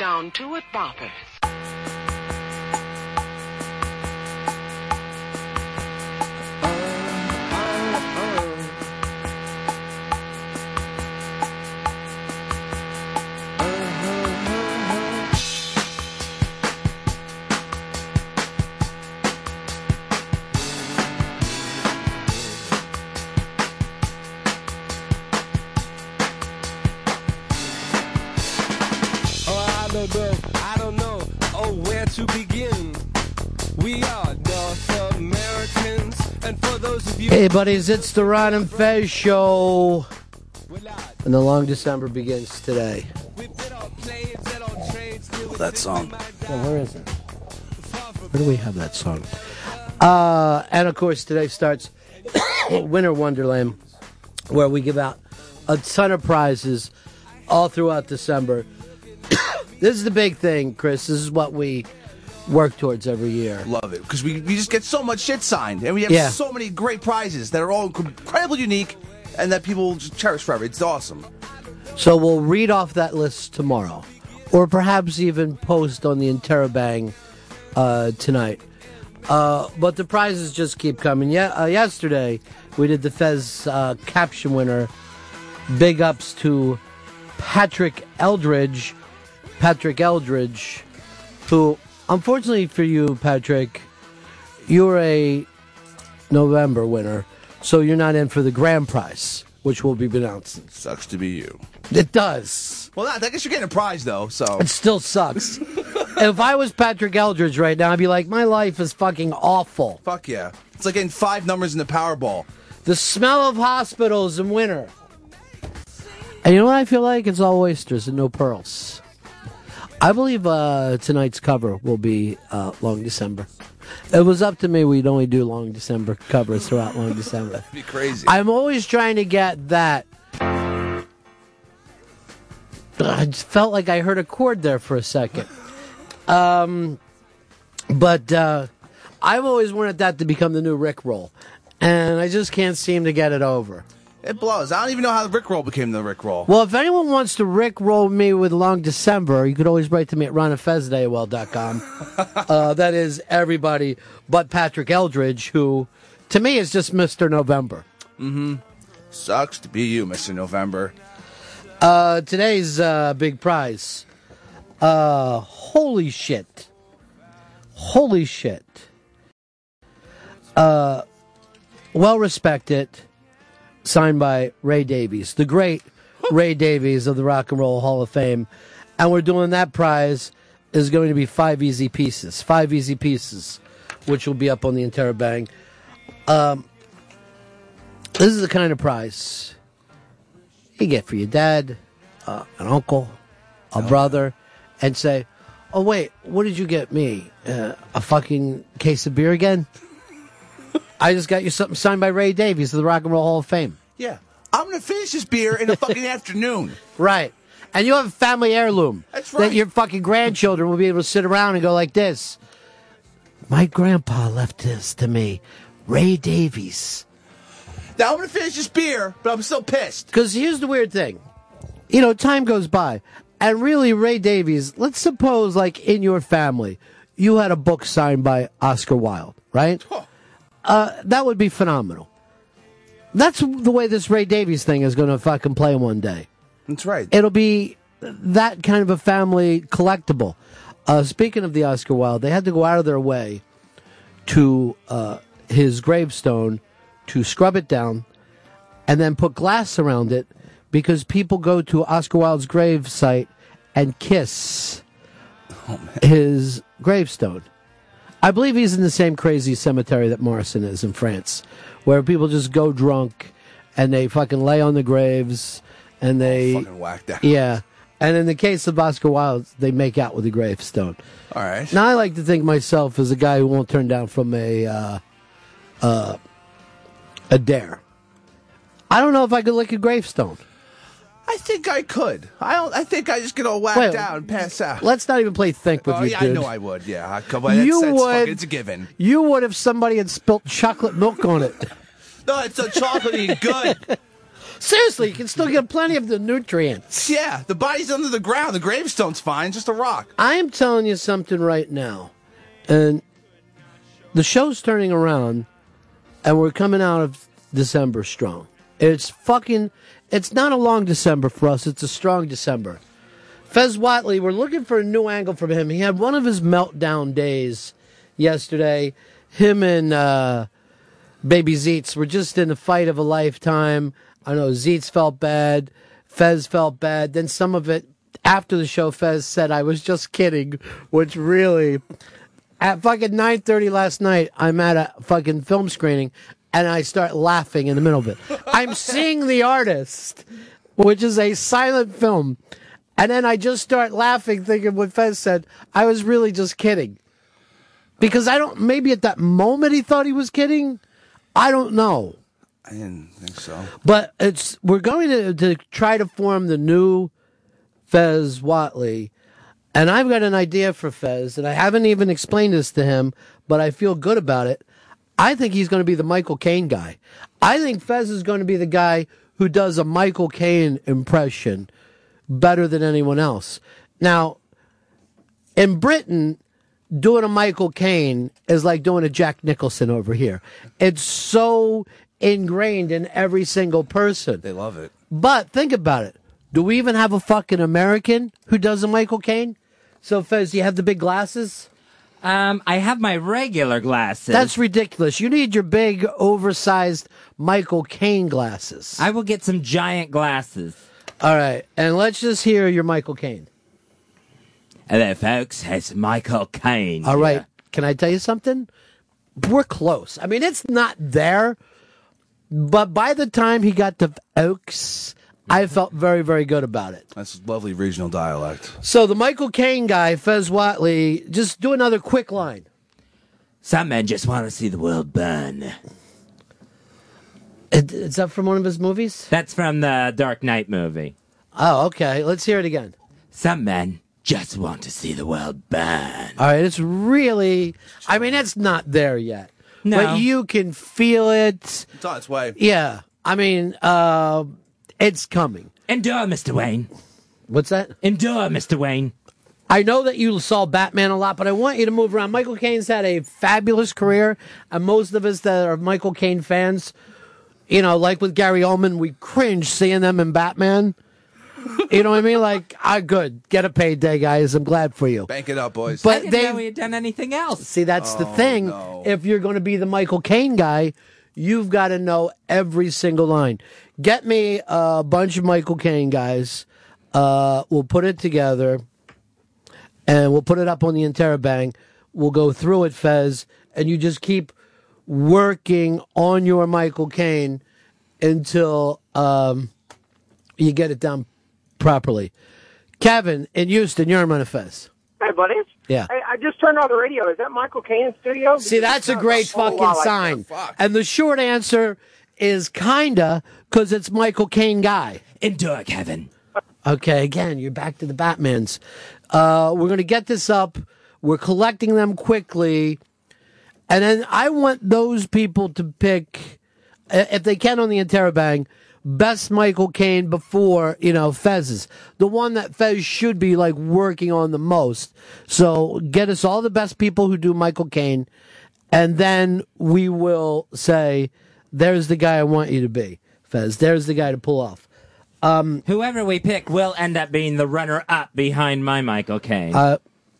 down two at Boppers. Hey, buddies, it's the Ron and Fez show. And the long December begins today. that song. Yeah, where is it? Where do we have that song? Uh, and of course, today starts Winter Wonderland, where we give out a ton of prizes all throughout December. this is the big thing, Chris. This is what we work towards every year. Love it because we, we just get so much shit signed, and we have Yeah. so many great prizes that are all incredibly unique and that people just cherish forever. It's awesome. So we'll read off that list tomorrow, or perhaps even post on the Interrobang uh, tonight. Uh, but the prizes just keep coming. Yeah, uh, yesterday we did the Fez uh, caption winner. Big ups to Patrick Eldridge. Patrick Eldridge, who, unfortunately for you, Patrick, you're a November winner, so you're not in for the grand prize, which will be announced. Sucks to be you. It does. Well, I guess you're getting a prize though. So It still sucks. if I was Patrick Eldridge right now, I'd be like, my life is fucking awful. fuck yeah, it's like getting five numbers in the Powerball. The smell of hospitals in winter. And you know what I feel like? It's all oysters and no pearls. I believe uh, tonight's cover will be uh, Long December. It was up to me, we'd only do Long December covers throughout Long December. That'd be crazy. I'm always trying to get that. I just felt like I heard a chord there for a second. Um, but uh, I've always wanted that to become the new Rick roll, and I just can't seem to get it over. It blows. I don't even know how the Rick Roll became the Rick Roll. Well, if anyone wants to Rick roll me with Long December, you could always write to me at ronafez.aol.com. uh, that is everybody but Patrick Eldridge, who to me is just Mr. November. Mm-hmm. Sucks to be you, Mister November. Uh, today's uh, big prize. Uh, holy shit. Holy shit. Uh, well respected, signed by Ray Davies, the great Ray Davies of the Rock and Roll Hall of Fame. And we're doing that prize is going to be five easy pieces. Five easy pieces, which will be up on the Interrobang. Um, this is the kind of prize you get for your dad, uh, an uncle, a brother, and say, "Oh wait, what did you get me? Uh, a fucking case of beer again? I just got you something signed by Ray Davies of the Rock and Roll Hall of Fame." Yeah, I'm gonna finish this beer in a fucking afternoon. Right. And you have a family heirloom. That's That your fucking grandchildren will be able to sit around and go like this. My grandpa left this to me. Ray Davies. Now I'm gonna finish this beer, but I'm still pissed. Because here's the weird thing. You know, time goes by. And really, Ray Davies, let's suppose, like, in your family, you had a book signed by Oscar Wilde, right? Uh, that would be phenomenal. That's the way this Ray Davies thing is going to fucking play one day. That's right. It'll be that kind of a family collectible. Uh, speaking of the Oscar Wilde, they had to go out of their way to uh, his gravestone to scrub it down and then put glass around it because people go to Oscar Wilde's grave site and kiss his gravestone. I believe he's in the same crazy cemetery that Morrison is in France, where people just go drunk and they fucking lay on the graves and they Fucking whacked out. yeah. And in the case of Oscar Wilde, they make out with the gravestone. All right. Now I like to think myself as a guy who won't turn down from a uh, uh, a dare. I don't know if I could lick a gravestone. I think I could. I don't. I think I just get all whacked Wait, out and pass out. Let's not even play think with oh, you, yeah, dude. I know I would. Yeah, come on, that's, You that's would- fucking, it's a given. You would if somebody had spilt chocolate milk on it. No, it's so chocolatey and good. Seriously, you can still get plenty of the nutrients. Yeah, the body's under the ground. The gravestone's fine, just a rock. I am telling you something right now, and the show's turning around, and we're coming out of December strong. It's fucking. It's not a long December for us. It's a strong December. Fez Watley, we're looking for a new angle from him. He had one of his meltdown days yesterday. Him and uh, Baby Zeets were just in the fight of a lifetime. I know Zeets felt bad. Fez felt bad. Then some of it after the show, Fez said, I was just kidding, which really, at fucking 9.30 last night, I'm at a fucking film screening and I start laughing in the middle of it. I'm seeing the artist, which is a silent film. And then I just start laughing, thinking what Fez said. I was really just kidding. Because I don't, maybe at that moment he thought he was kidding. I don't know. I didn't think so. But it's, we're going to, to try to form the new Fez Watley. And I've got an idea for Fez, and I haven't even explained this to him, but I feel good about it. I think he's going to be the Michael Caine guy. I think Fez is going to be the guy who does a Michael Caine impression better than anyone else. Now, in Britain, doing a Michael Caine is like doing a Jack Nicholson over here. It's so ingrained in every single person. They love it. But think about it. Do we even have a fucking American who does a Michael Caine? So, Fez, you have the big glasses? Um, I have my regular glasses. That's ridiculous. You need your big, oversized Michael Caine glasses. I will get some giant glasses. All right, and let's just hear your Michael Caine. Hello, folks. It's Michael Caine. All right, here. can I tell you something? We're close. I mean, it's not there, but by the time he got to Oaks, I mm-hmm. felt very, very good about it. That's lovely regional dialect. So the Michael Caine guy, Fez Watley, just do another quick line. Some men just want to see the world burn. Is is that from one of his movies? That's from the Dark Knight movie. Oh, okay. Let's hear it again. Some men just want to see the world burn. All right, it's really. I mean, it's not there yet, No. but you can feel it. It's on its way. Yeah, I mean, uh, it's coming. Endure, Mr. Wayne. What's that? Endure, Mr. Wayne. I know that you saw Batman a lot, but I want you to move around. Michael Caine's had a fabulous career, and most of us that are Michael Caine fans, you know, like with Gary Oldman, we cringe seeing them in Batman. You know what I mean? Like, ah, good. Get a payday, guys. I'm glad for you. Bank it up, boys. I But didn't they know he had done anything else. See, that's the thing. no. If you're going to be the Michael Caine guy, you've got to know every single line. Get me a bunch of Michael Caine guys. Uh, we'll put it together, and we'll put it up on the Interrobang. We'll go through it, Fez, and you just keep working on your Michael Caine until um, you get it done properly. Kevin in Houston, you're on Fez. Hey, buddy. Yeah. Hey, I just turned on the radio. Is that Michael Caine in studio? See, that's a great Oh, fucking wow, sign. fuck. And the short answer is kinda, because it's Michael Caine guy. Endure, Kevin. Okay, again, you're back to the Batmans. Uh, we're gonna get this up. We're collecting them quickly, and then I want those people to pick, uh, if they can, on the Interrobang, best Michael Caine before you know Fez's, the one that Fez should be like working on the most. So get us all the best people who do Michael Caine, and then we will say, "There's the guy I want you to be, Fez. There's the guy to pull off." Um, Whoever we pick will end up being the runner-up behind my Michael Caine. Uh,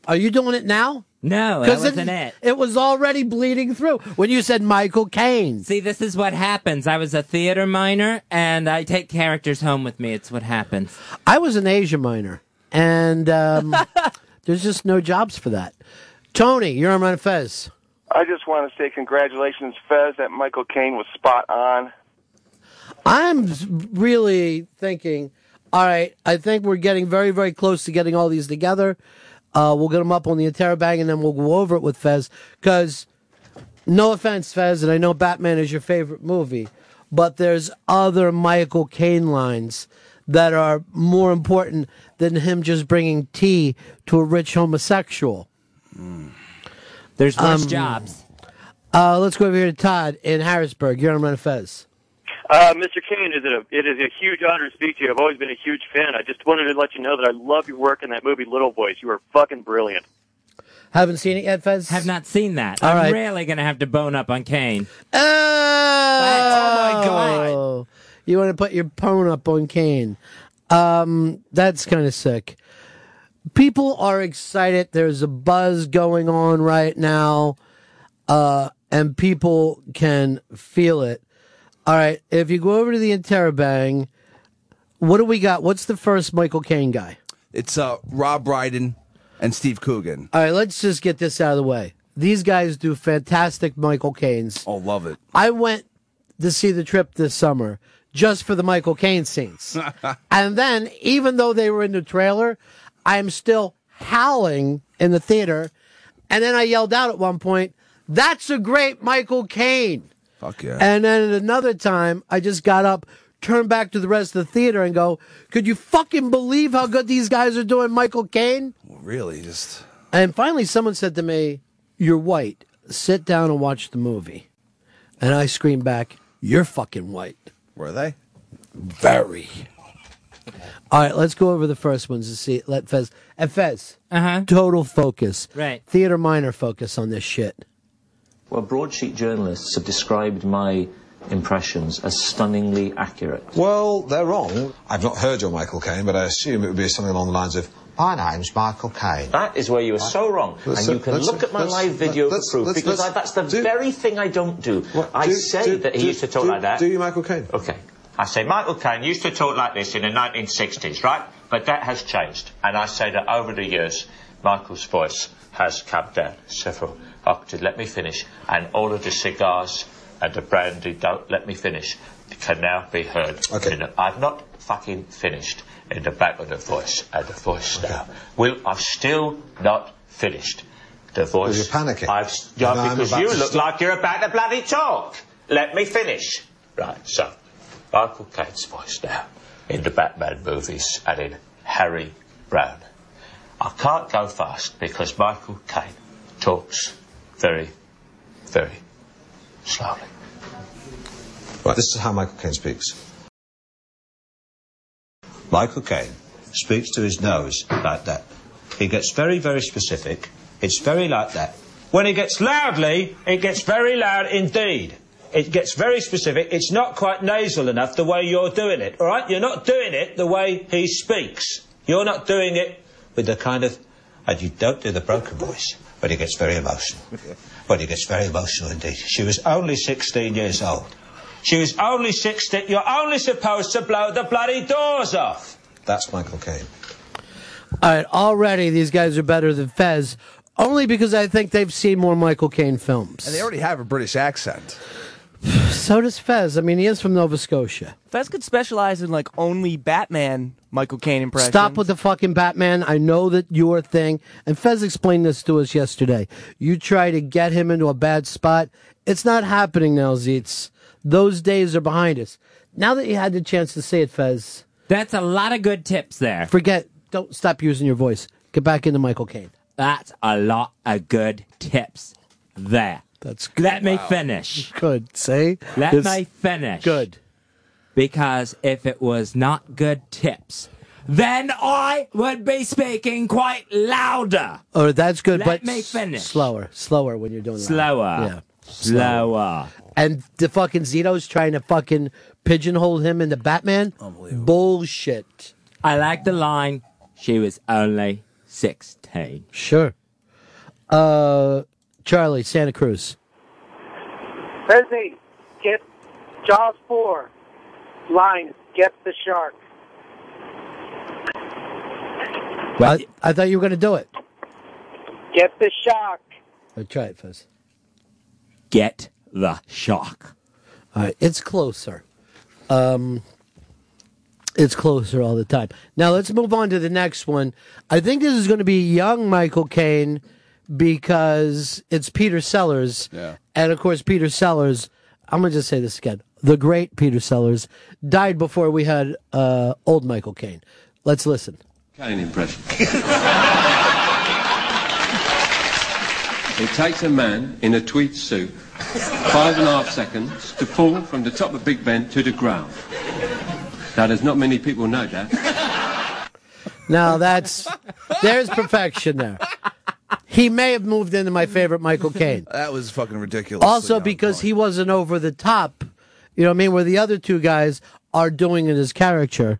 are you doing it now? no, that wasn't it. It was already bleeding through when you said Michael Caine. See, this is what happens. I was a theater minor, and I take characters home with me. It's what happens. I was an Asia minor, and um, there's just no jobs for that. Tony, you're on Run Fez. I just want to say congratulations, Fez. That Michael Caine was spot on. I'm really thinking, all right, I think we're getting very, very close to getting all these together. Uh, we'll get them up on the Interrobang, and then we'll go over it with Fez. Because, no offense, Fez, and I know Batman is your favorite movie, but there's other Michael Caine lines that are more important than him just bringing tea to a rich homosexual. There's worse Um, jobs. Uh, let's go over here to Todd in Harrisburg. You're on Run Fez. Uh, Mr. Caine, is it, a, it is a huge honor to speak to you. I've always been a huge fan. I just wanted to let you know that I love your work in that movie Little Voice. You are fucking brilliant. Haven't seen it yet, Fez? Have not seen that. All I'm right. really going to have to bone up on Caine. Oh, my God. You want to put your bone up on Kane? Um, that's kind of sick. People are excited. There's a buzz going on right now, uh, and people can feel it. All right, if you go over to the Interrobang, what do we got? What's the first Michael Caine guy? It's uh, Rob Brydon and Steve Coogan. All right, let's just get this out of the way. These guys do fantastic Michael Caines. Oh, love it. I went to see the trip this summer just for the Michael Caine scenes. and then, even though they were in the trailer, I'm still howling in the theater. And then I yelled out at one point, That's a great Michael Caine. Fuck yeah. And then at another time, I just got up, turned back to the rest of the theater, and go, Could you fucking believe how good these guys are doing Michael Caine? really, just And finally, someone said to me, You're white. Sit down and watch the movie. And I screamed back, You're fucking white. were they? Very. All right, let's go over the first ones to see. Let Fez. And Fez, Uh-huh. total focus. Right. Theater minor focus on this shit. Well, broadsheet journalists have described my impressions as stunningly accurate. Well, they're wrong. I've not heard your Michael Caine, but I assume it would be something along the lines of, My name's Michael Caine. That is where you are so wrong. Let's- and you can look at my live video for proof because I, that's the do- very thing I don't do. What, I do- say do- that he used to talk like that. Do you Michael Caine? Okay. I say Michael Caine used to talk like this in the 1960s, right? But that has changed. And I say that over the years, Michael's voice has come down several octaves. Let me finish. And all of the cigars and the brandy, don't let me finish, can now be heard. Okay. in the- I've not fucking finished in the back of the voice. And the voice now. Will, I've still not finished. The voice. you're panicking. I've, yeah, because you look like you're about to bloody talk. Let me finish. Right, so, Michael Caine's voice now, in the Batman movies and in Harry Brown. I can't go fast because Michael Caine talks very, very slowly. Right, this is how Michael Caine speaks. Michael Caine speaks to his nose like that. He gets very, very specific. It's very like that. When he gets loudly, it gets very loud indeed. It gets very specific. It's not quite nasal enough the way you're doing it, all right? You're not doing it the way he speaks. You're not doing it with the kind of. And you don't do the broken voice, but he gets very emotional. But he gets very emotional indeed. She was only 16 years old. She was only 16. You're only supposed to blow the bloody doors off. That's Michael Caine. All right, already these guys are better than Fez, only because I think they've seen more Michael Caine films. And they already have a British accent. So does Fez. I mean, he is from Nova Scotia. Fez could specialize in like only Batman Michael Caine impressions. Stop with the fucking Batman. I know that your thing, and Fez explained this to us yesterday. You try to get him into a bad spot. It's not happening now, Zeets. Those days are behind us. Now that you had the chance to say it, Fez, That's a lot of good tips there. forget. Don't stop using your voice. Get back into Michael Caine. That's a lot of good tips there. That's good. Let me finish. good. Say. Let It's me finish. Good. Because if it was not good tips, then I would be speaking quite louder. Oh, that's good. Let but me s- finish. Slower, slower when you're doing that. Slower. Yeah. Slower. And the fucking Zito's trying to fucking pigeonhole him into Batman. Bullshit. I like the line, she was only 16. Sure. Uh, Charlie, Santa Cruz. Thursday, get Jaws 4. Line, get the shark. I, I thought you were going to do it. Get the shark. Uh, try it, first. Get the shark. All right, it's closer. Um, it's closer all the time. Now let's move on to the next one. I think this is going to be young Michael Caine because it's Peter Sellers, Yeah. and of course Peter Sellers. I'm going to just say this again: the great Peter Sellers died before we had uh, old Michael Caine. Let's listen. Caine impression. it takes a man in a tweed suit five and a half seconds to fall from the top of Big Ben to the ground. Now, there's not many people know that. Now that's there's perfection there. He may have moved into my favorite Michael Caine. That was fucking ridiculous. Also because he wasn't over the top. You know what I mean? Where the other two guys are doing in his character.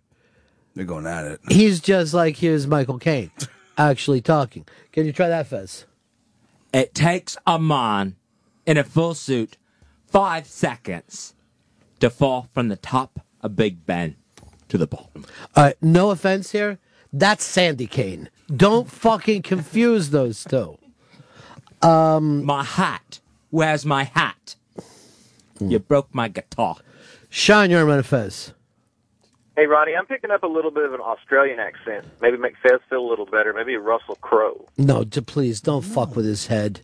They're going at it. He's just like here's Michael Caine actually talking. Can you try that, Fez? It takes a man in a full suit five seconds to fall from the top of Big Ben to the bottom. All right, no offense here. That's Sandy Kane. Don't fucking confuse those two. Um, my hat. Where's my hat? You broke my guitar. Sean Yerman Fez. Hey, Ronnie, I'm picking up a little bit of an Australian accent. Maybe make Fez feel a little better. Maybe Russell Crowe. No, to please don't fuck with his head.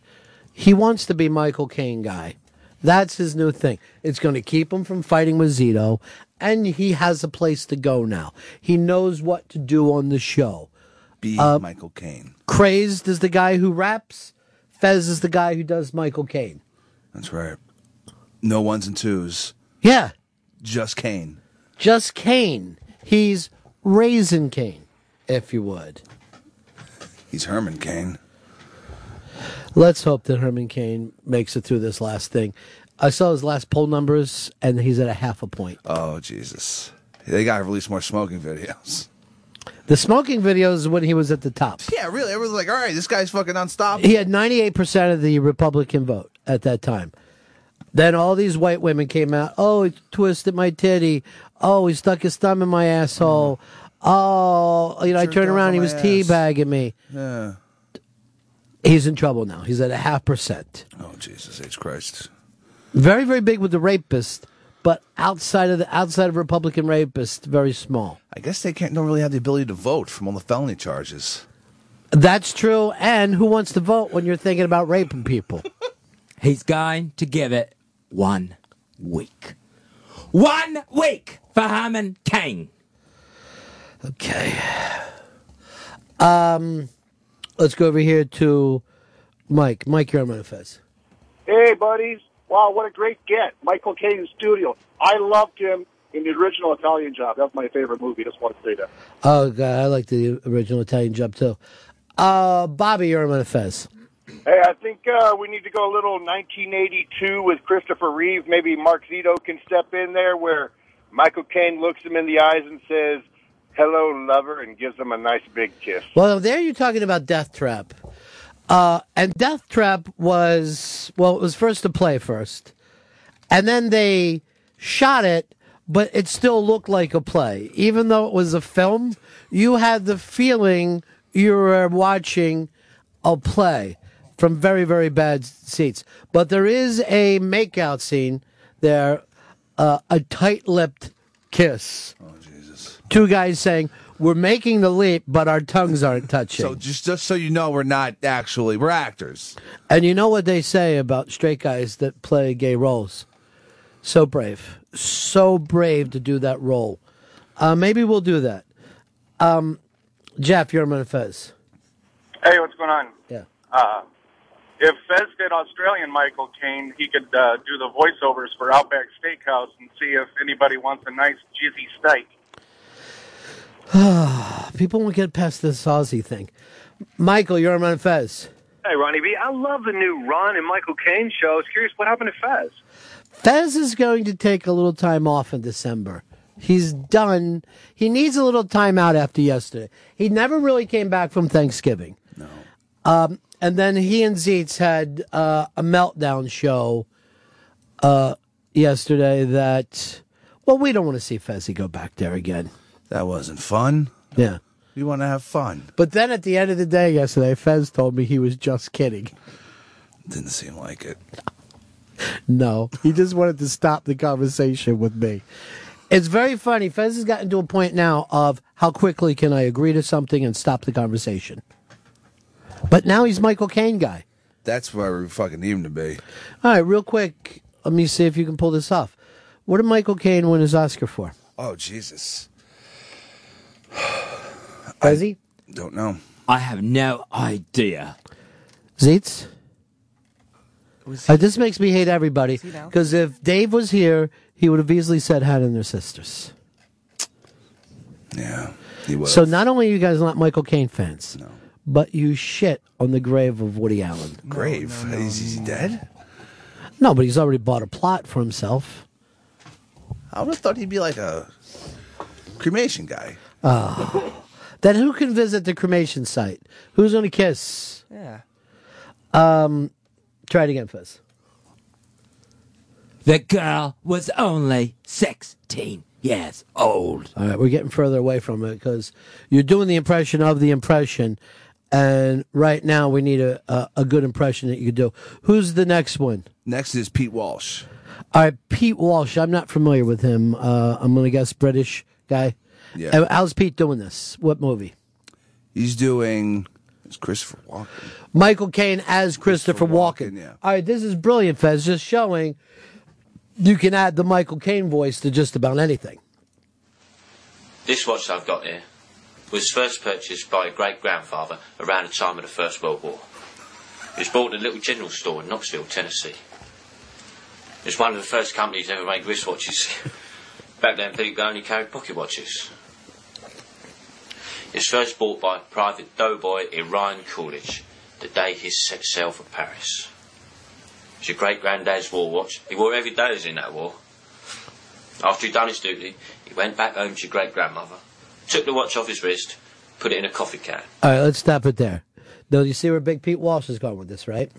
He wants to be Michael Caine guy. That's his new thing. It's going to keep him from fighting with Zito, and he has a place to go now. He knows what to do on the show. Be Uh, Michael Caine. Crazed is the guy who raps. Fez is the guy who does Michael Caine. That's right. No ones and twos. Yeah, Just Caine. just Caine. He's Raisin Kane, if you would. He's Herman Cain. Let's hope that Herman Cain makes it through this last thing. I saw his last poll numbers, and he's at a half a point. Oh Jesus! They got to release more smoking videos. The smoking videos when he was at the top. Yeah, really. Everyone's like, "All right, this guy's fucking unstoppable." He had 98% of the Republican vote at that time. Then all these white women came out. Oh, he twisted my titty. Oh, he stuck his thumb in my asshole. Mm-hmm. Oh, you know, I Jerked turned off around. on He my was ass. teabagging me. Yeah. He's in trouble now. He's at a half percent. Oh Jesus H Christ! Very, very big with the rapist, but outside of the outside of Republican rapists, very small. I guess they can't. Don't really have the ability to vote from all the felony charges. That's true. And who wants to vote when you're thinking about raping people? He's going to give it one week. One week for Herman Cain. Okay. Um, let's go over here to Mike. Mike, you're on Manifest. Hey, buddies. Wow, what a great get. Michael Caine in studio. I loved him in the original Italian job. That was my favorite movie. Just want to say that. Oh, God, I like the original Italian job too. Uh, Bobby, you're on Manifest. Hey, I think uh, we need to go a little 1982 with Christopher Reeve. Maybe Mark Zito can step in there where Michael Caine looks him in the eyes and says, hello, lover, and gives him a nice big kiss. Well, there you're talking about Death Trap. Uh, and Death Trap was, well, it was first to play first. And then they shot it, but it still looked like a play. Even though it was a film, you had the feeling you were watching a play from very, very bad seats. But there is a makeout scene there, uh, a tight lipped kiss. Oh, Jesus. Two guys saying, We're making the leap, but our tongues aren't touching. So just just so you know, we're not actually we're actors. And you know what they say about straight guys that play gay roles? So brave. So brave to do that role. Uh, maybe we'll do that. Um, Jeff, you're on Fez. Hey, what's going on? Yeah. Uh, if Fez did Australian Michael Caine, he could uh, do the voiceovers for Outback Steakhouse and see if anybody wants a nice jizzy steak. People won't get past this Aussie thing. Michael, you're on Fez. Hey, Ronnie B. I love the new Ron and Michael Caine show. I was curious what happened to Fez. Fez is going to take a little time off in December. He's done. He needs a little time out after yesterday. He never really came back from Thanksgiving. No. Um, and then he and Zeitz had uh, a meltdown show uh, yesterday that, well, we don't want to see Fezzy go back there again. That wasn't fun. Yeah. We want to have fun. But then at the end of the day yesterday, Fez told me he was just kidding. Didn't seem like it. No, he just wanted to stop the conversation with me. It's very funny. Fez has gotten to a point now of how quickly can I agree to something and stop the conversation. But now he's Michael Caine guy. That's where we fucking need him to be. All right, real quick, let me see if you can pull this off. What did Michael Caine win his Oscar for? Oh Jesus. Fezzy? Don't know. I have no idea. Zeitz? Uh, this makes me hate everybody because if Dave was here, he would have easily said "Hannah and Her Sisters." Yeah. He would've. So not only are you guys not Michael Caine fans, but you shit on the grave of Woody Allen. Grave? is, is he dead? No, but he's already bought a plot for himself. I would have thought he'd be like a cremation guy. Oh. then who can visit the cremation site? Who's going to kiss? Yeah. Um, try it again, Fuzz. The girl was only 16 years old. All right, we're getting further away from it because you're doing the impression of the impression, and right now we need a, a, a good impression that you could do. Who's the next one? Next is Pete Walsh. All right, Pete Walsh. I'm not familiar with him. Uh, I'm going to guess British guy. Yeah. How's Pete doing this? What movie? He's doing. It's Christopher Walken. Michael Caine as Christopher, Walken. yeah. All right, this is brilliant, Fez. Just showing you can add the Michael Caine voice to just about anything. This watch I've got here was first purchased by a great grandfather around the time of the First World War. It was bought in a little general store in Knoxville, Tennessee. It's one of the first companies ever made wristwatches. Back then, people only carried pocket watches. It was first bought by Private Doughboy Orion Coolidge the day he set sail for Paris. It's your great granddad's war watch. He wore every day he was in that war. After he'd done his duty, he went back home to your great grandmother, took the watch off his wrist, put it in a coffee can. All right, let's stop it there. Now, you see where Big Pete Walsh is going with this, right?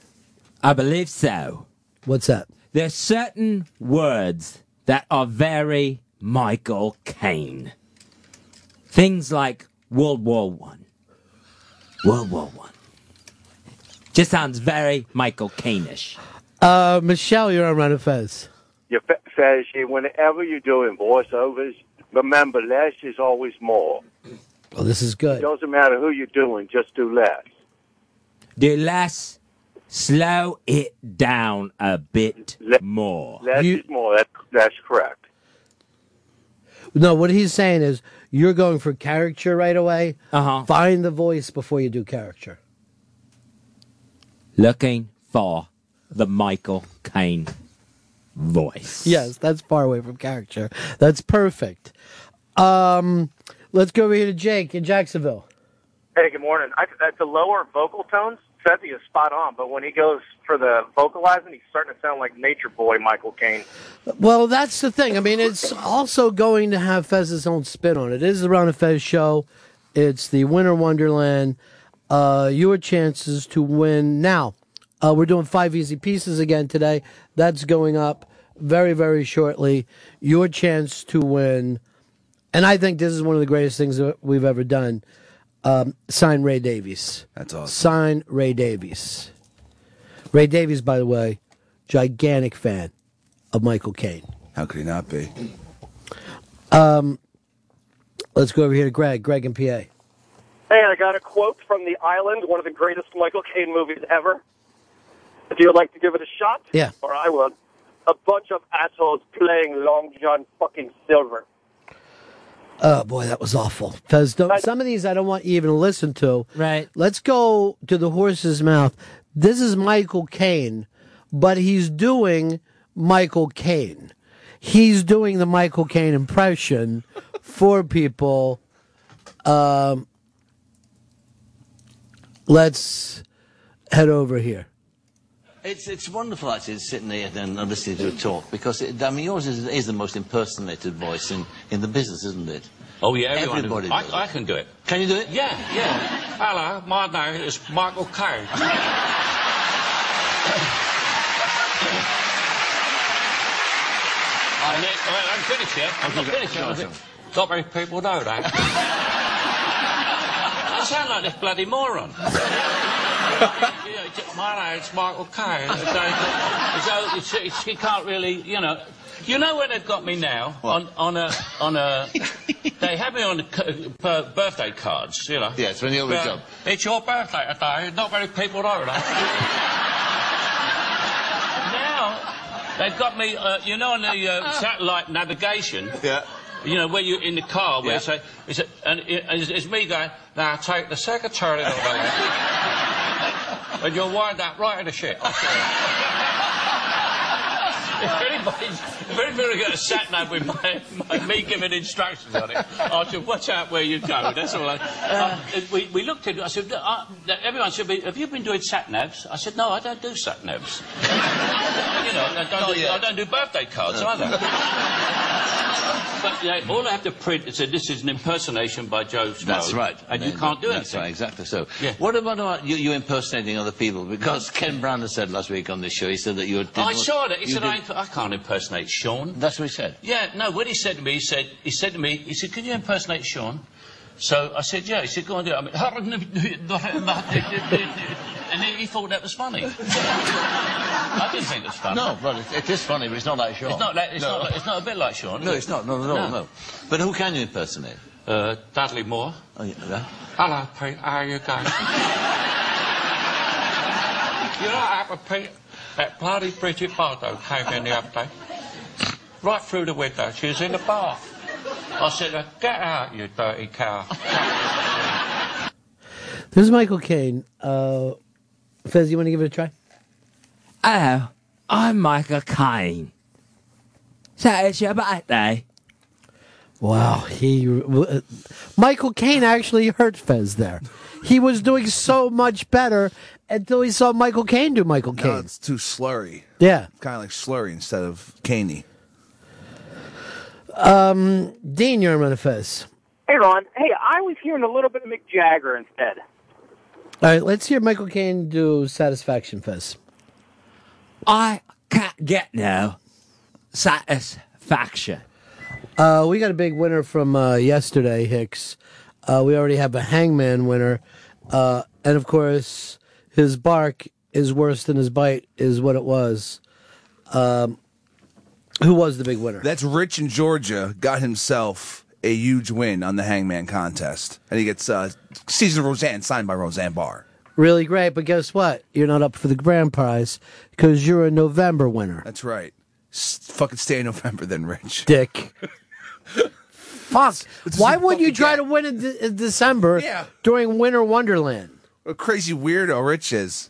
I believe so. What's that? There's certain words that are very Michael Caine. Things like World War One. World War One. Just sounds very Michael Caine-ish. Uh, Michelle, you're on Run of Fez. Your fa- says whenever you're doing voiceovers, remember less is always more. Well, this is good. It doesn't matter who you're doing, just do less. Do less, slow it down a bit more. Less is more. That, that's correct. No, what he's saying is you're going for caricature right away. Uh huh. Find the voice before you do caricature. Looking for the Michael Caine voice. Yes, that's far away from caricature. That's perfect. Um, let's go over here to Jake in Jacksonville. Hey, good morning. I, at the lower vocal tones, Fezzi is spot on, but when he goes for the vocalizing, he's starting to sound like Nature Boy Michael Caine. Well, that's the thing. I mean, it's also going to have Fez's own spin on it. It is the Ron and Fez show. It's the Winter Wonderland. Uh, your chances to win now. Uh, we're doing five easy pieces again today. That's going up very, very shortly. Your chance to win, and I think this is one of the greatest things that we've ever done. Um, sign Ray Davies. That's awesome. Sign Ray Davies. Ray Davies, by the way, gigantic fan of Michael Caine. How could he not be? Um, let's go over here to Greg. Greg in PA. Hey, I got a quote from The Island, one of the greatest Michael Caine movies ever. If you'd like to give it a shot, Yeah. or I will. A bunch of assholes playing Long John fucking Silver. Oh boy, that was awful. Because some of these I don't want you even to listen to. Right. Let's go to the horse's mouth. This is Michael Caine, but he's doing Michael Caine. He's doing the Michael Caine impression for people. Um, let's head over here. It's, it's wonderful actually sitting here and listening to a talk because it, I mean yours is, is the most impersonated voice in, in the business, isn't it? Oh, yeah, everyone. Everybody I, does I can do it. Can you do it? Yeah, yeah. Hello, my name is Michael Caine. And it, well, I'm finished yet. I'm not finished yet. Not many people know that. I sound like this bloody moron. Yeah, it's- my name's Michael Caine. So, so it's, you can't really, you know. You know where they've got me now? On, on a, on a. They have me on the birthday cards, you know. Yes, when you're with job. It's your birthday today. Not many people know that. now they've got me. Uh, you know, on the uh, satellite navigation. Yeah. You know, where you're in the car, where Yeah. you say, it's, and it, it's, it's me going, now take the secretary. and you'll wind up right in the shit. I swear. if anybody's, if anybody got a sat nav with my, my, me giving instructions on it, I said, watch out where you go. That's all. I, uh, we, we looked at it. I said, uh, everyone said, have you been doing sat navs? I said, no, I don't do sat navs. you know, I don't, do, I don't do birthday cards either. But yeah, all I have to print is that this is an impersonation by Joe Schmo. That's right. And you can't do That's anything. right, exactly so. What about, about you, you impersonating other people? Because Ken Brandon said last week on this show, he said that you did I saw it. He said, I, I can't impersonate Sean. That's what he said. Yeah, no, what he said to me, he said, he said to me, he said, can you impersonate Sean? So I said, yeah. He said, go on, do it. I mean, and he, he thought that was funny. I didn't think it was funny. No, but it, it is funny, but it's not like Sean. It's not, like, it's, No. not, like- it's not a bit like Sean. No, it? it's not. No, no, no, no. But who can you impersonate? Uh, Dudley Moore. Oh, yeah. Hello, Pete. How are you going? you know what happened, Pete? That bloody Bridget Bardot came in the other day. Right through the window. She was in the bath. I said, uh, get out, you dirty cow. This is Michael Caine. Uh, Fez, you want to give it a try? Oh, I'm Michael Caine. So it's your birthday. Wow, he uh, Michael Caine actually hurt Fez there. He was doing so much better until he saw Michael Caine do Michael No, Caine. it's too slurry. Yeah. Kind of like slurry instead of caney. Um, Dean, you're on Fez. Hey, Ron. Hey, I was hearing a little bit of Mick Jagger instead. All right, let's hear Michael Caine do Satisfaction Fez. I can't get no satisfaction. Uh, we got a big winner from uh, yesterday, Hicks. Uh, we already have a hangman winner. Uh, and of course, his bark is worse than his bite, is what it was. Um, who was the big winner? That's Rich in Georgia got himself a huge win on the Hangman contest, and he gets uh, season of Roseanne signed by Roseanne Barr. Really great, but guess what? You're not up for the grand prize because you're a November winner. That's right. S- fucking stay in November, then, Rich. Dick. Fuck. Why would you try to win in, de- in December Yeah. during Winter Wonderland? What a crazy weirdo Rich is.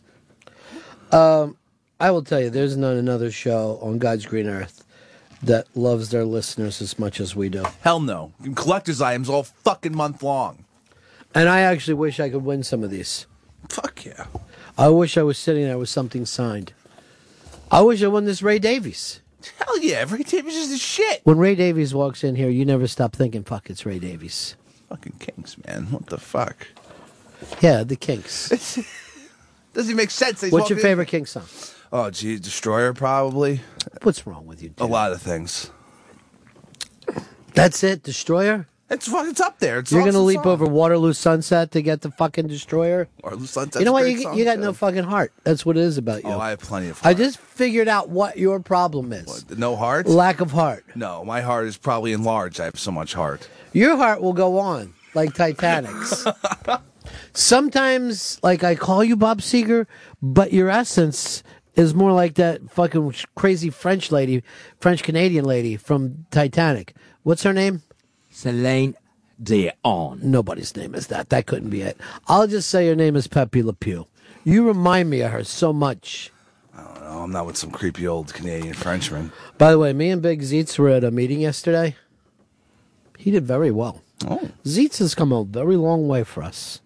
Um, I will tell you, there's not another show on God's green earth that loves their listeners as much as we do. Hell no. You can collect his items all fucking month long. And I actually wish I could win some of these. Fuck yeah. I wish I was sitting there with something signed. I wish I won this Ray Davies. Hell yeah. Ray Davies is the shit. When Ray Davies walks in here, you never stop thinking, fuck, it's Ray Davies. Fucking Kings, man. What the fuck? Yeah, the Kinks. Doesn't make sense. He's What's your walking- favorite Kinks song? Oh, gee, Destroyer, probably. What's wrong with you? A lot of things. That's it, Destroyer? It's fucking it's up there. It's You're gonna awesome leap song. over Waterloo Sunset to get the fucking Destroyer? Or Sunset's you know a what? great You, song, you got too. no fucking heart. That's what it is about you. Oh, I have plenty of I just figured out what your problem is. No heart? Lack of heart. No, my heart is probably enlarged. I have so much heart. Your heart will go on like Titanic's. Sometimes, like I call you Bob Seger, but your essence is more like that fucking crazy French lady, French Canadian lady from Titanic. What's her name? Celine Dion. Nobody's name is that. That couldn't be it. I'll just say her name is Pepe Le Pew. You remind me of her so much. Oh, I'm not with some creepy old Canadian Frenchman. By the way, me and Big Zeitz were at a meeting yesterday. He did very well. Oh. Zeitz has come a very long way for us.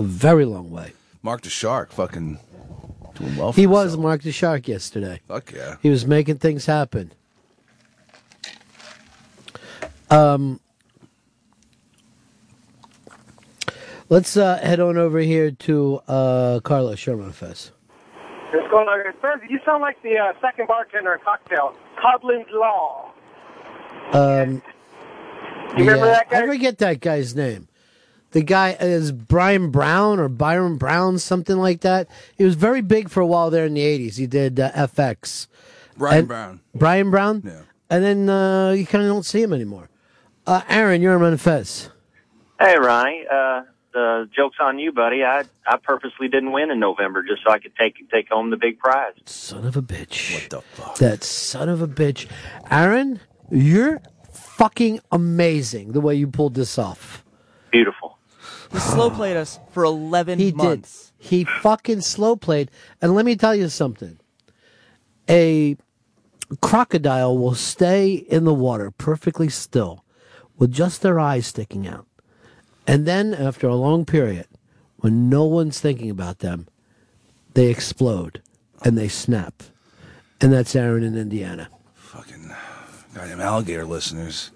A very long way. Mark the Shark, fucking doing well. For He was Mark the Shark yesterday. Fuck yeah. He was making things happen. Um, let's uh, head on over here to uh, Carlos Sherman Fest. What's going on? Sir, you sound like the uh, second bartender in Cocktail, Coughlin's Law. Um, You remember yeah, that guy? I forget that guy's name. The guy is Bryan Brown or Byron Brown, something like that. He was very big for a while there in the '80s. He did uh, FX. Bryan And- Brown. Bryan Brown. Yeah. And then uh, you kind of don't see him anymore. Uh, Aaron, you're on Fez. Hey, Ronnie. Uh, the joke's on you, buddy. I I purposely didn't win in November just so I could take take home the big prize. Son of a bitch. What the fuck? That son of a bitch. Aaron, you're fucking amazing the way you pulled this off. Beautiful. He slow played us for 11 He months. did. He fucking slow played. And let me tell you something. A crocodile will stay in the water perfectly still with just their eyes sticking out. And then after a long period, when no one's thinking about them, they explode and they snap. And that's Aaron in Indiana. Fucking goddamn alligator listeners.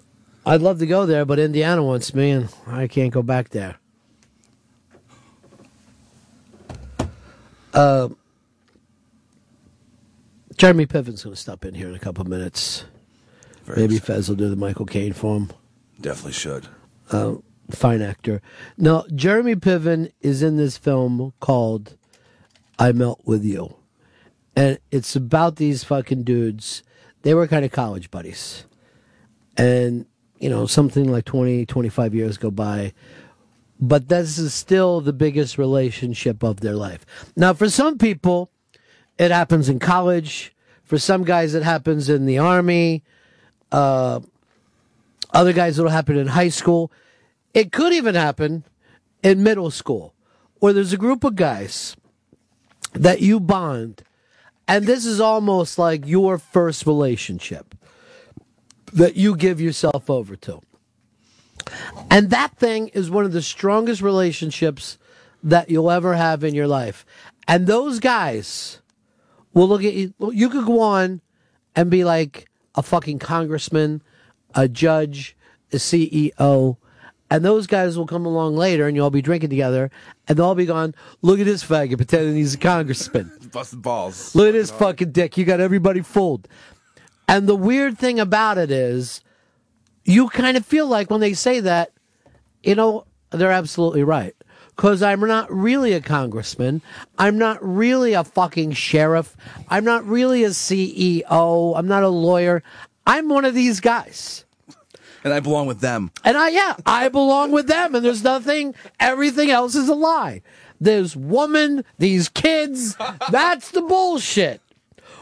I'd love to go there, but Indiana wants me, and I can't go back there. Uh, Jeremy Piven's going to stop in here in a couple of minutes. Maybe Fez will do the Michael Caine for him. Definitely should. Uh, fine actor. Now, Jeremy Piven is in this film called I Melt With You. And it's about these fucking dudes. They were kind of college buddies. And, you know, something like 20, 25 years go by. But this is still the biggest relationship of their life. Now, for some people, it happens in college. For some guys, it happens in the army. Uh, other guys, it'll happen in high school. It could even happen in middle school, where there's a group of guys that you bond, and this is almost like your first relationship that you give yourself over to. And that thing is one of the strongest relationships that you'll ever have in your life. And those guys will look at you. You could go on and be like a fucking congressman, a judge, a CEO, and those guys will come along later and you'll all be drinking together and they'll all be gone, look at this faggot pretending he's a congressman. Busting balls. Look at this fucking dick. You got everybody fooled. And the weird thing about it is, you kind of feel like when they say that, you know, they're absolutely right. Because I'm not really a congressman. I'm not really a fucking sheriff. I'm not really a CEO. I'm not a lawyer. I'm one of these guys. And I belong with them. And I, yeah, I belong with them, and there's nothing, everything else is a lie. There's woman, these kids, that's the bullshit.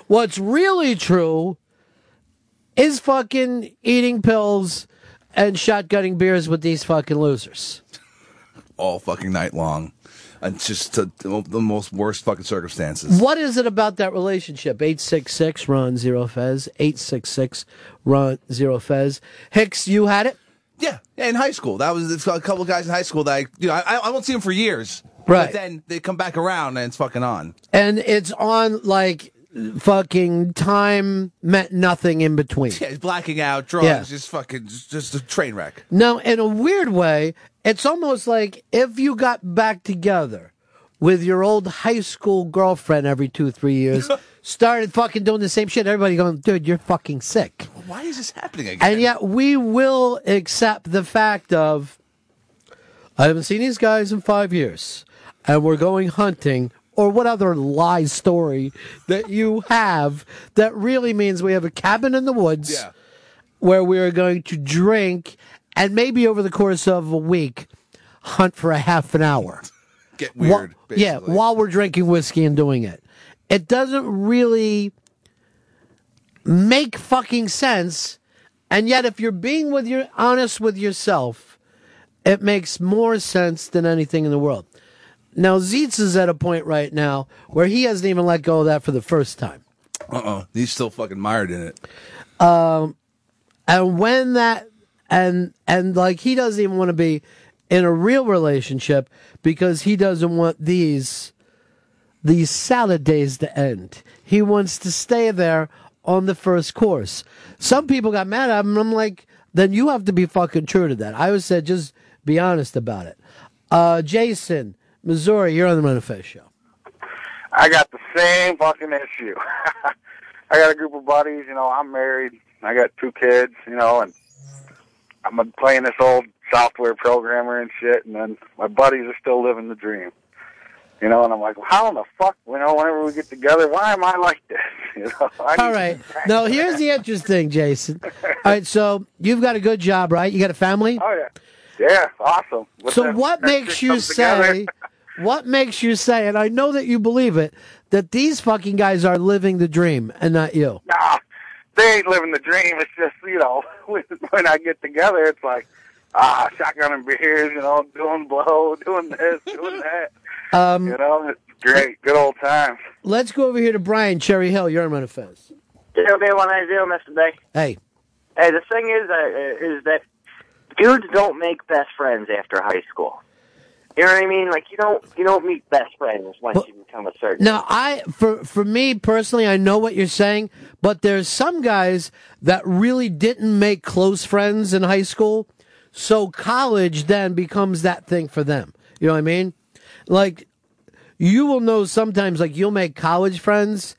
What's really true is fucking eating pills and shotgunning beers with these fucking losers. All fucking night long. And just to, the most worst fucking circumstances. What is it about that relationship? 866 Ron Zero Fez. 866 Ron Zero Fez. Hicks, you had it? Yeah, in high school. That was a couple of guys in high school that I, you know, I, I won't see them for years. Right. But then they come back around and it's fucking on. And it's on like fucking time meant nothing in between. Yeah, blacking out, drugs, Yeah. just fucking, just, a train wreck. Now, in a weird way, it's almost like if you got back together with your old high school girlfriend every two, three years, started fucking doing the same shit, everybody going, dude, you're fucking sick. Why is this happening again? And yet we will accept the fact of, I haven't seen these guys in five years, and we're going hunting, or what other lie story that you have that really means we have a cabin in the woods where we are going to drink and maybe over the course of a week hunt for a half an hour. Get weird. yeah, while we're drinking whiskey and doing it. It doesn't really make fucking sense. And yet, if you're being with your honest with yourself, it makes more sense than anything in the world. Now, Zeitz is at a point right now where he hasn't even let go of that for the first time. Uh uh He's still fucking mired in it. Um, and when that and and like he doesn't even want to be in a real relationship because he doesn't want these these salad days to end. He wants to stay there on the first course. Some people got mad at him, and I'm like, then you have to be fucking true to that. I always said, just be honest about it. Uh, Jason, Missouri, you're on the Ron and Fez show. I got the same fucking issue. I got a group of buddies, you know, I'm married, I got two kids, you know, and I'm playing this old software programmer and shit, and then my buddies are still living the dream. You know, and I'm like, well, how in the fuck, you know, whenever we get together, why am I like this? You know, All right. Now, here's the interesting, Jason. All right, so you've got a good job, right? You got a family? Oh yeah, yeah, awesome. With So what makes you say, what makes you say, and I know that you believe it, that these fucking guys are living the dream and not you? Nah, they ain't living the dream. It's just you know, when, when I get together, it's like, ah, shotgunning beers, you know, doing blow, doing this, doing that. Um, you know, it's great, good old times. Let's go over here to Brian Cherry Hill. You're on Ron and Fez. Yeah, okay, what I do, Mr. Bay. Hey, Hey, the thing is, uh, is that dudes don't make best friends after high school. You know what I mean? Like you don't you don't meet best friends once you become a certain. Now, I for for me personally, I know what you're saying, but there's some guys that really didn't make close friends in high school, so college then becomes that thing for them. You know what I mean? Like you will know sometimes, like you'll make college friends,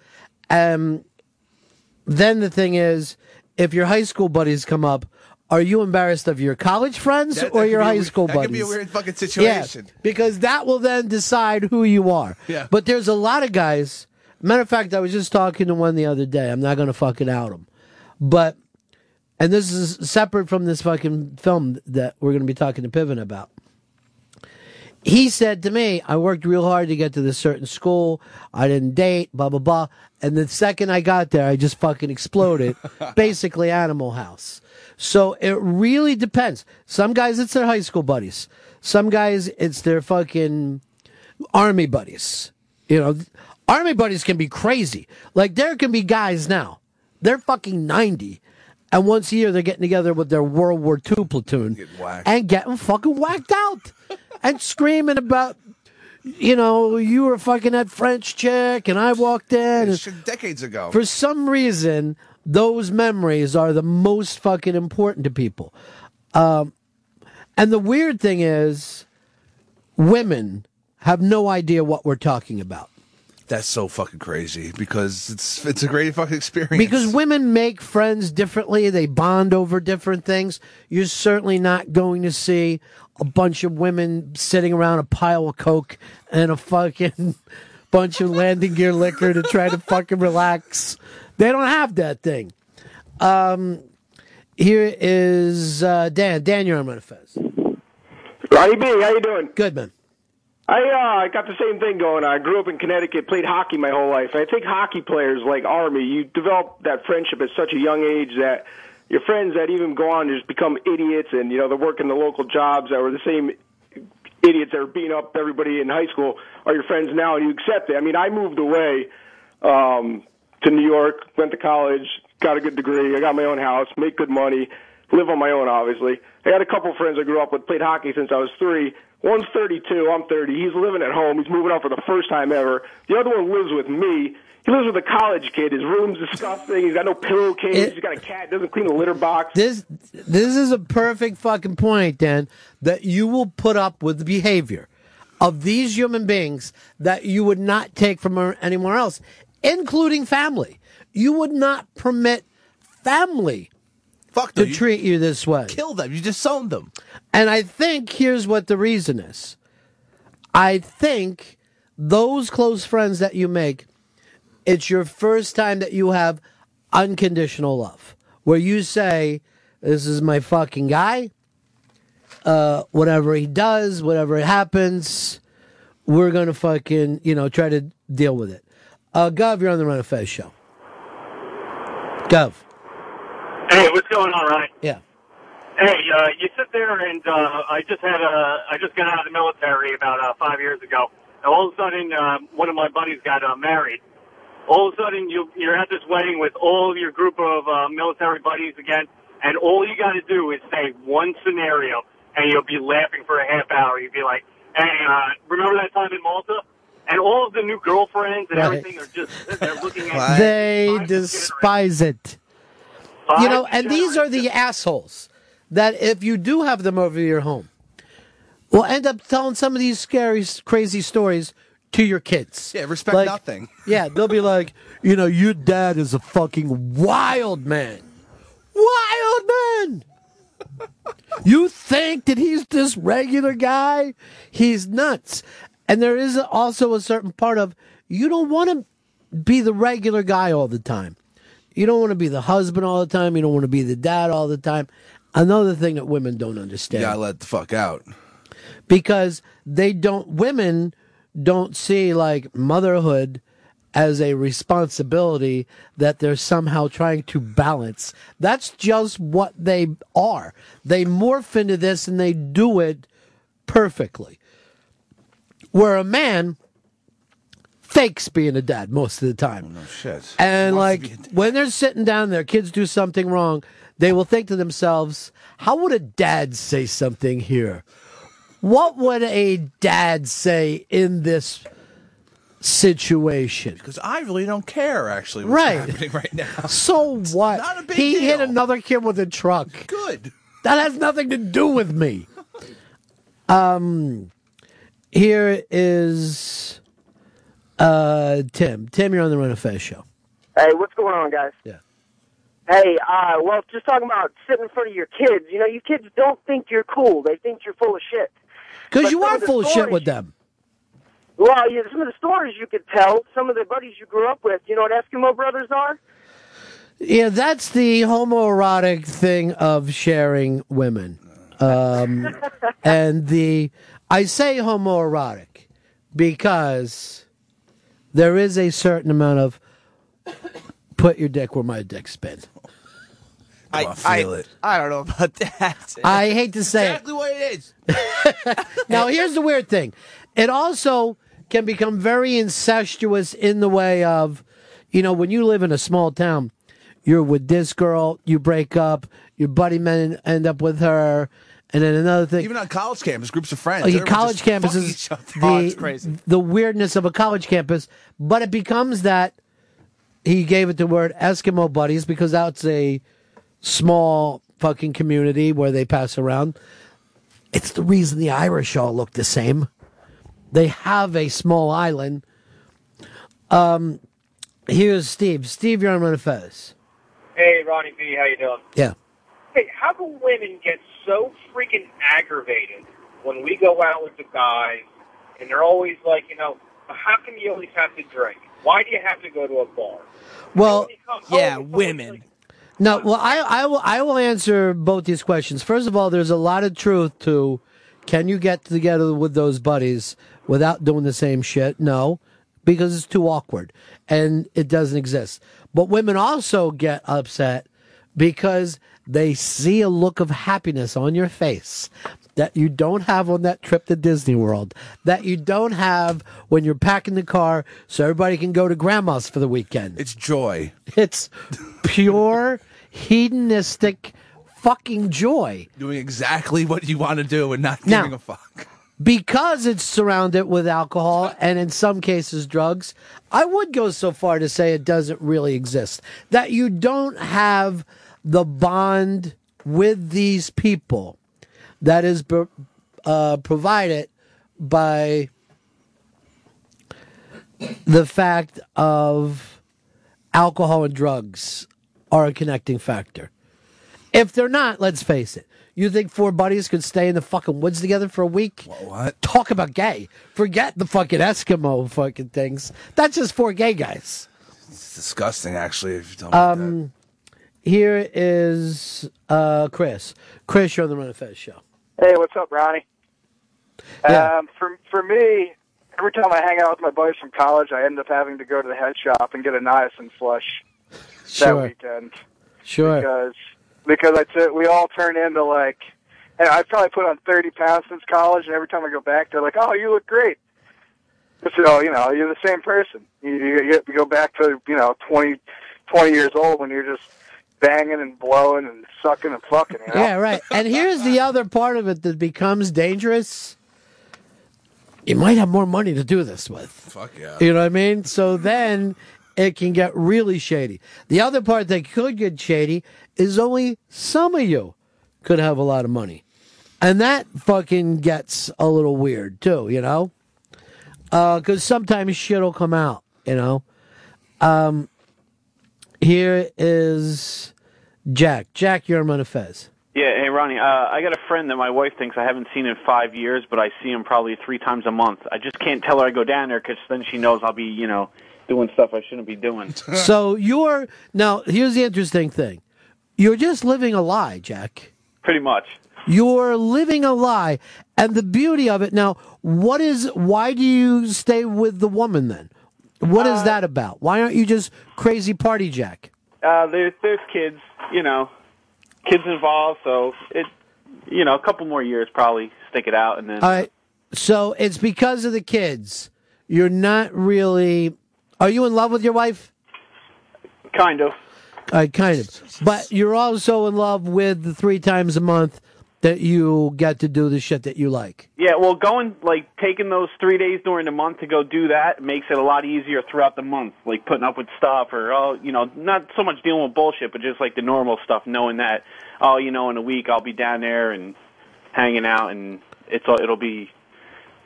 and Then the thing is, if your high school buddies come up. Are you embarrassed of your college friends That- that or your high weird- school that buddies? could be a weird fucking Yeah, situation. because that will then decide who you are. Yeah. But there's a lot of guys. Matter of fact, I was just talking to one the other day. I'm not going to fucking out him, but and this is separate from this fucking film that we're going to be talking to Piven about. He said to me, "I worked real hard to get to this certain school. I didn't date, blah blah blah." And the second I got there, I just fucking exploded. Basically, Animal House. So it really depends. Some guys, it's their high school buddies. Some guys, it's their fucking army buddies. You know, army buddies can be crazy. Like there can be guys now. They're fucking 90. And once a year they're getting together with their World War II platoon and getting fucking whacked out and screaming about you know, you were fucking that French chick and I walked in. Shit, decades ago. for some reason, those memories are the most fucking important to people. Um, and the weird thing is, women have no idea what we're talking about. That's so fucking crazy because it's it's a great fucking experience. Because women make friends differently, they bond over different things. You're certainly not going to see a bunch of women sitting around a pile of coke and a fucking bunch of landing gear liquor to try to fucking relax. They don't have that thing. Um, here is uh, Dan. Dan, you're on Run Fez. B, how you doing? Good man. I uh, I got the same thing going. I grew up in Connecticut, played hockey my whole life. I think hockey players like Army, you develop that friendship at such a young age that your friends that even go on to just become idiots and you know they're working the local jobs that were the same idiots that were beating up everybody in high school are your friends now and you accept it. I mean, I moved away um, to New York, went to college, got a good degree, I got my own house, make good money, live on my own, obviously. I got a couple friends I grew up with, played hockey since I was three. One's 32, I'm 30. He's living at home. He's moving out for the first time ever. The other one lives with me. He lives with a college kid. His room's disgusting. He's got no pillowcase. He's got a cat. Doesn't clean the litter box. This this is a perfect fucking point, Dan, that you will put up with the behavior of these human beings that you would not take from anywhere else, including family. You would not permit family Fuck to treat you this way. Kill them. You disown them. And I think here's what the reason is. I think those close friends that you make, it's your first time that you have unconditional love, where you say, This is my fucking guy. Uh, whatever he does, whatever happens, we're going to fucking, you know, try to deal with it. Uh, Gov, you're on the Ron and Fez show. Gov. Hey, what's going on, Ronnie? Yeah. Hey, uh, you sit there and uh, I just had a, I just got out of the military about uh, five years ago. And all of a sudden, uh, one of my buddies got uh, married. All of a sudden, you, you're at this wedding with all of your group of uh, military buddies again, and all you got to do is say one scenario, and you'll be laughing for a half hour. You'll be like, "Hey, uh, remember that time in Malta?" And all of the new girlfriends and Right. everything are just they're looking at They despise it. You know, and these are the assholes that if you do have them over your home, will end up telling some of these scary, crazy stories to your kids. Yeah, respect Like, nothing. Yeah, they'll be like, you know, your dad is a fucking wild man. Wild man! You think that he's this regular guy? He's nuts. And there is also a certain part of you don't want to be the regular guy all the time. You don't want to be the husband all the time. You don't want to be the dad all the time. Another thing that women don't You understand gotta let the fuck out. because they don't women don't see like motherhood as a responsibility that they're somehow trying to balance. That's just what they are. They morph into this and they do it perfectly. Where a man fakes being a dad most of the time. No shit. And like when they're sitting down, their kids do something wrong, they will think to themselves, "How would a dad say something here? What would a dad say in this situation?" Because I really don't care, actually, what's Right. happening right now. So what? not a big he hit another kid with a truck. Good. That has nothing to do with me. Um, here is uh Tim. Tim, you're on the Ron and Fez show. Hey, what's going on, guys? Yeah. Hey, uh, well, just talking about sitting in front of your kids. You know, you kids don't think you're cool. They think you're full of shit. Because you are of full of shit with them. Well, yeah, some of the stories you could tell, some of the buddies you grew up with. You know what Eskimo brothers are? Yeah, that's the homoerotic thing of sharing women. Um, and the I say homoerotic because there is a certain amount of put your dick where my dick's been. I, I, I don't know about that. I hate to say Exactly what it is. Now, here's the weird thing. It also can become very incestuous in the way of, you know, when you live in a small town, you're with this girl, you break up, your buddy men end up with her, and then another thing. Even on college campus, groups of friends. Like, everyone college just fucking campuses, each other. the, the weirdness of a college campus, but it becomes that he gave it the word Eskimo buddies because that's a small fucking community where they pass around. It's the reason the Irish all look the same. They have a small island. Um, here's Steve. Steve, you're on Ron and Fez. Hey, Ronnie B, how you doing? Yeah. Hey, how do women get so freaking aggravated when we go out with the guys, and they're always like, you know, how come you always have to drink? Why do you have to go to a bar? Well, yeah, women. No, well, I, I will I will answer both these questions. First of all, there's a lot of truth to can you get together with those buddies without doing the same shit? No, because it's too awkward and it doesn't exist. But women also get upset because they see a look of happiness on your face that you don't have on that trip to Disney World, that you don't have when you're packing the car so everybody can go to grandma's for the weekend. It's joy. It's pure hedonistic fucking joy. Doing exactly what you want to do and not Now- giving a fuck. Because it's surrounded with alcohol and in some cases drugs, I would go so far to say it doesn't really exist. That you don't have the bond with these people that is uh, provided by the fact of alcohol and drugs are a connecting factor. If they're not, let's face it. You think four buddies could stay in the fucking woods together for a week? What? Talk about gay. Forget the fucking Eskimo fucking things. That's just four gay guys. It's disgusting, actually. If you tell me that. Here is uh, Chris. Chris, you're on the Ron and Fez show. Hey, what's up, Ronnie? Um, for for me, every time I hang out with my buddies from college, I end up having to go to the head shop and get a niacin flush Sure. that weekend Sure. because because I t- we all turn into like, and I probably put on thirty pounds since college, and every time I go back, they're like, "Oh, you look great." So you know, you're the same person. You, you, you go back to you know 20, 20 years old when you're just banging and blowing and sucking and fucking. You know? Yeah, right. And here's the other part of it that becomes dangerous. You might have more money to do this with. Fuck yeah. You know what I mean? So then it can get really shady. The other part that could get shady is only some of you could have a lot of money. And that fucking gets a little weird too, you know? Because sometimes shit will come out, you know? Um, here is Jack. Jack, you're on Fez. Yeah, hey Ronnie, uh, I got a friend that my wife thinks I haven't seen in five years, but I see him probably three times a month. I just can't tell her I go down there because then she knows I'll be, you know, doing stuff I shouldn't be doing. so you're now here's the interesting thing you're just living a lie jack Pretty much. you're living a lie and the beauty of it now what is why do you stay with the woman then What is that about? Why aren't you just crazy party Jack? Uh, there's there's kids, you know, kids involved, so it, you know, a couple more years probably stick it out, and then All right. So it's because of the kids. You're not really. Are you in love with your wife? kind of. Uh, kind of. But you're also in love with the three times a month that you get to do the shit that you like. Yeah, well, going like taking those three days during the month to go do that makes it a lot easier throughout the month. Like putting up with stuff, or oh, you know, not so much dealing with bullshit, but just like the normal stuff. Knowing that, oh, you know, in a week I'll be down there and hanging out, and it's all it'll be.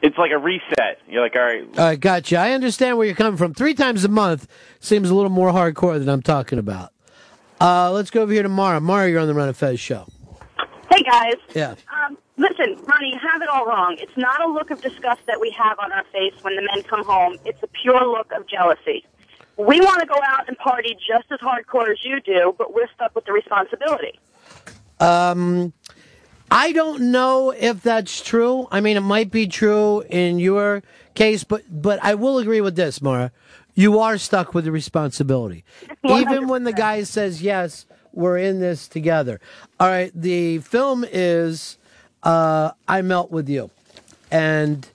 It's like a reset. You're like, all right, All right, gotcha. I understand where you're coming from. Three times a month seems a little more hardcore than I'm talking about. Uh, let's go over here to Mara. Mara, you're on the Ron and Fez show. Hey guys. Yeah. Um, listen, Ronnie, you have it all wrong. It's not a look of disgust that we have on our face when the men come home. It's a pure look of jealousy. We want to go out and party just as hardcore as you do, but we're stuck with the responsibility. Um, I don't know if that's true. I mean, it might be true in your case, but but I will agree with this, Mara. You are stuck with the responsibility, even when the guy says yes. We're in this together. All right. The film is uh, "I Melt with You," and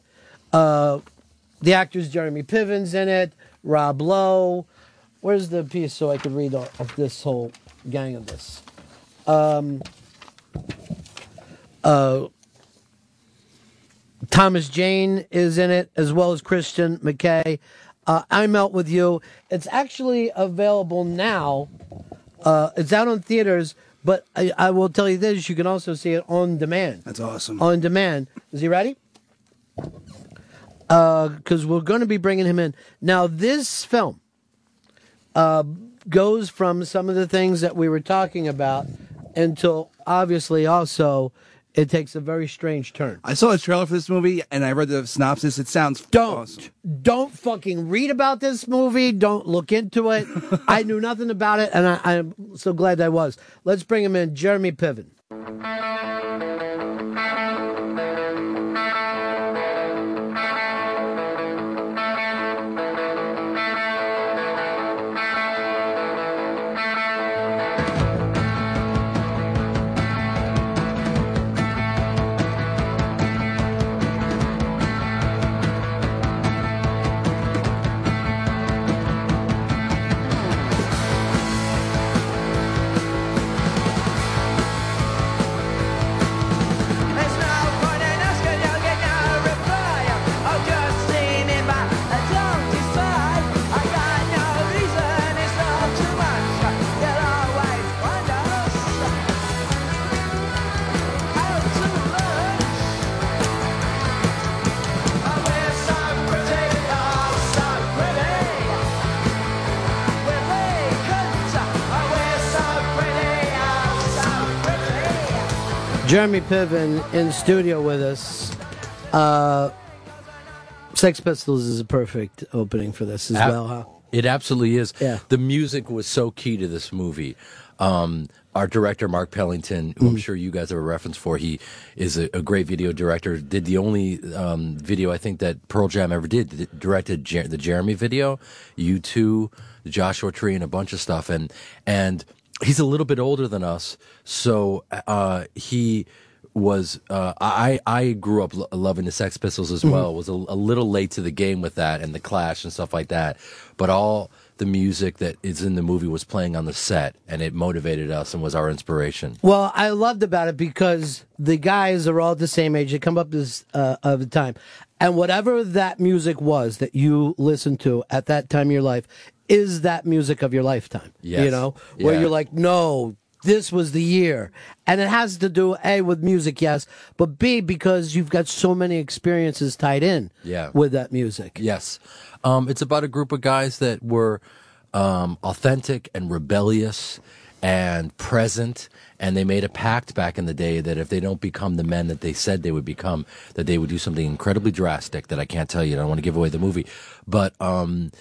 uh, the actors Jeremy Piven's in it. Rob Lowe. Where's the piece so I could read all of this whole gang of this? Um, uh, Thomas Jane is in it, as well as Christian McKay. Uh, I Melt With You. It's actually available now. Uh, it's out on theaters, but I, I will tell you this you can also see it on demand. That's awesome. On demand. Is he ready? Because we're going to be bringing him in. Now, this film uh, goes from some of the things that we were talking about until obviously also it takes a very strange turn. I saw a trailer for this movie and I read the synopsis. It sounds don't don't fucking read about this movie. Don't look into it. I knew nothing about it, and I, I'm so glad I was. Let's bring him in, Jeremy Piven. Jeremy Piven in studio with us. Uh, Sex Pistols is a perfect opening for this as Ab- well, huh? It absolutely is. Yeah. The music was so key to this movie. Um, our director, Mark Pellington, who I'm Mhm. sure you guys have a reference for, he is a, a great video director. Did the only um, video I think that Pearl Jam ever did. directed Jer- the Jeremy video, U2, Joshua Tree, and a bunch of stuff. And and he's a little bit older than us, so uh, he was uh, I I grew up lo- loving the Sex Pistols as well. Mhm. Was a, a little late to the game with that and the Clash and stuff like that, but all the music that is in the movie was playing on the set, and it motivated us and was our inspiration. Well, I loved about it because the guys are all the same age. They come up this uh, of the time, and whatever that music was that you listened to at that time of your life is that music of your lifetime. Yes. You know, where Yeah. you're like, no. This was the year. And it has to do, A, with music, yes, but B, because you've got so many experiences tied in Yeah. with that music. Yes. Um, it's about a group of guys that were um, authentic and rebellious and present. And they made a pact back in the day that if they don't become the men that they said they would become, that they would do something incredibly drastic that I can't tell you. I don't want to give away the movie. But um,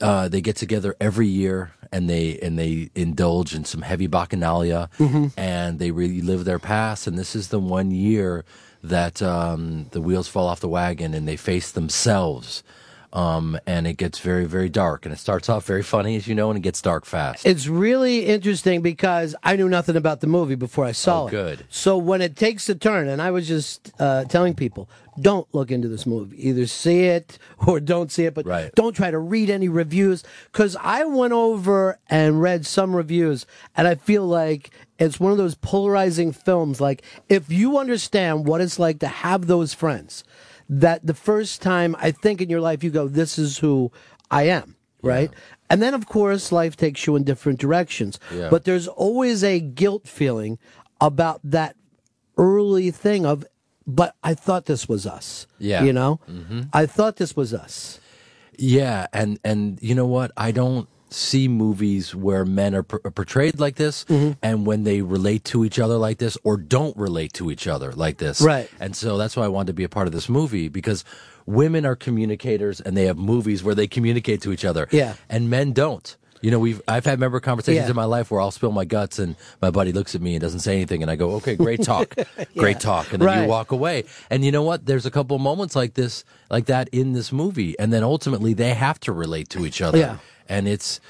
uh, they get together every year and they and they indulge in some heavy bacchanalia Mhm. and they relive their past. And this is the one year that um, the wheels fall off the wagon and they face themselves Um, and it gets very, very dark. And it starts off very funny, as you know, and it gets dark fast. It's really interesting because I knew nothing about the movie before I saw Oh, it. good. So when it takes a turn, and I was just uh, telling people, don't look into this movie. Either see it or don't see it, but don't try to read any reviews. Because I went over and read some reviews, and I feel like it's one of those polarizing films. Like, if you understand what it's like to have those friends, that the first time I think in your life you go, this is who I am, right? And then, of course, life takes you in different directions. Yeah. But there's always a guilt feeling about that early thing of, but I thought this was us. Yeah. You know? Mhm. I thought this was us. Yeah, and and you know what? I don't see movies where men are, per- are portrayed like this, Mm-hmm. and when they relate to each other like this, or don't relate to each other like this. Right. And so that's why I wanted to be a part of this movie because women are communicators, and they have movies where they communicate to each other. Yeah. And men don't. You know, we've I've had member conversations Yeah. in my life where I'll spill my guts, and my buddy looks at me and doesn't say anything, and I go, "Okay, great talk, great talk," and then Right. you walk away. And you know what? There's a couple of moments like this, like that in this movie, and then ultimately they have to relate to each other. Yeah. And it's,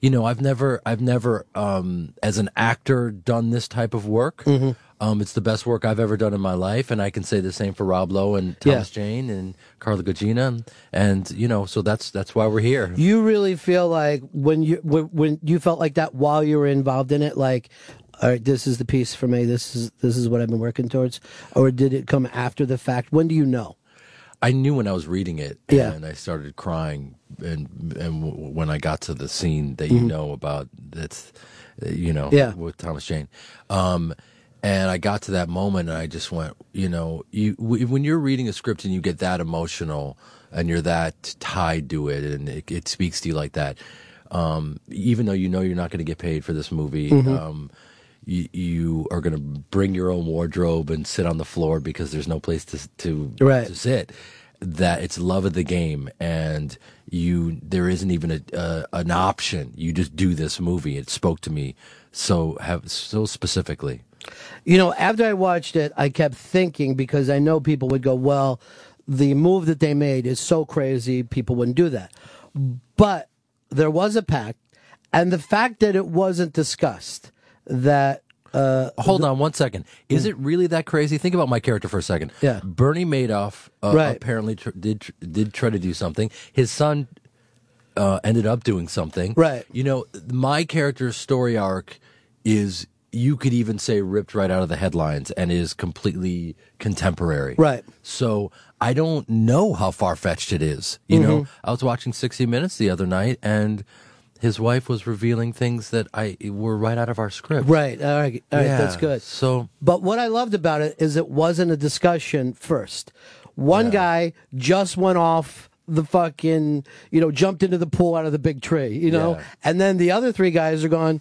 you know, I've never, I've never, um, as an actor, done this type of work. Mhm. Um, it's the best work I've ever done in my life, and I can say the same for Rob Lowe and Thomas Jane and Carla Gugino, and you know, so that's that's why we're here. You really feel like when you when, when you felt like that while you were involved in it, like, all right, this is the piece for me. This is this is what I've been working towards, or did it come after the fact? When do you know? I knew when I was reading it, Yeah. and I started crying, and and w- when I got to the scene that you Mhm. know about, that's uh, you know, Yeah. with Thomas Jane, um, and I got to that moment, and I just went, you know, you w- when you're reading a script and you get that emotional, and you're that tied to it, and it, it speaks to you like that, um, even though you know you're not going to get paid for this movie. Mhm. Um, you, you are going to bring your own wardrobe and sit on the floor because there's no place to to, Right. to sit. That it's love of the game, and you there isn't even a uh, an option. You just do this movie. It spoke to me so have so specifically. You know, after I watched it, I kept thinking because I know people would go, well, the move that they made is so crazy, people wouldn't do that. But there was a pact, and the fact that it wasn't discussed that. Uh, Hold on one second. Is it really that crazy? Think about my character for a second. Yeah. Bernie Madoff uh, Right. apparently tr- did tr- did try to do something. His son uh, ended up doing something. Right. You know, my character's story arc is you could even say ripped right out of the headlines and is completely contemporary. Right. So I don't know how far fetched it is. You know, Mhm. I was watching 60 Minutes the other night and his wife was revealing things that I were right out of our script. Right. All right. All right. Yeah, That's good. So, but what I loved about it is it wasn't a discussion first. One guy just went off the fucking, you know, jumped into the pool out of the big tree, you know, Yeah. and then the other three guys are going.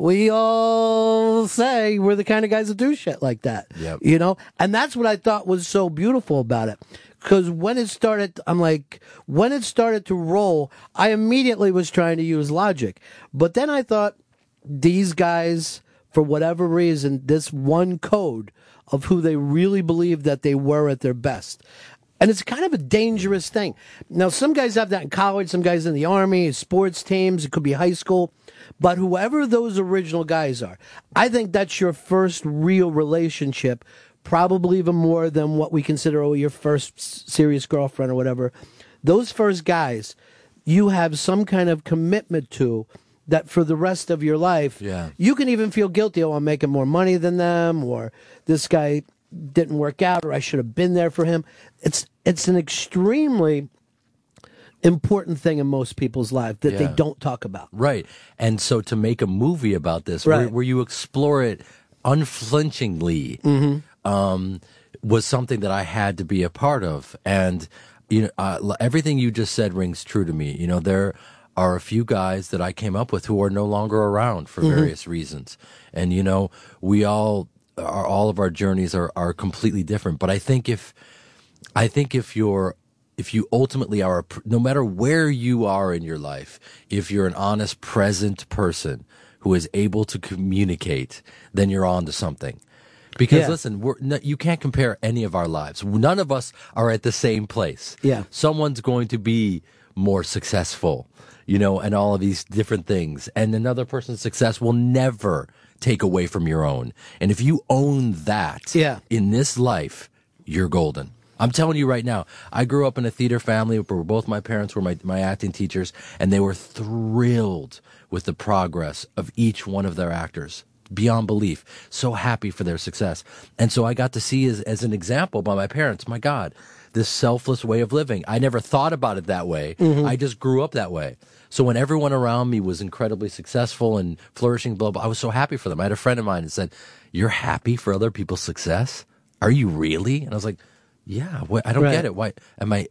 We all say we're the kind of guys that do shit like that, Yep. you know, and that's what I thought was so beautiful about it. Because when it started, I'm like, when it started to roll, I immediately was trying to use logic. But then I thought, these guys, for whatever reason, this one code of who they really believe that they were at their best. And it's kind of a dangerous thing. Now, some guys have that in college, some guys in the army, sports teams, it could be high school. But whoever those original guys are, I think that's your first real relationship, probably even more than what we consider oh, your first serious girlfriend or whatever. Those first guys, you have some kind of commitment to that for the rest of your life. Yeah. You can even feel guilty, oh, I'm making more money than them, or this guy didn't work out, or I should have been there for him. It's it's an extremely important thing in most people's life that they don't talk about. Right. And so to make a movie about this, where, Right. where you explore it unflinchingly, Mm-hmm. um, was something that I had to be a part of. And, you know, uh, everything you just said rings true to me. You know, there are a few guys that I came up with who are no longer around for Mhm. various reasons. And, you know, we all are, all of our journeys are, are completely different. But I think if, I think if you're if you ultimately are a, no matter where you are in your life, if you're an honest present person who is able to communicate, then you're on to something. Because Yeah. listen, we're, no, you can't compare any of our lives. None of us are at the same place. Yeah. Someone's going to be more successful, you know, and all of these different things. And another person's success will never take away from your own. And if you own that Yeah. in this life, you're golden. I'm telling you right now, I grew up in a theater family where both my parents were my, my acting teachers, and they were thrilled with the progress of each one of their actors. Beyond belief. So happy for their success. And so I got to see as, as an example by my parents, my God, this selfless way of living. I never thought about it that way. Mhm. I just grew up that way. So when everyone around me was incredibly successful and flourishing, blah, blah, I was so happy for them. I had a friend of mine that said, You're happy for other people's success? Are you really? And I was like, Yeah, what, I don't Right. get it. Why am I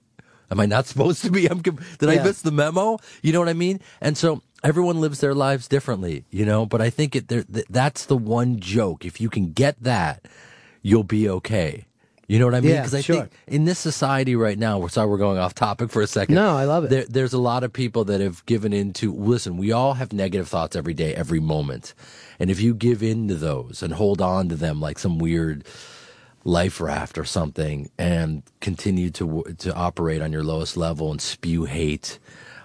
am I not supposed to be? I'm did I Yeah. miss the memo? You know what I mean? And so everyone lives their lives differently, you know, but I think it th- that's the one joke. If you can get that, you'll be okay. You know what I mean? Yeah, I sure. think in this society right now, we're sorry we're going off topic for a second. No, I love it. There, there's a lot of people that have given into. Listen, we all have negative thoughts every day, every moment, and if you give in to those and hold on to them like some weird life raft or something, and continue to to operate on your lowest level and spew hate.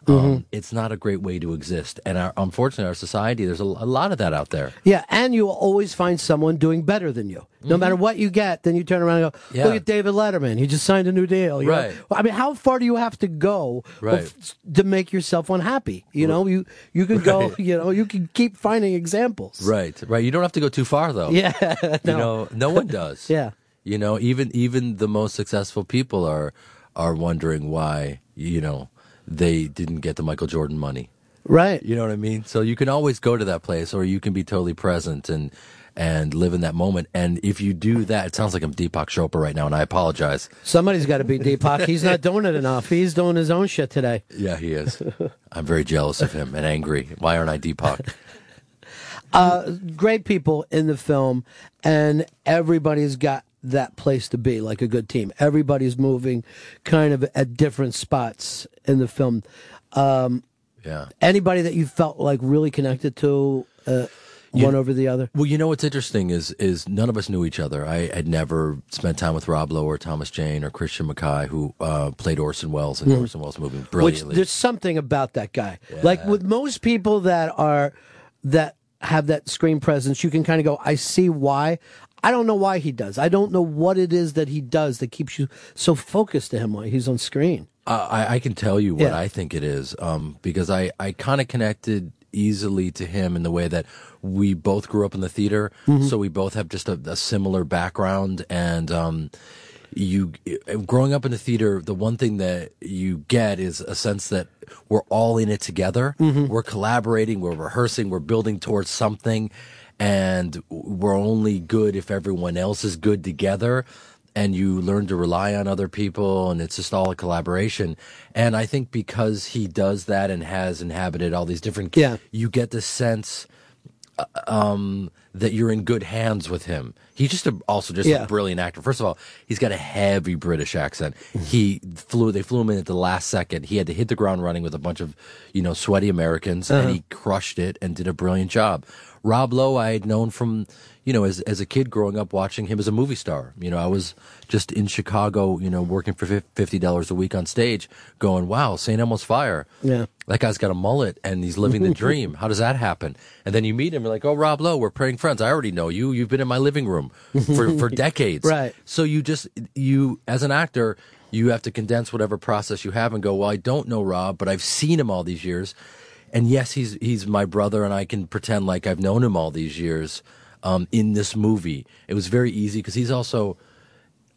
Um, Mhm. it's not a great way to exist, and our, unfortunately, our society there's a, a lot of that out there. Yeah, and you will always find someone doing better than you. No matter what you get, then you turn around and go, Mm-hmm. Yeah. look at David Letterman. He just signed a new deal. you? Right. Well, I mean, how far do you have to go Right. to make yourself unhappy? You know, you, you can go, you know, you can keep finding examples. Right, right. You don't have to go too far though. Yeah, You know, no one does. Yeah. You know, even even the most successful people are are wondering why, you know, they didn't get the Michael Jordan money. Right. You know what I mean? So you can always go to that place or you can be totally present and and live in that moment. And if you do that, it sounds like I'm Deepak Chopra right now and I apologize. Somebody's got to be Deepak. He's not doing it enough. He's doing his own shit today. Yeah, he is. I'm very jealous of him and angry. Why aren't I Deepak? Uh, great people in the film, and everybody's got that place to be, like a good team. Everybody's moving kind of at different spots in the film. Um, yeah. Anybody that you felt like really connected to, uh, You- one over the other? Well, you know what's interesting is is none of us knew each other. I had never spent time with Rob Lowe or Thomas Jane or Christian McKay, who uh, played Orson Welles in Mhm. Orson Welles movie Which brilliantly. there's something about that guy. Like with most people that are that have that screen presence, you can kind of go, I see why. I don't know why he does. I don't know what it is that he does that keeps you so focused to him while he's on screen. Uh, I, I can tell you what Yeah. I think it is, um, because I, I kind of connected easily to him in the way that we both grew up in the theater, Mhm. so we both have just a, a similar background. And um, you, growing up in the theater, the one thing that you get is a sense that we're all in it together. Mhm. We're collaborating, we're rehearsing, we're building towards something, and we're only good if everyone else is good together and you learn to rely on other people and it's just all a collaboration and i think because he does that and has inhabited all these different Yeah. you get the sense uh, um that you're in good hands with him he's just a, also just Yeah. a brilliant actor first of all he's got a heavy british accent he flew they flew him in at the last second he had to hit the ground running with a bunch of you know sweaty americans Uh-huh. and he crushed it and did a brilliant job rob lowe i had known from you know, as as a kid growing up watching him as a movie star. You know, I was just in Chicago, you know, working for fifty dollars a week on stage, going, "Wow, St. Elmo's Fire." Yeah. That guy's got a mullet and he's living the dream. How does that happen? And then you meet him, you're like, "Oh, Rob Lowe, we're praying friends. I already know you. You've been in my living room for for decades." Right. So you just you as an actor, you have to condense whatever process you have and go, "Well, I don't know Rob, but I've seen him all these years." And yes, he's he's my brother and I can pretend like I've known him all these years um, in this movie. It was very easy because he's also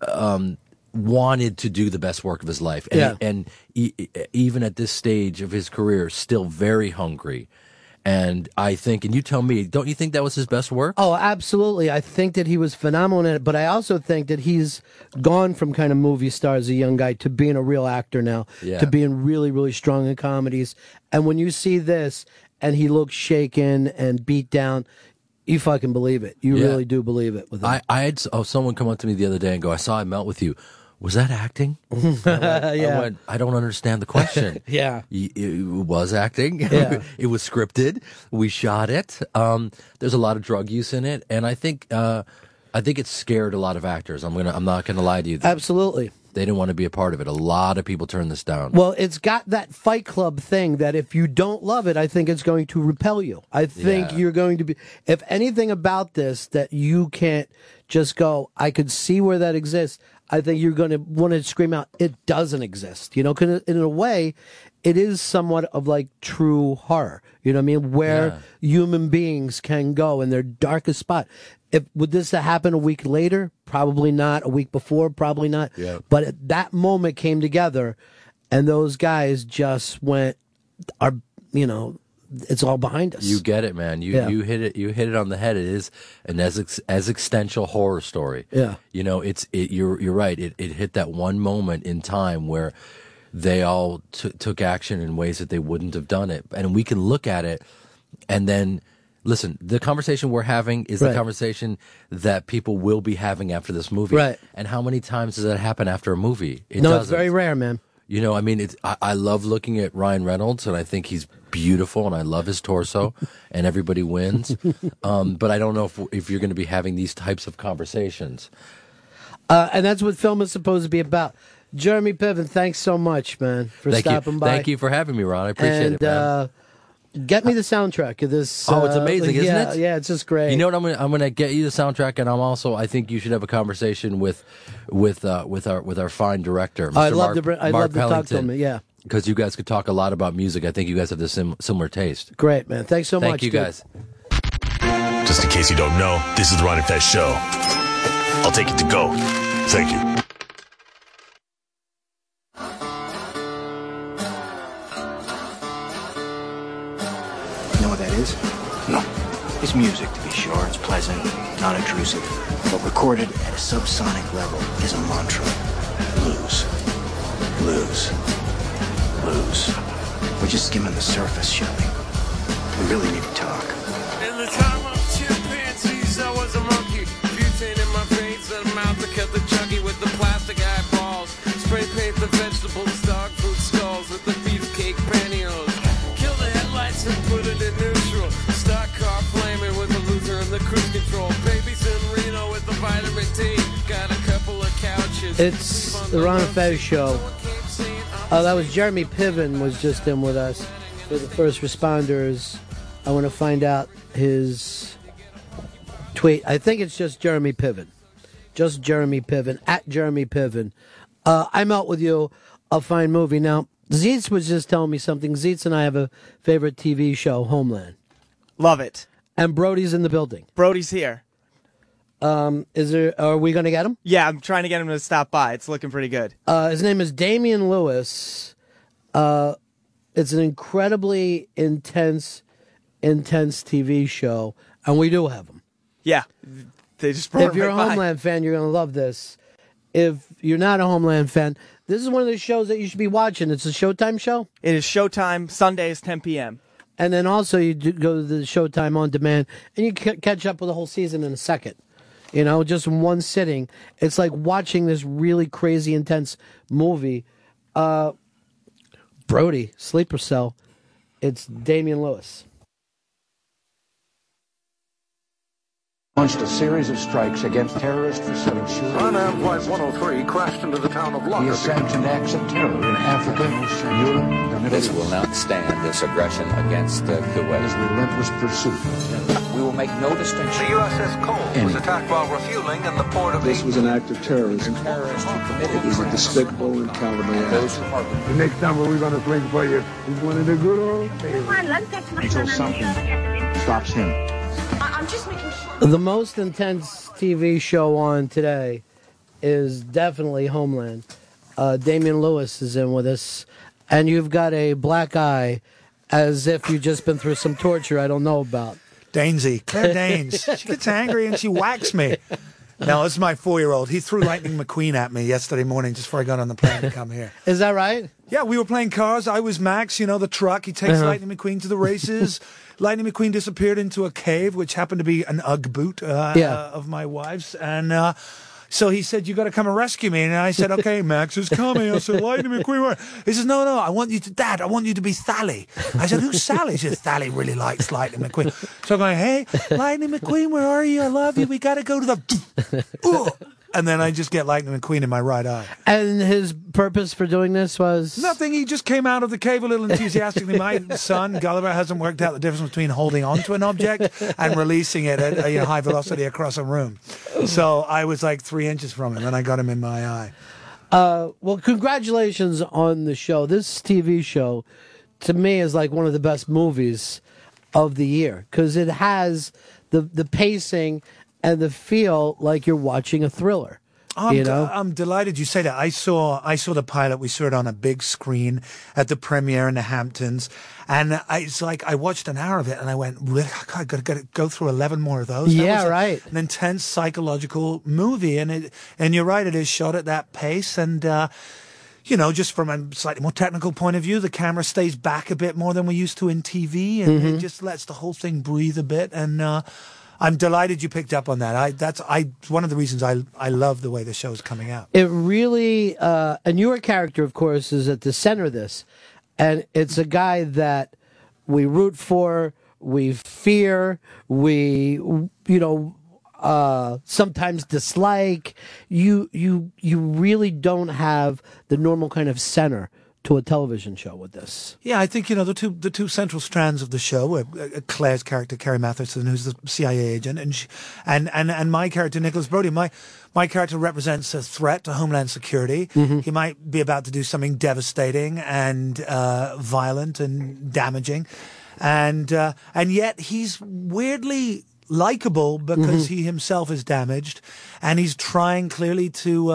um, wanted to do the best work of his life, and, Yeah. and e- even at this stage of his career, still very hungry. And I think, and you tell me, don't you think that was his best work? Oh, absolutely. I think that he was phenomenal in it, but I also think that he's gone from kind of movie star as a young guy to being a real actor now, Yeah. to being really, really strong in comedies. And when you see this and he looks shaken and beat down, you fucking believe it. You Yeah. really do believe it with. I, I had oh, someone come up to me the other day and go, I saw I melt with you. Was that acting? I went, I, went, I don't understand the question. Yeah. It was acting. Yeah. it was scripted. We shot it. Um, there's a lot of drug use in it, and I think uh, I think it scared a lot of actors. I'm gonna. I'm not gonna lie to you. Absolutely. They didn't want to be a part of it. A lot of people turned this down. Well, it's got that Fight Club thing that if you don't love it, I think it's going to repel you. I think Yeah. you're going to be, if anything about this that you can't just go, I could see where that exists. I think you're going to want to scream out, it doesn't exist. You know, because in a way, it is somewhat of like true horror. You know what I mean? Where human beings can go in their darkest spot. If would this happen a week later? Probably not. A week before? Probably not. Yeah. But at that moment came together, and those guys just went, "Are you know, it's all behind us." You get it, man. You Yeah. you hit it. You hit it on the head. It is an as as existential horror story. Yeah. You know, it's it. You're you're right. It it hit that one moment in time where they all t- took action in ways that they wouldn't have done it, and we can look at it and then. Listen, the conversation we're having is Right. the conversation that people will be having after this movie. Right. And how many times does that happen after a movie? It no, it's doesn't. very rare, man. You know, I mean, it's, I, I love looking at Ryan Reynolds, and I think he's beautiful, and I love his torso, and everybody wins. um, but I don't know if if you're going to be having these types of conversations. Uh, and that's what film is supposed to be about. Jeremy Piven, thanks so much, man, for thank stopping you, by. thank you for having me, Ron. I appreciate and, it, man. Uh, get me the soundtrack of this. oh, it's uh, amazing, isn't yeah, it? Yeah, it's just great. You know what? I'm gonna I'm gonna get you the soundtrack, and I'm also I think you should have a conversation with with uh, with our with our fine director. Mr. I'd love Mark, to. bring- I'd Mark love to talk to Pellington, him. Yeah, because you guys could talk a lot about music. I think you guys have the sim- similar taste. great, man. Thanks so Thank much. Thank you dude. guys. Just in case you don't know, this is the Ron and Fez show. I'll take it to go. Thank you. You It's music, to be sure. It's pleasant, non intrusive. But recorded at a subsonic level is a mantra lose. Lose. Lose. We're just skimming the surface, Shelby. We really need to talk. In the time of chimpanzees, I was a monkey. Butane in my veins, and mouth to the chuggy with the plastic eyeballs. It's the Ron and Fez show. Oh, that was Jeremy Piven was just in with us for the first responders. I want to find out his tweet. I think it's just Jeremy Piven, just Jeremy Piven at Jeremy Piven. Uh, I'm out with you. A fine movie. Now, Zeitz was just telling me something. Zeitz and I have a favorite TV show, Homeland. Love it. And Brody's in the building. Brody's here. Um, is there? Are we going to get him? Yeah, I'm trying to get him to stop by. It's looking pretty good. Uh, his name is Damian Lewis. Uh, it's an incredibly intense, intense TV show, and we do have him. Yeah, they just brought If you're right a by. Homeland fan, you're going to love this. If you're not a Homeland fan, this is one of the shows that you should be watching. It's a Showtime show. It is Showtime Sundays 10 p.m. And then also you do go to the Showtime on demand, and you ca- catch up with the whole season in a second. You know, just in one sitting. It's like watching this really crazy, intense movie. Uh, Brody, Sleeper Cell. It's Damian Lewis. Launched a series of strikes against terrorist facilities. Unarmed Flight 103 crashed into the town of He Lockerbie. has sanctioned acts of terror in Africa, Europe, the Middle This will not stand this aggression against uh, Kuwait. His relentless pursuit. We will make no distinction. The USS Cole was attacked while refueling in the port of This was an act of terrorism. It was a despicable and cowardly act. The next time we're going to swing for you is one of the good old days. Until something stops him. The most intense TV show on today is definitely Homeland. Uh, Damian Lewis is in with us, and you've got a black eye as if you've just been through some torture I don't know about. Dainsy, Claire Danes. She gets angry and she whacks me. No, this is my four year old. He threw Lightning McQueen at me yesterday morning just before I got on the plane to come here. Is that right? Yeah, we were playing cars. I was Max, you know, the truck. He takes Uh-huh. Lightning McQueen to the races. Lightning McQueen disappeared into a cave, which happened to be an Ugg boot uh, Yeah. uh, of my wife's. And uh, So he said, "You got to come and rescue me." And I said, "Okay, Max is coming." I said, "Lightning McQueen." where?" He says, "No, no, I want you to, Dad. I want you to be Sally." I said, "Who's Sally?" He says, "Sally really likes Lightning McQueen." So I'm going, "Hey, Lightning McQueen, where are you? I love you. We got to go to the." Ooh. And then I just get Lightning McQueen in my right eye. And his purpose for doing this was Nothing. He just came out of the cave a little enthusiastically. My son Gulliver hasn't worked out the difference between holding onto an object and releasing it at a you know, high velocity across a room. So I was like three inches from him, and I got him in my eye. Uh, well, congratulations on the show. This TV show, to me, is like one of the best movies of the year because it has the the pacing and the feel like you're watching a thriller. I'm, you know, I'm delighted you say that. I saw I saw the pilot. We saw it on a big screen at the premiere in the Hamptons, and I, it's like I watched an hour of it, and I went, "Really? I got to go through eleven more of those." That Yeah, was right. An intense psychological movie, and it and you're right. It is shot at that pace, and. uh you know, just from a slightly more technical point of view, the camera stays back a bit more than we're used to in TV, and it Mhm. just lets the whole thing breathe a bit. And uh, I'm delighted you picked up on that. I that's I one of the reasons I I love the way the show's coming out. it really uh, and your character, of course, is at the center of this, and it's a guy that we root for, we fear, we you know uh sometimes dislike you you you really don't have the normal kind of center to a television show with this Yeah, I think you know the two the two central strands of the show. Uh, uh, Claire's character, Carrie Mathison, who's the CIA agent, and she, and and and my character, Nicholas Brody. My my character represents a threat to Homeland Security. Mhm. He might be about to do something devastating and uh, violent and damaging, and uh, and yet he's weirdly likable because Mhm. he himself is damaged, and he's trying clearly to.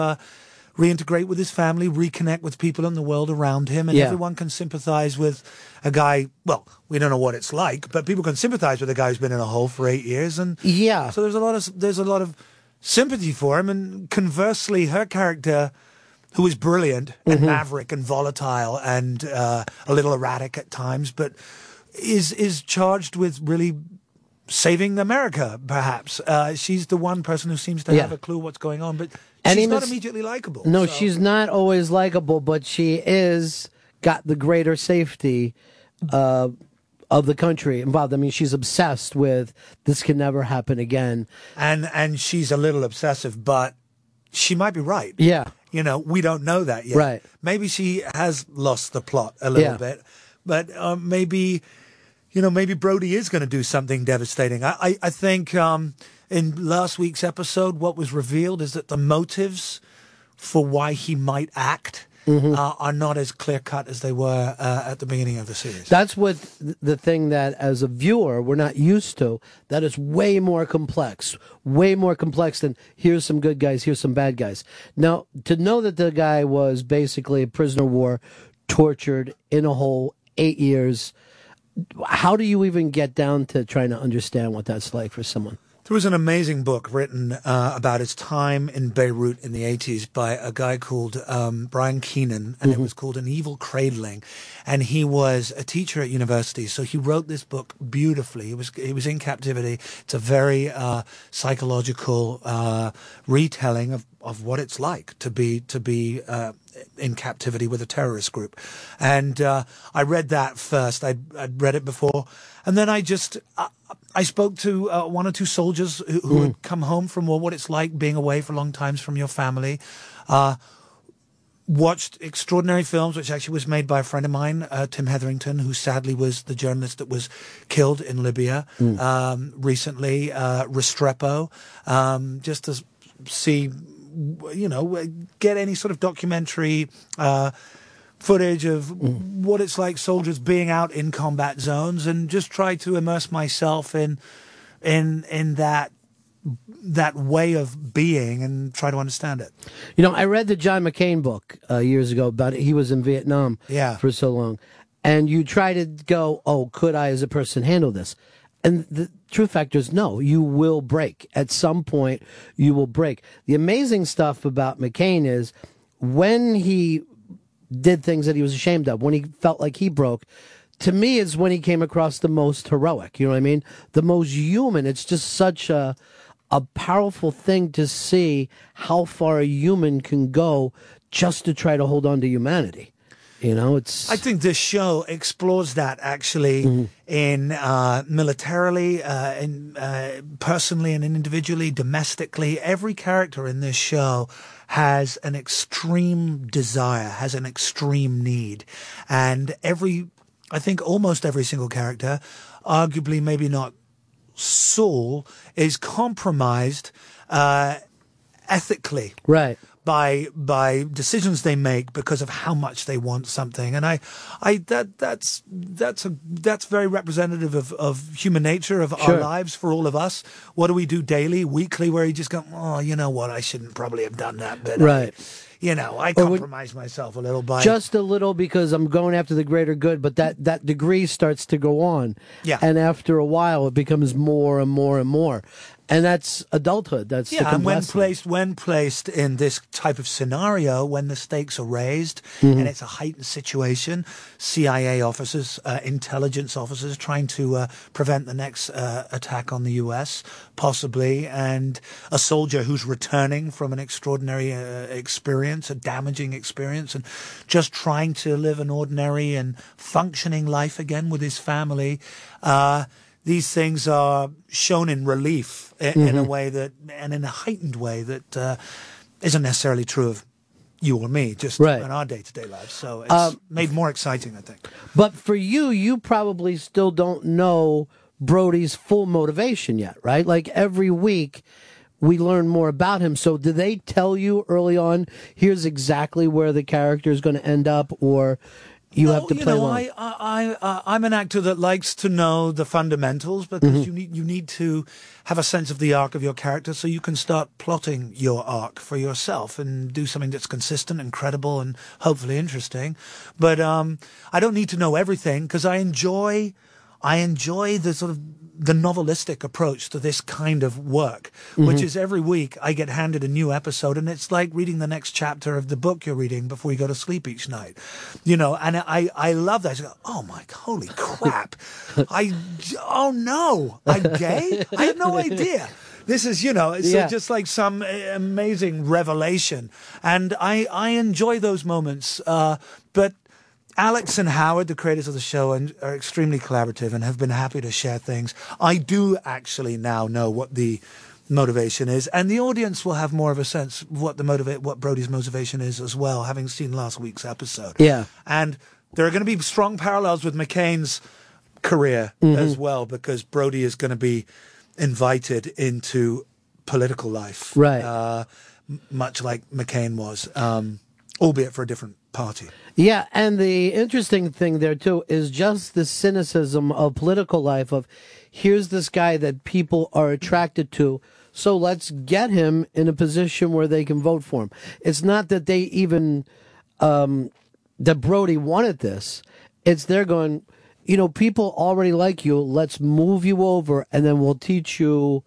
Reintegrate with his family, reconnect with people in the world around him, and Yeah. everyone can sympathize with a guy. Well, we don't know what it's like, but people can sympathize with a guy who's been in a hole for eight years, and yeah. So there's a lot of there's a lot of sympathy for him, and conversely, her character. Who is brilliant and Mhm. maverick and volatile and uh, a little erratic at times, but is is charged with really saving America. Perhaps uh, she's the one person who seems to Yeah. have a clue what's going on, but And she's he not immediately likable. No, so- she's not always likable, but she is got the greater safety uh, of the country involved. I mean, she's obsessed with this can never happen again. and and she's a little obsessive, but she might be right. Yeah. You know, we don't know that yet. Right. Maybe she has lost the plot a little Yeah. bit, but um, maybe, you know, maybe Brody is going to do something devastating. I, I, I think um, in last week's episode, what was revealed is that the motives for why he might act Mm-hmm. uh, are not as clear cut as they were uh, at the beginning of the series. That's what the thing that as a viewer we're not used to. That is way more complex, way more complex than here's some good guys, here's some bad guys. Now, to know that the guy was basically a prisoner of war, tortured in a hole, eight years. How do you even get down to trying to understand what that's like for someone? There was an amazing book written uh, about his time in Beirut in the 80s by a guy called um, Brian Keenan, and it was called An Evil Cradling. And he was a teacher at university, so he wrote this book beautifully. He was he was in captivity. It's a very uh, psychological uh, retelling of, of what it's like to be to be uh, in captivity with a terrorist group. And uh, I read that first. I'd, I'd read it before, and then I just. Uh, I spoke to uh, one or two soldiers who, who had come home from war, what it's like being away for long times from your family. Uh, watched extraordinary films, which actually was made by a friend of mine, uh, Tim Hetherington, who sadly was the journalist that was killed in Libya Mm. um, recently. Uh, Restrepo, um, just to see, you know, get any sort of documentary. Uh, footage of what it's like soldiers being out in combat zones and just try to immerse myself in in in that that way of being and try to understand it. You know, I read the John McCain book uh, years ago about it. He was in Vietnam Yeah. for so long. And you try to go, oh, could I as a person handle this? And the truth factor is no, you will break. At some point, you will break. The amazing stuff about McCain is when he did things that he was ashamed of, when he felt like he broke, to me is when he came across the most heroic. You know what I mean? The most human. It's just such a a powerful thing to see how far a human can go just to try to hold on to humanity. You know, it's I think this show explores that actually Mm-hmm. in uh, militarily, uh, in uh, personally, and individually, domestically. Every character in this show has an extreme desire, has an extreme need, and every, I think, almost every single character, arguably maybe not Saul, is compromised uh, ethically right by by decisions they make because of how much they want something and i i that that's that's a that's very representative of of human nature of our lives for all of us what do we do daily weekly where you just go oh you know what i shouldn't probably have done that but I- Right. you know i compromise myself a little by just a little because I'm going after the greater good, but that, that degree starts to go on. Yeah. And after a while, it becomes more and more and more. And that's adulthood. That's yeah, and when placed when placed in this type of scenario, when the stakes are raised Mhm. and it's a heightened situation, CIA officers, uh, intelligence officers trying to uh, prevent the next uh, attack on the U.S. possibly, and a soldier who's returning from an extraordinary uh, experience, a damaging experience, and just trying to live an ordinary and functioning life again with his family. Uh, these things are shown in relief in a Mhm. way that, and in a heightened way that uh, isn't necessarily true of you or me, just Right. in our day to day lives. So it's Um, made more exciting, I think. But for you, you probably still don't know Brody's full motivation yet, right? Like every week we learn more about him. So do they tell you early on, here's exactly where the character is going to end up or you have to you play know, along? I, I, I, uh, I'm an actor that likes to know the fundamentals because Mhm. you need you need to have a sense of the arc of your character so you can start plotting your arc for yourself and do something that's consistent and credible and hopefully interesting. But um, I don't need to know everything because I enjoy I enjoy the sort of the novelistic approach to this kind of work, which Mhm. is every week I get handed a new episode, and it's like reading the next chapter of the book you're reading before you go to sleep each night. You know, and I I love that. Oh my, holy crap! I oh no, I'm gay. I had no idea. This is, you know, it's Yeah. just like some uh, amazing revelation, and I I enjoy those moments. Uh, but Alex and Howard, the creators of the show, and- are extremely collaborative and have been happy to share things. I do actually now know what the motivation is, and the audience will have more of a sense of what the motivate, what Brody's motivation is as well, having seen last week's episode. Yeah. and there are going to be strong parallels with McCain's career Mhm. as well, because Brody is going to be invited into political life, Right. Uh, much like McCain was, um, albeit for a different party. Yeah, and the interesting thing there too is just the cynicism of political life of here's this guy that people are attracted to, so let's get him in a position where they can vote for him. It's not that they even um that Brody wanted this. It's they're going, you know, people already like you, let's move you over and then we'll teach you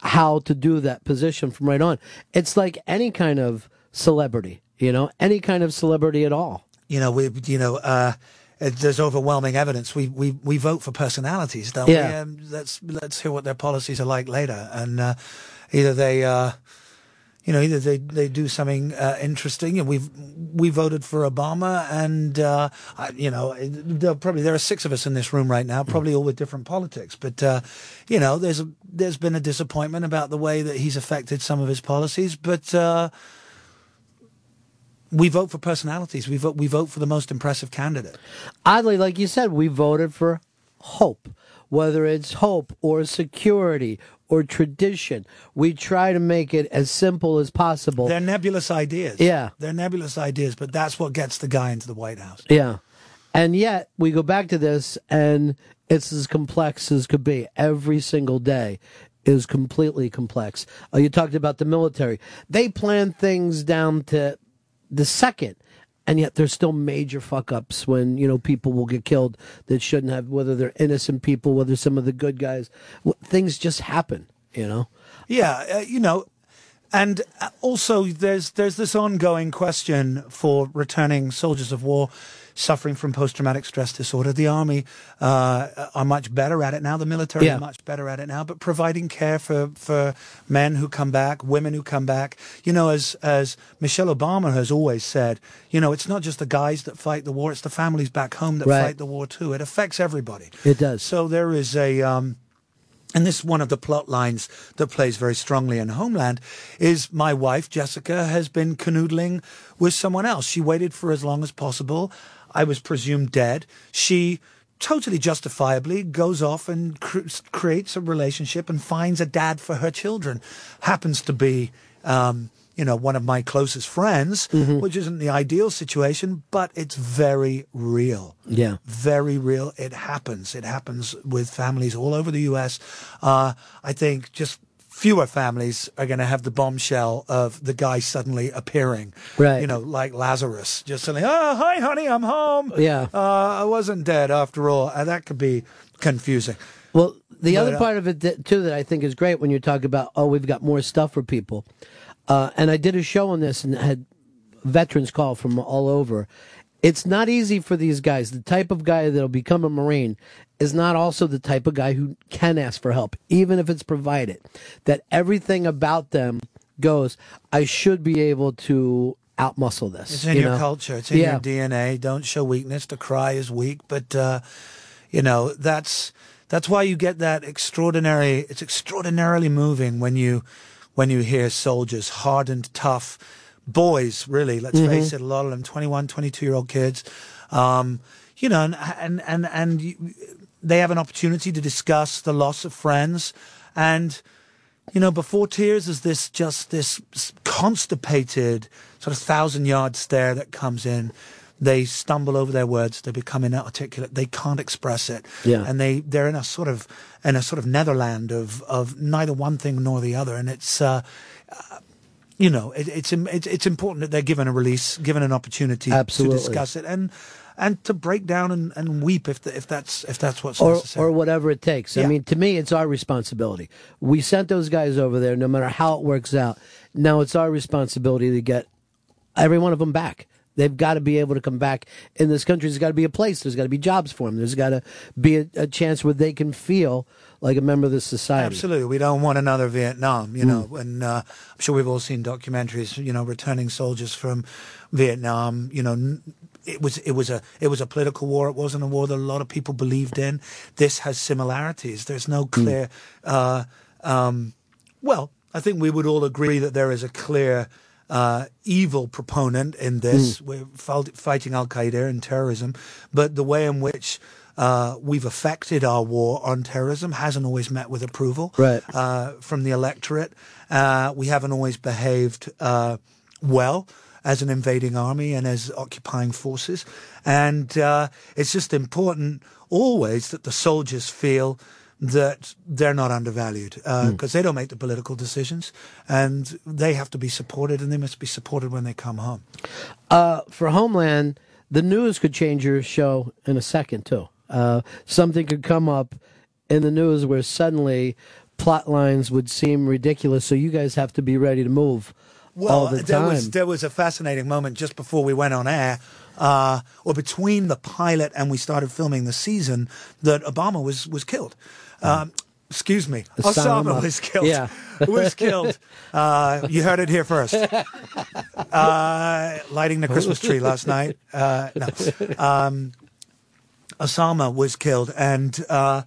how to do that position from right on. It's like any kind of celebrity, you know, any kind of celebrity at all. You know, we, you know, uh, there's overwhelming evidence. We, we, we vote for personalities, don't Yeah. we? Um, let's, let's hear what their policies are like later. And, uh, either they, uh, you know, either they, they do something, uh, interesting and we've, we voted for Obama and, uh, I, you know, there probably, there are six of us in this room right now, probably all with different politics, but, uh, you know, there's, a, there's been a disappointment about the way that he's affected some of his policies, but, uh, we vote for personalities. We vote. We vote for the most impressive candidate. Oddly, like you said, we voted for hope, whether it's hope or security or tradition. We try to make it as simple as possible. They're nebulous ideas. Yeah. they're nebulous ideas, but that's what gets the guy into the White House. Yeah. And yet we go back to this and it's as complex as could be. Every single day is completely complex. Uh, you talked about the military. They plan things down to the second. And yet there's still major fuck ups when, you know, people will get killed that shouldn't have, whether they're innocent people, whether some of the good guys, things just happen, you know? Yeah, uh, you know, and uh, also there's there's this ongoing question for returning soldiers of war. Suffering from post-traumatic stress disorder. The army uh, are much better at it now. The military Yeah. are much better at it now. But providing care for for men who come back, women who come back. You know, as as Michelle Obama has always said, you know, it's not just the guys that fight the war; it's the families back home that Right. fight the war too. It affects everybody. It does. So there is a. Um, and this is one of the plot lines that plays very strongly in Homeland is my wife, Jessica, has been canoodling with someone else. She waited for as long as possible. I was presumed dead. She totally justifiably goes off and cr- creates a relationship and finds a dad for her children. Happens to be, um, you know, one of my closest friends, which isn't the ideal situation, but it's very real Yeah. very real. It happens. It happens with families all over the U.S. Uh, I think just fewer families are going to have the bombshell of the guy suddenly appearing. Right. You know, like Lazarus, just suddenly, oh, hi, honey, I'm home. Yeah. Uh, I wasn't dead after all. Uh, that could be confusing. Well, the But, other uh, part of it that, too that I think is great when you talk about oh we've got more stuff for people, uh, and I did a show on this and had veterans call from all over. It's not easy for these guys. The type of guy that'll become a Marine is not also the type of guy who can ask for help, even if it's provided. That everything about them goes, I should be able to outmuscle this. It's in you your know? culture. It's in yeah. your DNA. Don't show weakness. To cry is weak, but uh, you know that's that's why you get that extraordinary. It's extraordinarily moving when you when you hear soldiers, hardened, tough boys. Really, let's Mhm. face it. A lot of them, 21, 22 year old kids. Um, you know, and and and and you, they have an opportunity to discuss the loss of friends and you know, before tears is this just this constipated sort of thousand yard stare that comes in. They stumble over their words. They become inarticulate. They can't express it. Yeah. And they, they're in a sort of, in a sort of netherland of, of neither one thing nor the other. And it's, uh, uh, you know, it, it's, it's, it's important that they're given a release, given an opportunity Absolutely. to discuss it and, and to break down and, and weep if, the, if that's, if that's what's or necessary. or whatever it takes. I mean, to me, it's our responsibility. We sent those guys over there, no matter how it works out. Now it's our responsibility to get every one of them back. They've got to be able to come back in this country. There's got to be a place. There's got to be jobs for them. There's got to be a, a chance where they can feel like a member of the society. Absolutely, we don't want another Vietnam. You know, and uh, I'm sure we've all seen documentaries. You know, returning soldiers from Vietnam. You know, it was it was a it was a political war. It wasn't a war that a lot of people believed in. This has similarities. There's no clear. Uh, um, well, I think we would all agree that there is a clear. Uh, evil proponent in this. We're fighting Al Qaeda and terrorism, but the way in which uh, we've affected our war on terrorism hasn't always met with approval Right. uh, from the electorate. Uh, we haven't always behaved uh, well as an invading army and as occupying forces. And uh, it's just important always that the soldiers feel that they're not undervalued because they don't make the political decisions and they have to be supported and they must be supported when they come home. Uh, for Homeland, the news could change your show in a second too. Uh, something could come up in the news where suddenly plot lines would seem ridiculous, so you guys have to be ready to move all the there time. was there was a fascinating moment just before we went on air, uh, or between the pilot and we started filming the season, that Obama was was killed. Um, excuse me, Osama. Osama was killed. Yeah. was killed. Uh, you heard it here first. Uh, lighting the Christmas tree last night. Uh, no. um, Osama was killed, and uh,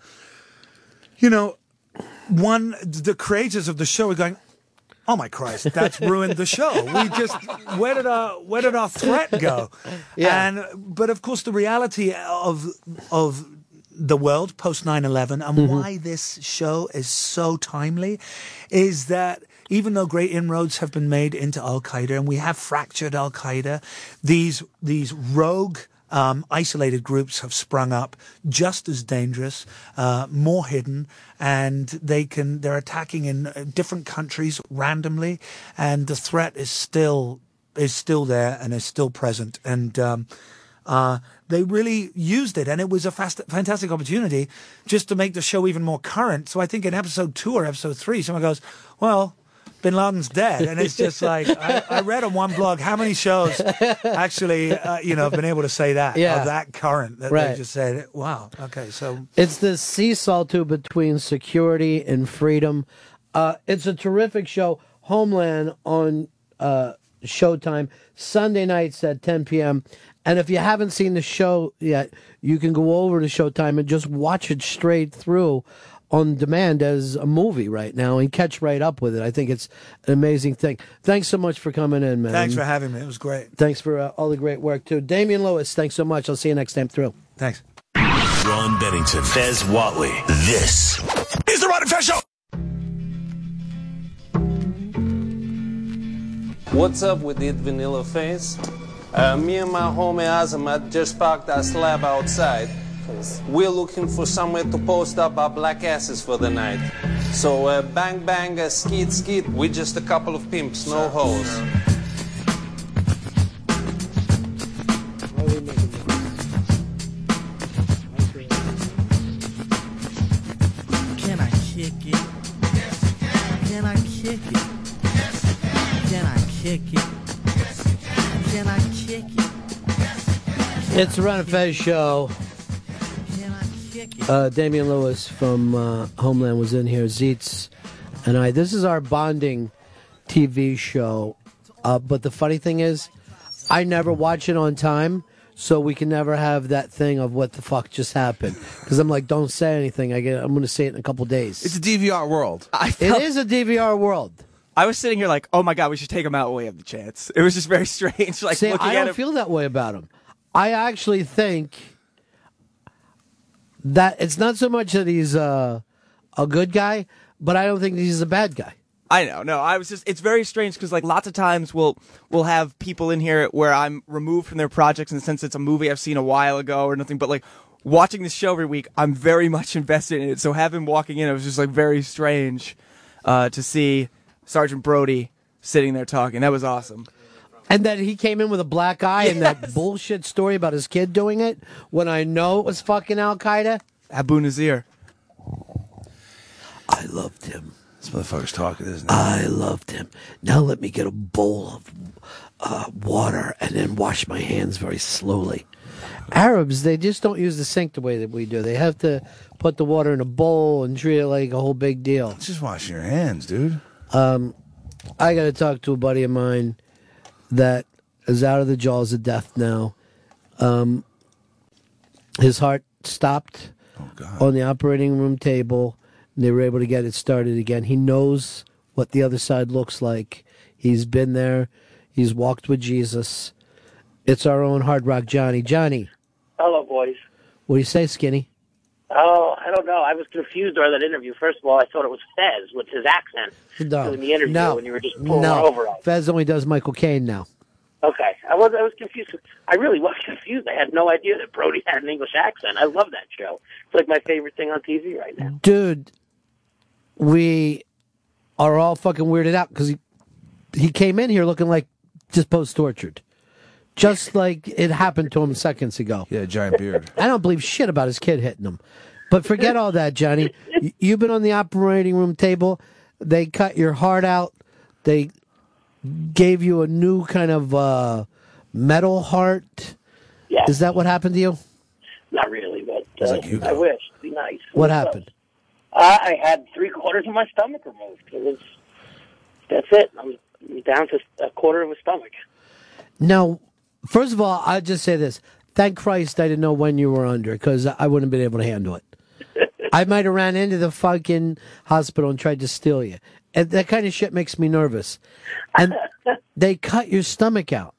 you know, one the creators of the show were going. Oh my Christ! That's ruined the show. We just where did our where did our threat go? Yeah. And but of course the reality of of the world post 9-11 and Mm-hmm. why this show is so timely is that even though great inroads have been made into Al Qaeda and we have fractured Al Qaeda, these these rogue um, isolated groups have sprung up, just as dangerous, uh, more hidden, and they can they're attacking in uh, different countries randomly, and the threat is still is still there and is still present, and. Um, uh, they really used it, and it was a fast, fantastic opportunity just to make the show even more current. So I think in episode two or episode three, someone goes, "Well, Bin Laden's dead, and it's just like I, I read on one blog how many shows actually, uh, you know, have been able to say that Yeah. of that current that Right. they just said, "Wow, okay, so It's the seesaw too between security and freedom. Uh, it's a terrific show. Homeland on uh, Showtime Sunday nights at 10 p.m. And if you haven't seen the show yet, you can go over to Showtime and just watch it straight through on demand as a movie right now and catch right up with it. I think it's an amazing thing. Thanks so much for coming in, man. thanks for having me. It was great. Thanks for uh, all the great work too, Damian Lewis. Thanks so much. I'll see you next time through. Thanks. Ron Bennington, Fez Whatley. This is the Ron and Fez Show. What's up with it, Vanilla Face? Uh, me and my homie Azamat just parked our slab outside. We're looking for somewhere to post up our black asses for the night. So uh, bang bang, uh, skeet skeet, we're just a couple of pimps, no hoes. Can I kick it? Can I kick it? Can I kick it? Can I kick it? It's a Ron and Fez show. Uh, Damian Lewis from uh, Homeland was in here. Zeitz and I. This is our bonding TV show. Uh, but the funny thing is, I never watch it on time, so we can never have that thing of what the fuck just happened. Because I'm like, don't say anything. I get, I'm going to say it in a couple days. It's a DVR world. I felt- is a DVR world. I was sitting here like, oh my god, we should take him out while we have the chance. It was just very strange. Like See, looking I don't him. feel that way about him. I actually think that it's not so much that he's uh, a good guy, but I don't think he's a bad guy. I know, no. I was just it's very strange because like lots of times we'll we'll have people in here where I'm removed from their projects the sense it's a movie I've seen a while ago or nothing, but like watching this show every week, I'm very much invested in it. So having walking in, it was just like very strange uh, to see Sergeant Brody sitting there talking. That was awesome. And that he came in with a black eye and that bullshit story about his kid doing it when I know it was fucking Al Qaeda. Abu Nazir. I loved him. This motherfucker's talking, isn't he? I loved him. Now let me get a bowl of uh, water and then wash my hands very slowly. Arabs, they just don't use the sink the way that we do. They have to put the water in a bowl and treat it like a whole big deal. Just washing your hands, dude. Um, I got to talk to a buddy of mine that is out of the jaws of death now. Um, his heart stopped on the operating room table, and they were able to get it started again. He knows what the other side looks like. He's been there. He's walked with Jesus. It's our own Hard Rock Johnny. Johnny, Hello, boys. what do you say, Skinny? Oh, I don't know. I was confused during that interview. First of all, I thought it was Fez with his accent No, doing the interview no, when you were just pulling no. over on. Fez only does Michael Caine now. Okay, I was I was confused. I really was confused. I had no idea that Brody had an English accent. I love that show. It's like my favorite thing on TV right now. dude, we are all fucking weirded out because he he came in here looking like just post tortured, just like it happened to him seconds ago. Yeah, giant beard. I don't believe shit about his kid hitting him, but forget all that, Johnny. Y- You've been on the operating room table. They cut your heart out. They gave you a new kind of uh, metal heart. Yeah. Is that what happened to you? Not really, but uh, like Hugo. I wish. It'd be nice. What happened? Uh, I had three quarters of my stomach removed. It was. That's it. I'm down to a quarter of a stomach. Now, first of all, I'll just say this. Thank Christ I didn't know when you were under because I wouldn't have been able to handle it. I might have ran into the fucking hospital and tried to steal you. And that kind of shit makes me nervous. And they cut your stomach out.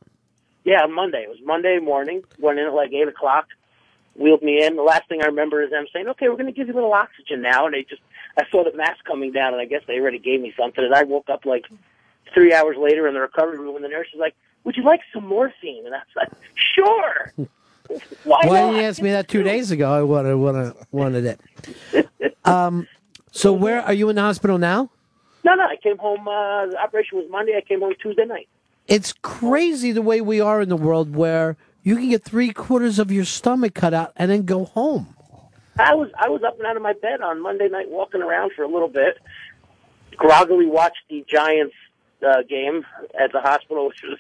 Yeah, Monday. It was Monday morning. Went in at like eight o'clock. Wheeled me in. The last thing I remember is them saying, "Okay, we're going to give you a little oxygen now." And they just, I saw the mask coming down, and I guess they already gave me something. And I woke up like three hours later in the recovery room, and the nurse was like, "Would you like some morphine?" And I was like, "Sure." Why, Why didn't you ask me that two days ago? I wanted, wanted, wanted it. Um, so where are you in the hospital now? No, no. I came home. Uh, the operation was Monday. I came home Tuesday night. It's crazy the way we are in the world where you can get three quarters of your stomach cut out and then go home. I was I was up and out of my bed on Monday night, walking around for a little bit. groggily watched the Giants uh, game at the hospital, which was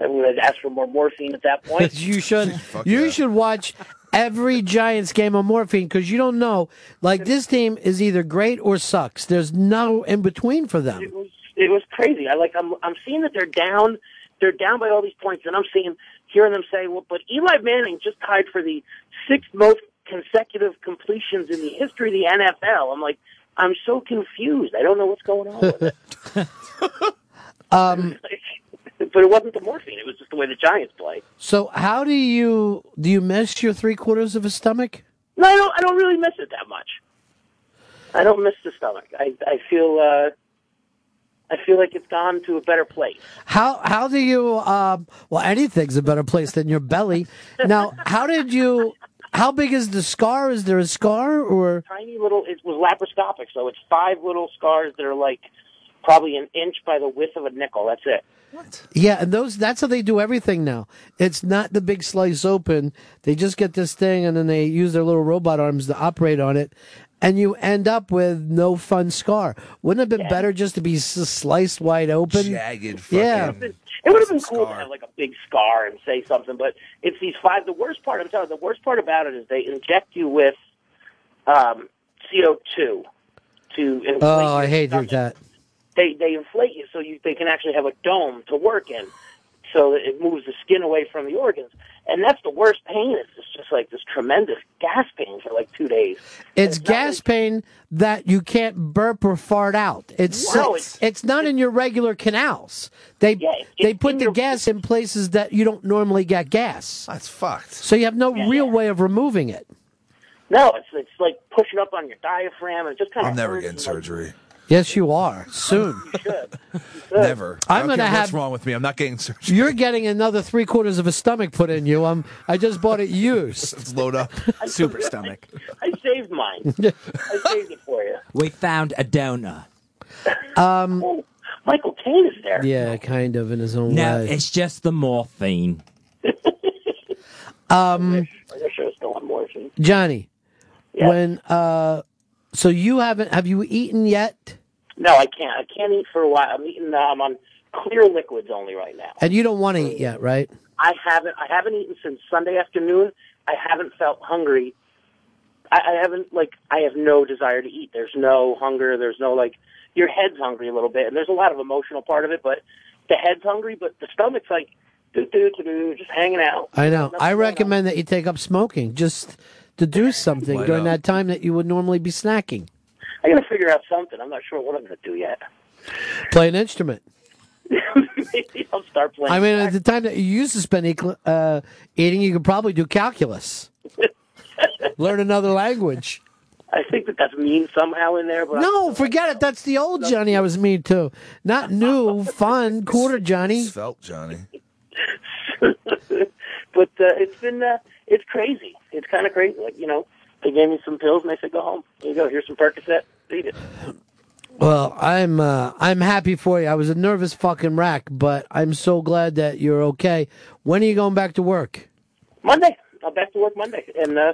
I would ask for more morphine at that point. you should you should watch every Giants game of morphine because you don't know. Like this team is either great or sucks. There's no in between for them. It was it was crazy. I like I'm I'm seeing that they're down they're down by all these points, and I'm seeing hearing them say, well, but Eli Manning just tied for the sixth most consecutive completions in the history of the NFL. I'm like, I'm so confused. I don't know what's going on with it. Um, but it wasn't the morphine. It was just the way the Giants play. so how do you do? You miss your three quarters of a stomach? No, I don't. I don't really miss it that much. I don't miss the stomach. I I feel uh, I feel like it's gone to a better place. How how do you? Um, well, anything's a better place than your belly. Now, how did you? How big is the scar? Is there a scar or? Tiny little. It was laparoscopic, so it's five little scars that are like probably an inch by the width of a nickel. That's it. What? Yeah, and those that's how they do everything now. It's not the big slice open. They just get this thing and then they use their little robot arms to operate on it. And you end up with no fun scar. Wouldn't it have been better just to be sliced wide open? Jagged Yeah. It would have been cool to have like a big scar and say something, but it's these five. The worst part, I'm telling you, the worst part about it is they inject you with um, CO2 to. Oh, I hate stomach. that. They they inflate you so you they can actually have a dome to work in, so that it moves the skin away from the organs. And that's the worst pain. It's just, just like this tremendous gas pain for like two days. It's gas pain that you can't burp or fart out. It's No, it's, it's not in your regular canals. They they put the gas in places that you don't normally get gas. That's fucked. So you have no real way of removing it. No, it's it's like pushing up on your diaphragm and just kind of I'm never getting surgery. Yes, you are soon. Never. I I'm don't gonna care what's wrong with me. I'm not getting surgery. You're getting another three quarters of a stomach put in you. I'm, I just bought it used. Let's load up. Super stomach. I saved mine. I saved it for you. We found a donor. Um, Michael Caine is there. yeah, kind of in his own No, way. it's just the morphine. Um, I wish I was still on morphine. Johnny, when uh, so you haven't have you eaten yet? No, I can't. I can't eat for a while. I'm eating. Uh, I'm on clear liquids only right now. And you don't want to eat yet, right? I haven't. I haven't eaten since Sunday afternoon. I haven't felt hungry. I, I haven't like. I have no desire to eat. There's no hunger. There's no like. Your head's hungry a little bit, and there's a lot of emotional part of it. But the head's hungry, but the stomach's like do do do do, just hanging out. I know. I recommend that you take up smoking just to do something Why during not? that time that you would normally be snacking. I got to figure out something. I'm not sure what I'm going to do yet. Play an instrument. Maybe I'll start playing. I mean, at the time that you used to spend equ- uh, eating, you could probably do calculus. Learn another language. I think that that's mean somehow in there, but No, forget it. That's the old Johnny I was mean to. Not new, fun, quarter Johnny. Felt Johnny. but uh, it's been uh, it's crazy. It's kind of crazy. Like you know, they gave me some pills and they said go home. Here you go. Here's some Percocet. Eat it. Well, I'm uh, I'm happy for you. I was a nervous fucking wreck, but I'm so glad that you're okay. When are you going back to work? Monday. I'm back to work Monday, and uh,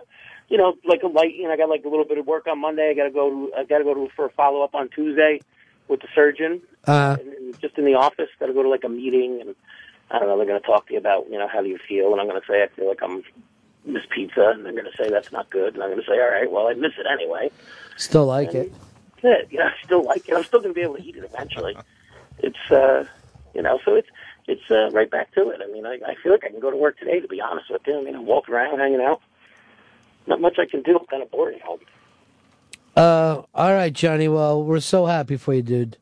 you know, like a light. You know, I got like a little bit of work on Monday. I got to go. To, I got to go to for a follow up on Tuesday with the surgeon. Uh, and, and just in the office, got to go to like a meeting, and I don't know. They're going to talk to you about you know how do you feel, and I'm going to say I feel like I'm miss pizza, and they're going to say that's not good, and I'm going to say all right, well I miss it anyway. Still like it. That's it. Know, I still like it. I'm still going to be able to eat it eventually. It's uh, you know, so it's it's uh, right back to it. I mean, I, I feel like I can go to work today. To be honest with you, I mean, I'm walking around, hanging out. Not much I can do. I'm kind of bored at home. Uh, all right, Johnny. Well, we're so happy for you, dude.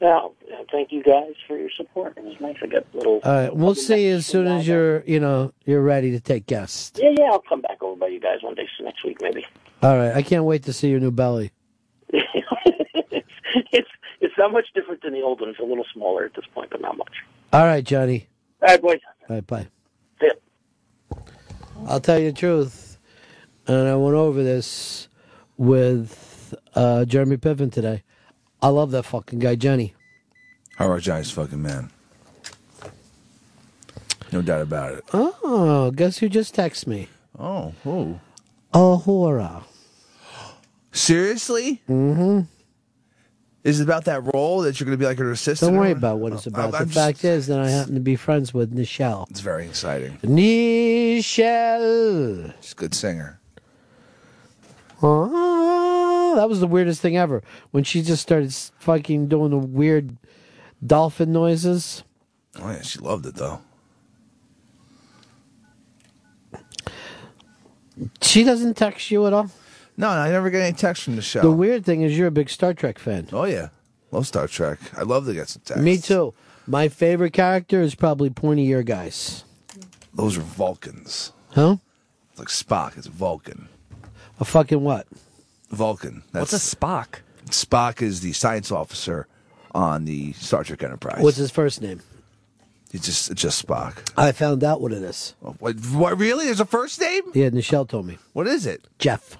Uh, thank you guys for your support. It was nice. I got a little. All right, we'll see you as soon as you're, you know, you're ready to take guests. Yeah, yeah. I'll come back over by you guys one day so next week, maybe. All right, I can't wait to see your new belly. it's it's not much different than the old one. It's a little smaller at this point, but not much. All right, Johnny. All right, boys. All right, bye. See I'll tell you the truth, and I went over this with uh, Jeremy Piven today. I love that fucking guy, Johnny. Right, Johnny's fucking man. No doubt about it. Oh, guess who just texted me? Oh, who? Uhura. Seriously? Mm-hmm. Is it about that role that you're going to be like her assistant? Don't worry or- about what it's about. I'm the just- fact is that I happen to be friends with Nichelle. It's very exciting. Nichelle. She's a good singer. Oh, that was the weirdest thing ever. When she just started fucking doing the weird dolphin noises. Oh yeah, she loved it though. She doesn't text you at all? No, I never get any text from the show. The weird thing is you're a big Star Trek fan. Oh yeah, love Star Trek. I'd love to get some text. Me too. My favorite character is probably pointy ear guys. Those are Vulcans. Huh? It's like Spock. It's a Vulcan. A fucking what? Vulcan. What's a Spock? Spock is the science officer on the Star Trek Enterprise. What's his first name? It's just it's just Spock. I found out what it is. What, what really? There's a first name? Yeah, Nichelle told me. What is it? Jeff.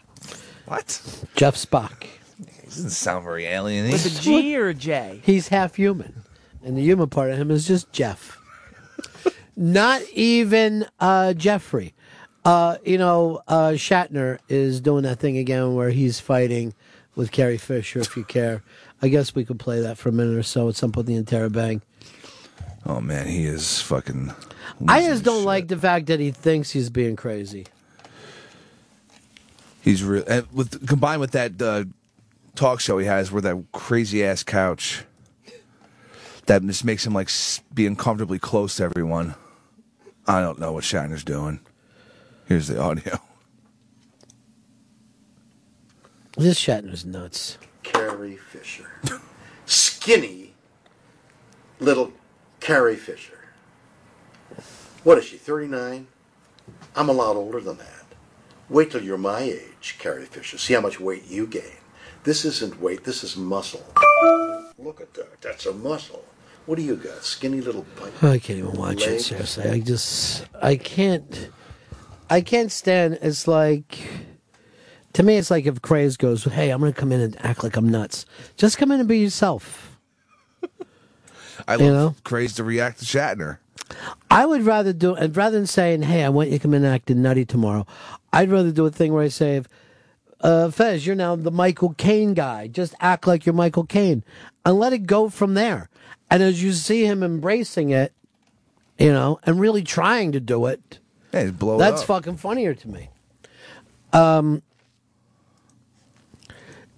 What? Jeff Spock. It doesn't sound very alien. With a G or a J? He's half human. And the human part of him is just Jeff. Not even uh, Jeffrey. Uh, you know, uh, Shatner is doing that thing again where he's fighting with Carrie Fisher, if you care. I guess we could play that for a minute or so at some point in the Interrobang. Oh man, he is fucking. I just don't like the fact that he thinks he's being crazy. He's real. With combined with that uh, talk show he has, where that crazy ass couch, that just makes him like s- be uncomfortably close to everyone. I don't know what Shatner's doing. Here's the audio. This Shatner's nuts. Carrie Fisher. Skinny little Carrie Fisher. What is she, 39? I'm a lot older than that. Wait till you're my age, Carrie Fisher. See how much weight you gain. This isn't weight, this is muscle. Look at that. That's a muscle. What do you got? Skinny little pipe. I can't even watch it. Seriously, I just I can't. I can't stand. It's like to me, it's like if Craze goes, "Hey, I'm going to come in and act like I'm nuts." Just come in and be yourself. I You love know? crazy to react to Shatner. I would rather do, and rather than saying, "Hey, I want you to come in and act nutty tomorrow," I'd rather do a thing where I say, uh, "Fez, you're now the Michael Caine guy. Just act like you're Michael Caine, and let it go from there." And as you see him embracing it, you know, and really trying to do it, Hey, blow it that's up. fucking funnier to me. Um,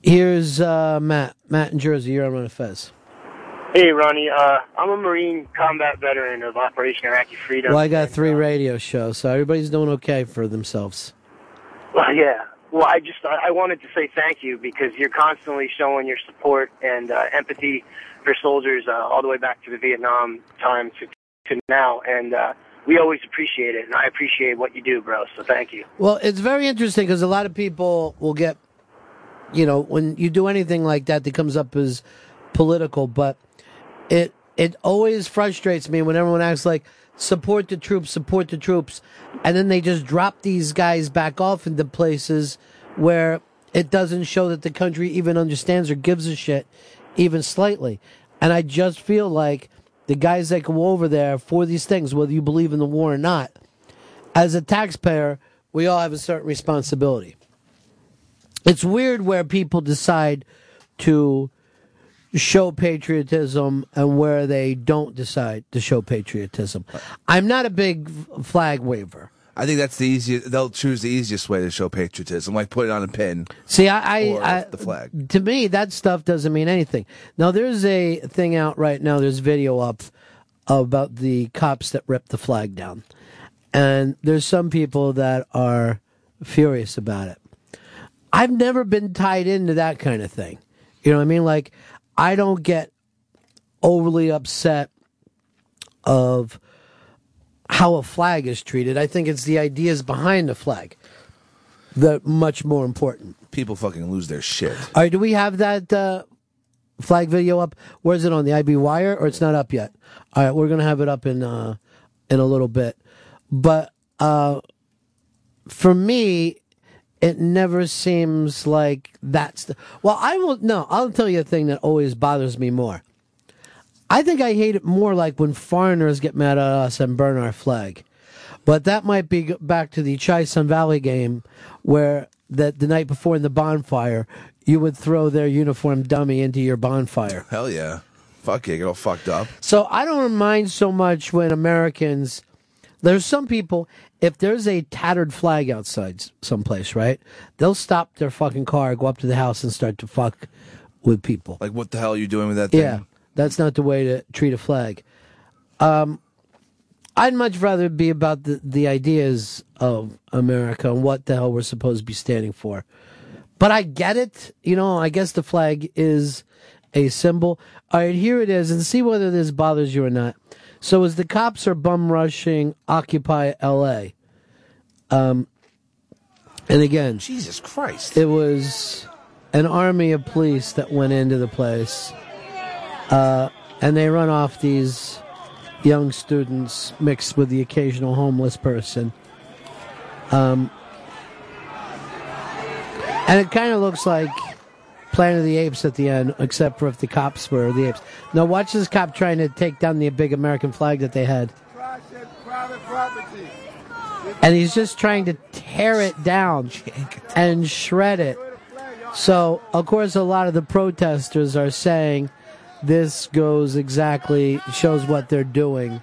here's uh, Matt. Matt in Jersey. You're on Ron and Fez. Hey, Ronnie. Uh, I'm a Marine combat veteran of Operation Iraqi Freedom. Well, I got three radio shows, so everybody's doing okay for themselves. Well, yeah. Well, I just I I wanted to say thank you because you're constantly showing your support and uh, empathy for soldiers uh, all the way back to the Vietnam time to, to now, and uh, we always appreciate it, and I appreciate what you do, bro. So thank you. Well, it's very interesting because a lot of people will get, you know, when you do anything like that that comes up as political, but it it always frustrates me when everyone acts like support the troops, support the troops, and then they just drop these guys back off into places where it doesn't show that the country even understands or gives a shit, even slightly. And I just feel like the guys that go over there for these things, whether you believe in the war or not, as a taxpayer, we all have a certain responsibility. It's weird where people decide to show patriotism and where they don't decide to show patriotism. I'm not a big flag waver. I think that's the easiest. They'll choose the easiest way to show patriotism, like put it on a pin. See, I, I, I the flag. To me, that stuff doesn't mean anything. Now, there's a thing out right now. There's video up about the cops that ripped the flag down, and there's some people that are furious about it. I've never been tied into that kind of thing. You know what I mean? Like, I don't get overly upset of how a flag is treated. I think it's the ideas behind the flag that much more important. People fucking lose their shit. All right, do we have that uh, flag video up? Where is it on the IB Wire, or it's not up yet? All right, we're gonna have it up in uh, in a little bit. But uh, for me, it never seems like that's the. Well, I will. No, I'll tell you a thing that always bothers me more. I think I hate it more like when foreigners get mad at us and burn our flag. But that might be back to the Chai Sun Valley game where that the night before in the bonfire, you would throw their uniform dummy into your bonfire. Hell yeah. Fuck yeah, get all fucked up. So I don't mind so much when Americans. There's some people. If there's a tattered flag outside someplace, right? They'll stop their fucking car, go up to the house, and start to fuck with people. Like, what the hell are you doing with that thing? Yeah, that's not the way to treat a flag. Um, I'd much rather be about the, the ideas of America and what the hell we're supposed to be standing for. But I get it. You know, I guess the flag is a symbol. All right, here it is, and see whether this bothers you or not. So, as the cops are bum rushing Occupy LA, um, and again, Jesus Christ, it was an army of police that went into the place, uh, and they run off these young students mixed with the occasional homeless person. Um, and it kind of looks like Planet of the Apes at the end, except for if the cops were the apes. Now, watch this cop trying to take down the big American flag that they had. And he's just trying to tear it down and shred it. So, of course, a lot of the protesters are saying this goes exactly, shows what they're doing.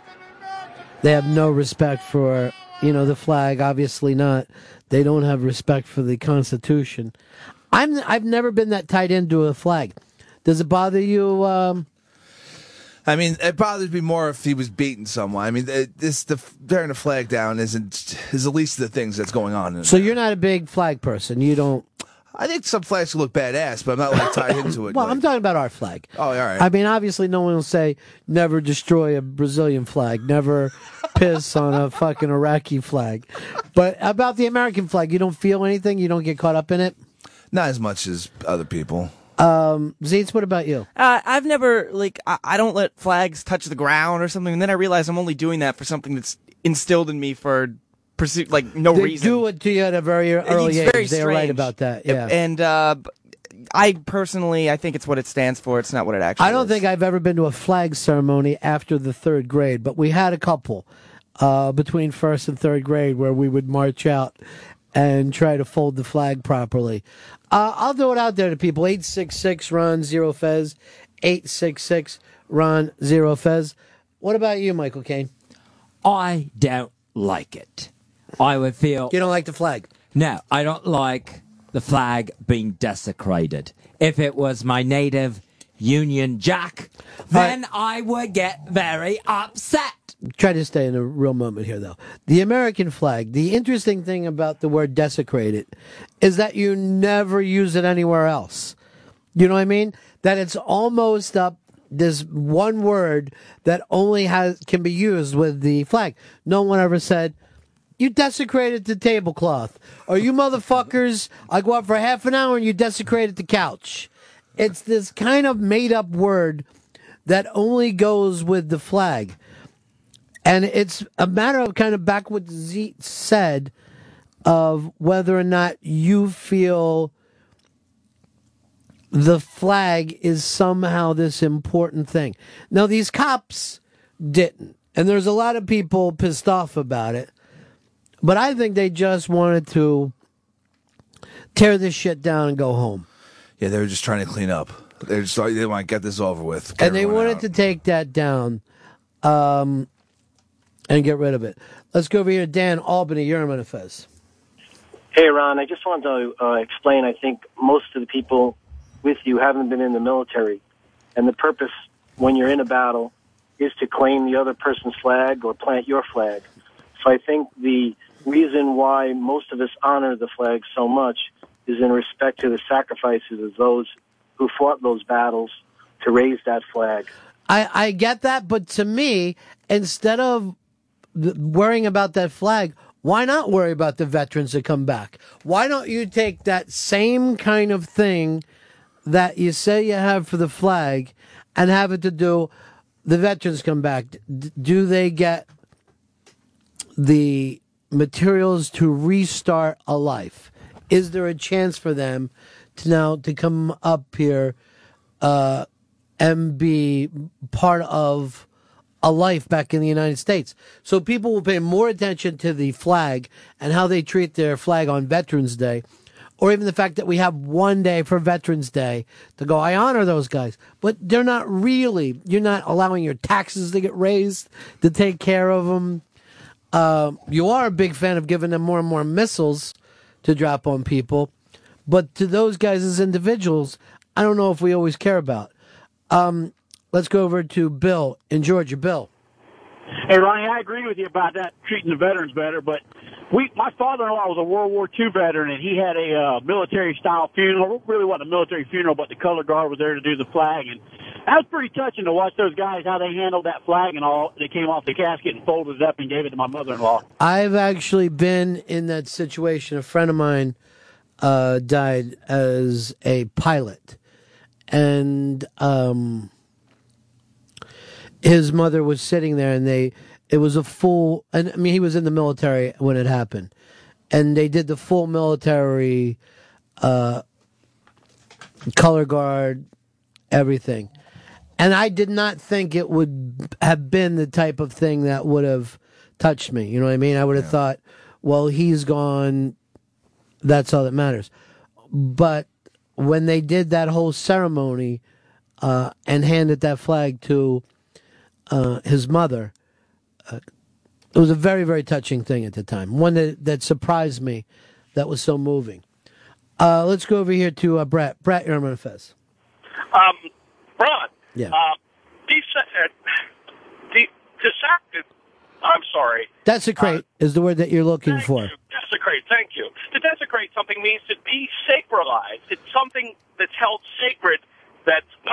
They have no respect for, you know, the flag, obviously not. They don't have respect for the Constitution. I'm, I've never been that tied into a flag. Does it bother you? Um, I mean, it bothers me more if he was beating someone. I mean, it- this the tearing the flag down isn't is the least of the things that's going on. In so you're not a big flag person. You don't. I think some flags look badass, but I'm not like tied into it. Well, like- I'm talking about our flag. oh, all right. I mean, obviously, no one will say never destroy a Brazilian flag, never piss on a fucking Iraqi flag. But about the American flag, you don't feel anything. You don't get caught up in it. Not as much as other people. Um, Zeitz, what about you? Uh, I've never like I, I don't let flags touch the ground or something, and then I realize I'm only doing that for something that's instilled in me for pursuit, like no they reason. do it to you at a very early It's very age. They're right strange. about that. Yeah. And uh, b- I personally, I think it's what it stands for. It's not what it actually. I don't think I've ever been to a flag ceremony after the third grade, but we had a couple uh, between first and third grade where we would march out and try to fold the flag properly. Uh, I'll throw it out there to people. 866 Ron Zero Fez. 866 Ron Zero Fez. What about you, Michael Caine? I don't like it. I would feel. You don't like the flag? No, I don't like the flag being desecrated. If it was my native Union Jack, then I would get very upset. Try to stay in a real moment here, though. The American flag, the interesting thing about the word desecrated is that you never use it anywhere else. You know what I mean? That it's almost up this one word that only has can be used with the flag. No one ever said, you desecrated the tablecloth. Or you motherfuckers, I go out for half an hour and you desecrated the couch. It's this kind of made up word that only goes with the flag. And it's a matter of kind of back what Z said of whether or not you feel the flag is somehow this important thing. Now, these cops didn't. And there's a lot of people pissed off about it. But I think they just wanted to tear this shit down and go home. Yeah, they were just trying to clean up. They're just they want to get this over with. And they wanted out. to take that down um, and get rid of it. Let's go over here to Dan Albany. You're in Fez. Hey, Ron, I just wanted to uh, explain. I think most of the people with you haven't been in the military, and the purpose when you're in a battle is to claim the other person's flag or plant your flag. So I think the reason why most of us honor the flag so much is in respect to the sacrifices of those who fought those battles to raise that flag. I, I get that, but to me, instead of worrying about that flag, why not worry about the veterans that come back? Why don't you take that same kind of thing that you say you have for the flag and have it to do the veterans come back? Do they get the materials to restart a life? Is there a chance for them to now to come up here uh, and be part of a life back in the United States? So people will pay more attention to the flag and how they treat their flag on Veterans Day or even the fact that we have one day for Veterans Day to go, I honor those guys. But they're not really, you're not allowing your taxes to get raised to take care of them. Uh, you are a big fan of giving them more and more missiles to drop on people. But to those guys as individuals, I don't know if we always care about. Um, let's go over to Bill in Georgia. Bill. Hey, Ronnie, I agree with you about that treating the veterans better, but we, my father-in-law was a World War II veteran, and he had a uh, military-style funeral. It really wasn't a military funeral, but the color guard was there to do the flag, and that was pretty touching to watch those guys how they handled that flag and all. They came off the casket and folded it up and gave it to my mother-in-law. I've actually been in that situation. A friend of mine uh, died as a pilot, and um, his mother was sitting there, and they it was a full. And I mean, he was in the military when it happened, and they did the full military uh, color guard, everything. And I did not think it would have been the type of thing that would have touched me. You know what I mean? I would have thought, well, he's gone. That's all that matters. But when they did that whole ceremony uh, and handed that flag to uh, his mother, uh, it was a very, very touching thing at the time. One that, that surprised me that was so moving. Uh, let's go over here to uh, Brett. Brett, you're on Manifest. Um, Ron. Yeah. Uh, uh, de-. I'm sorry. Desecrate is the word that you're looking for. Desecrate. Thank you. To desecrate something means to be sacralized. It's something that's held sacred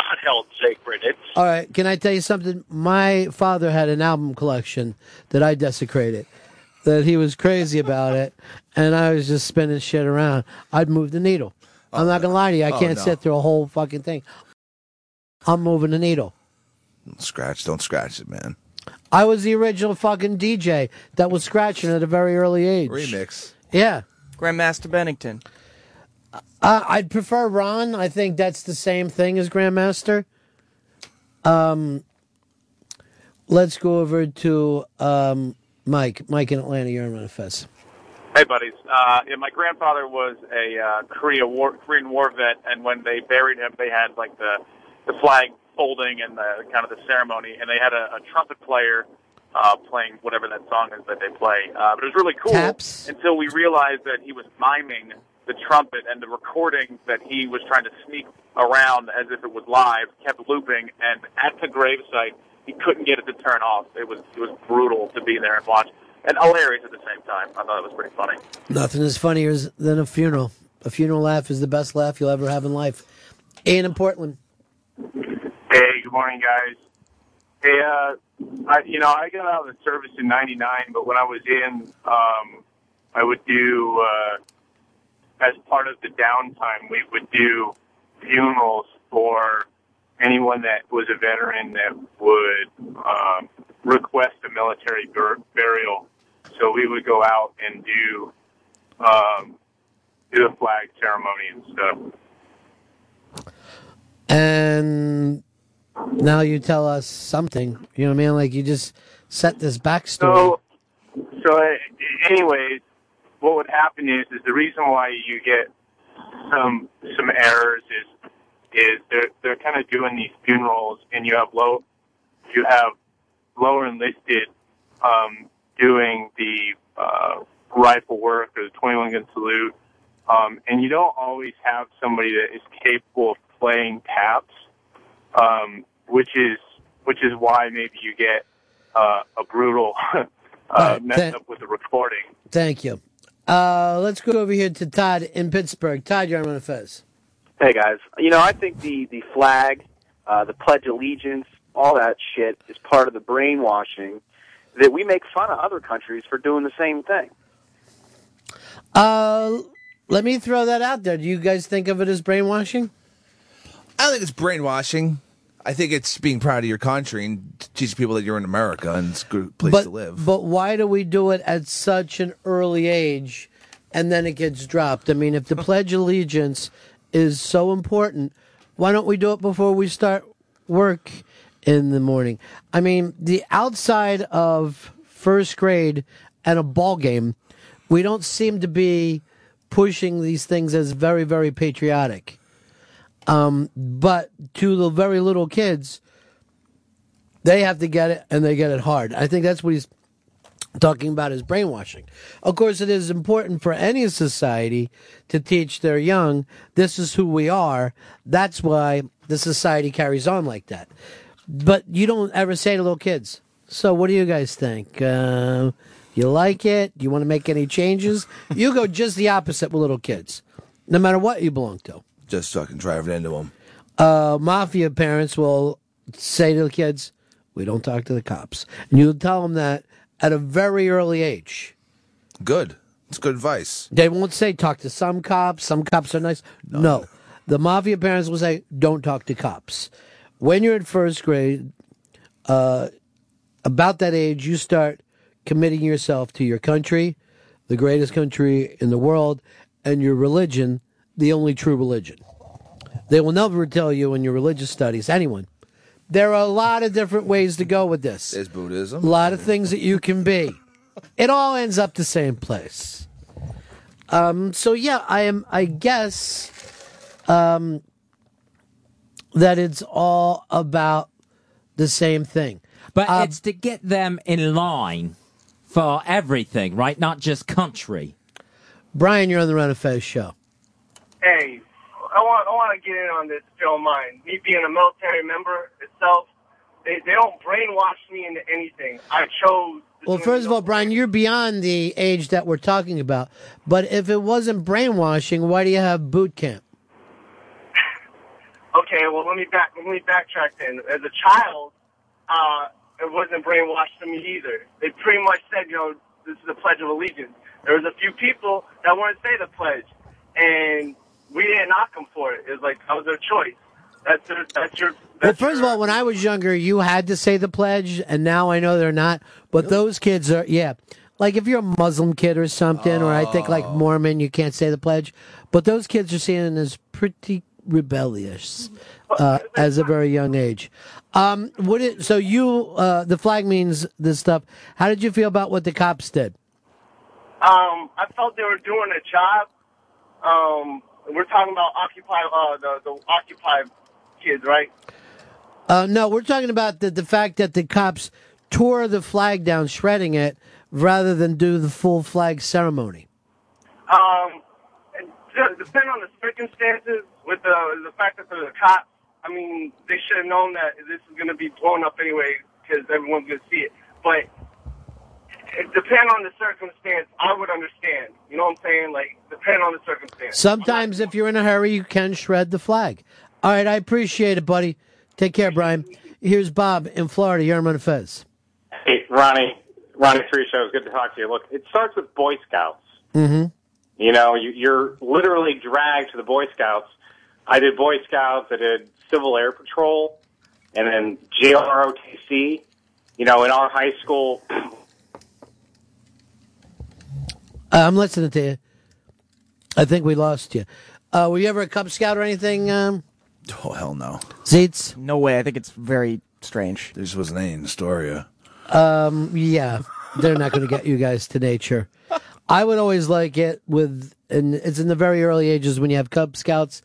not held sacred. It's All right, can I tell you something? My father had an album collection that I desecrated. That he was crazy about it, and I was just spinning shit around. I'd move the needle. I'm not gonna lie to you. I Oh, can't no. sit through a whole fucking thing. I'm moving the needle. Don't scratch, don't scratch it, man. I was the original fucking DJ that was scratching at a very early age. Remix. Yeah. Grandmaster Bennington. Uh, I'd prefer Ron. I think that's the same thing as Grandmaster. Um, let's go over to um, Mike. Mike in Atlanta. You're on Manifest. Hey, buddies. Uh, yeah, my grandfather was a uh, Korea war, Korean War vet, and when they buried him, they had like the the flag folding and the kind of the ceremony, and they had a, a trumpet player uh, playing whatever that song is that they play. Uh, but it was really cool Taps. until we realized that he was miming the trumpet, and the recording that he was trying to sneak around as if it was live kept looping, and at the gravesite, he couldn't get it to turn off. It was it was brutal to be there and watch. And hilarious at the same time. I thought it was pretty funny. Nothing is funnier than a funeral. A funeral laugh is the best laugh you'll ever have in life. Ian in Portland. Hey, good morning, guys. Hey, uh, I, you know, I got out of the service in '99, but when I was in, um, I would do uh, as part of the downtime, we would do funerals for anyone that was a veteran that would um, request a military bur- burial. So we would go out and do um, do the flag ceremony and stuff. And now you tell us something. You know what I mean? Like you just set this backstory. So, so anyways, what would happen is, is the reason why you get some some errors is is they're they're kind of doing these funerals, and you have low you have lower enlisted um, doing the uh, rifle work or the 21 gun salute, um, and you don't always have somebody that is capable of playing taps, um, which is which is why maybe you get uh, a brutal uh, Right, mess that- up with the recording. Thank you. Uh, let's go over here to Todd in Pittsburgh. Todd, you're on Manifest. Hey guys, you know I think the the flag, uh, the Pledge of Allegiance, all that shit is part of the brainwashing that we make fun of other countries for doing the same thing. Uh, let me throw that out there. Do you guys think of it as brainwashing? I think it's brainwashing. I think it's being proud of your country and teaching people that you're in America and it's a good place but, to live. But why do we do it at such an early age and then it gets dropped? I mean, if the Pledge of Allegiance is so important, why don't we do it before we start work in the morning? I mean, the outside of first grade and a ball game, we don't seem to be pushing these things as very, very patriotic. Um, but to the very little kids, they have to get it and they get it hard. I think that's what he's talking about is brainwashing. Of course, it is important for any society to teach their young this is who we are. That's why the society carries on like that. But you don't ever say to little kids, so what do you guys think? Uh, you like it? Do you want to make any changes? you go just the opposite with little kids, no matter what you belong to. Just fucking driving into them. Uh, mafia parents will say to the kids, we don't talk to the cops. And you'll tell them that at a very early age. Good. It's good advice. They won't say talk to some cops. Some cops are nice. No. The mafia parents will say don't talk to cops. When you're in first grade, uh, about that age, you start committing yourself to your country, the greatest country in the world, and your religion, the only true religion. They will never tell you in your religious studies, anyone. There are a lot of different ways to go with this. There's Buddhism. A lot of things that you can be. It all ends up the same place. Um, so yeah, I am. I guess um, that it's all about the same thing. But Um, it's to get them in line for everything, right? Not just country. Brian, you're on the Ron and Fez show. Hey, I want I want to get in on this, if you don't mind. Me being a military member itself, they they don't brainwash me into anything. I chose. Well, first of all, Brian, you're beyond the age that we're talking about. But if it wasn't brainwashing, why do you have boot camp? Okay, well let me back let me backtrack then. As a child, uh, it wasn't brainwashed to me either. They pretty much said, you know, this is the Pledge of Allegiance. There was a few people that wouldn't say the pledge, and we didn't knock them for it. It was like that was their choice. That's their, that's your Well, first of all, when I was younger, you had to say the pledge, and now I know they're not. But those kids are, yeah. Like if you're a Muslim kid or something, or I think like Mormon, you can't say the pledge. But those kids are seen as pretty rebellious uh, as a very young age. Um, would it? So you, uh, the flag means this stuff. How did you feel about what the cops did? Um, I felt they were doing a job. Um, we're talking about Occupy, uh, the the Occupy kids, right? Uh, no, we're talking about the, the fact that the cops tore the flag down, shredding it, rather than do the full flag ceremony. Um, depending on the circumstances, with the the fact that they're the cops, I mean, they should have known that this is going to be blown up anyway because everyone's going to see it. But it depending on the circumstance, I would understand. You know what I'm saying? Like, depend on the circumstance. Sometimes, if you're in a hurry, you can shred the flag. All right, I appreciate it, buddy. Take care, Brian. Here's Bob in Florida. You're on Fez. Hey, Ronnie, Ronnie Three Shows. Good to talk to you. Look, it starts with Boy Scouts. Mm-hmm. You know, you, you're literally dragged to the Boy Scouts. I did Boy Scouts. I did Civil Air Patrol, and then JROTC. You know, in our high school, Uh, I'm listening to you. I think we lost you. Uh, were you ever a Cub Scout or anything? Um, Oh hell no. Zeets? No way. I think it's very strange. This wasn't any in Astoria. Um, yeah, they're not going to get you guys to nature. I would always like it with, and it's in the very early ages when you have Cub Scouts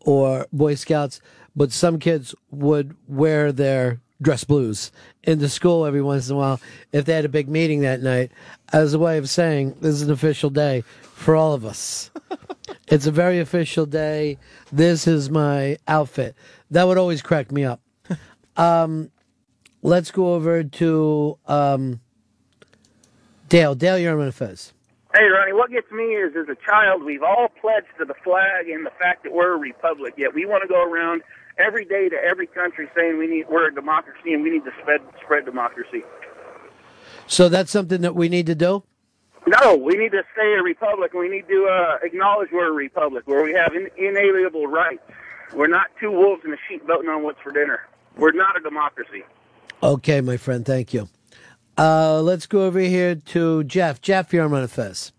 or Boy Scouts, but some kids would wear their dress blues into school every once in a while if they had a big meeting that night as a way of saying this is an official day for all of us. it's a very official day. This is my outfit. That would always crack me up. Um, let's go over to um, Dale. Dale, you're on Fez. Hey, Ronnie, what gets me is as a child, we've all pledged to the flag and the fact that we're a republic, yet we want to go around every day to every country saying we need we're a democracy and we need to spread spread democracy. So that's something that we need to do. No, we need to stay a republic we need to uh, acknowledge we're a republic where we have in, inalienable rights. We're not two wolves and a sheep voting on what's for dinner. We're not a democracy. Okay, my friend. Thank you. Uh, let's go over here to Jeff. Jeff, you're on Fez.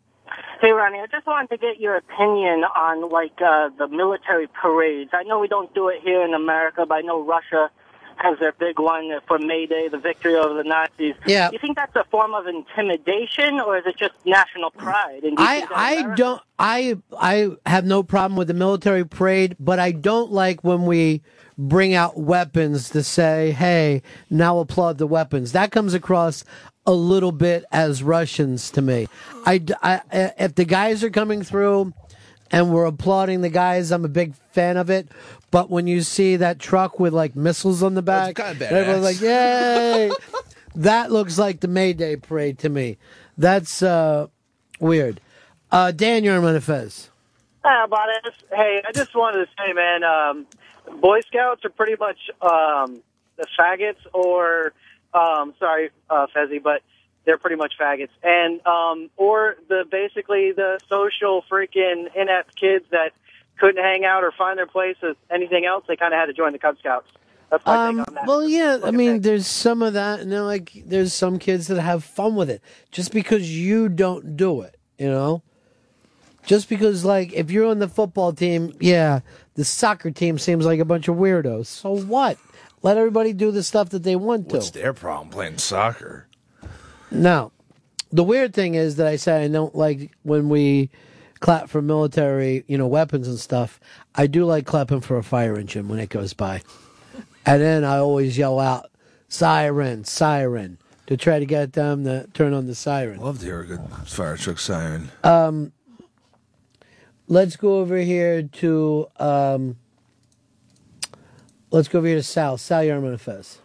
Hey, Ronnie, I just wanted to get your opinion on like uh, the military parades. I know we don't do it here in America, but I know Russia has their big one for May Day, the victory over the Nazis. Yeah. Do you think that's a form of intimidation, or is it just national pride? Do I I don't I I have no problem with the military parade, but I don't like when we bring out weapons to say, "Hey, now applaud the weapons." That comes across a little bit as Russians to me. I, I, if the guys are coming through and we're applauding the guys, I'm a big fan of it. But when you see that truck with like missiles on the back, kinda and everyone's like, "Yay!" that looks like the May Day parade to me. That's uh, weird. Uh, Dan, you're on Fez. Hi, Bonas. Hey, I just wanted to say, man, um, Boy Scouts are pretty much um, the faggots, or um, sorry, uh, Fezzy, but they're pretty much faggots, and um, or the basically the social freaking inept kids that couldn't hang out or find their place with anything else. They kind of had to join the Cub Scouts. Um, take on that. well, yeah, I mean, there's some of that, and then like there's some kids that have fun with it. Just because you don't do it, you know. Just because, like, if you're on the football team, yeah, the soccer team seems like a bunch of weirdos. So what? Let everybody do the stuff that they want to. What's their problem playing soccer? Now, the weird thing is that I say I don't like when we clap for military, you know, weapons and stuff. I do like clapping for a fire engine when it goes by. And then I always yell out, siren, siren, to try to get them to turn on the siren. Love to hear a good fire truck siren. Um, let's go over here to, um, let's go over here to Sal. Sal Yarman Fez.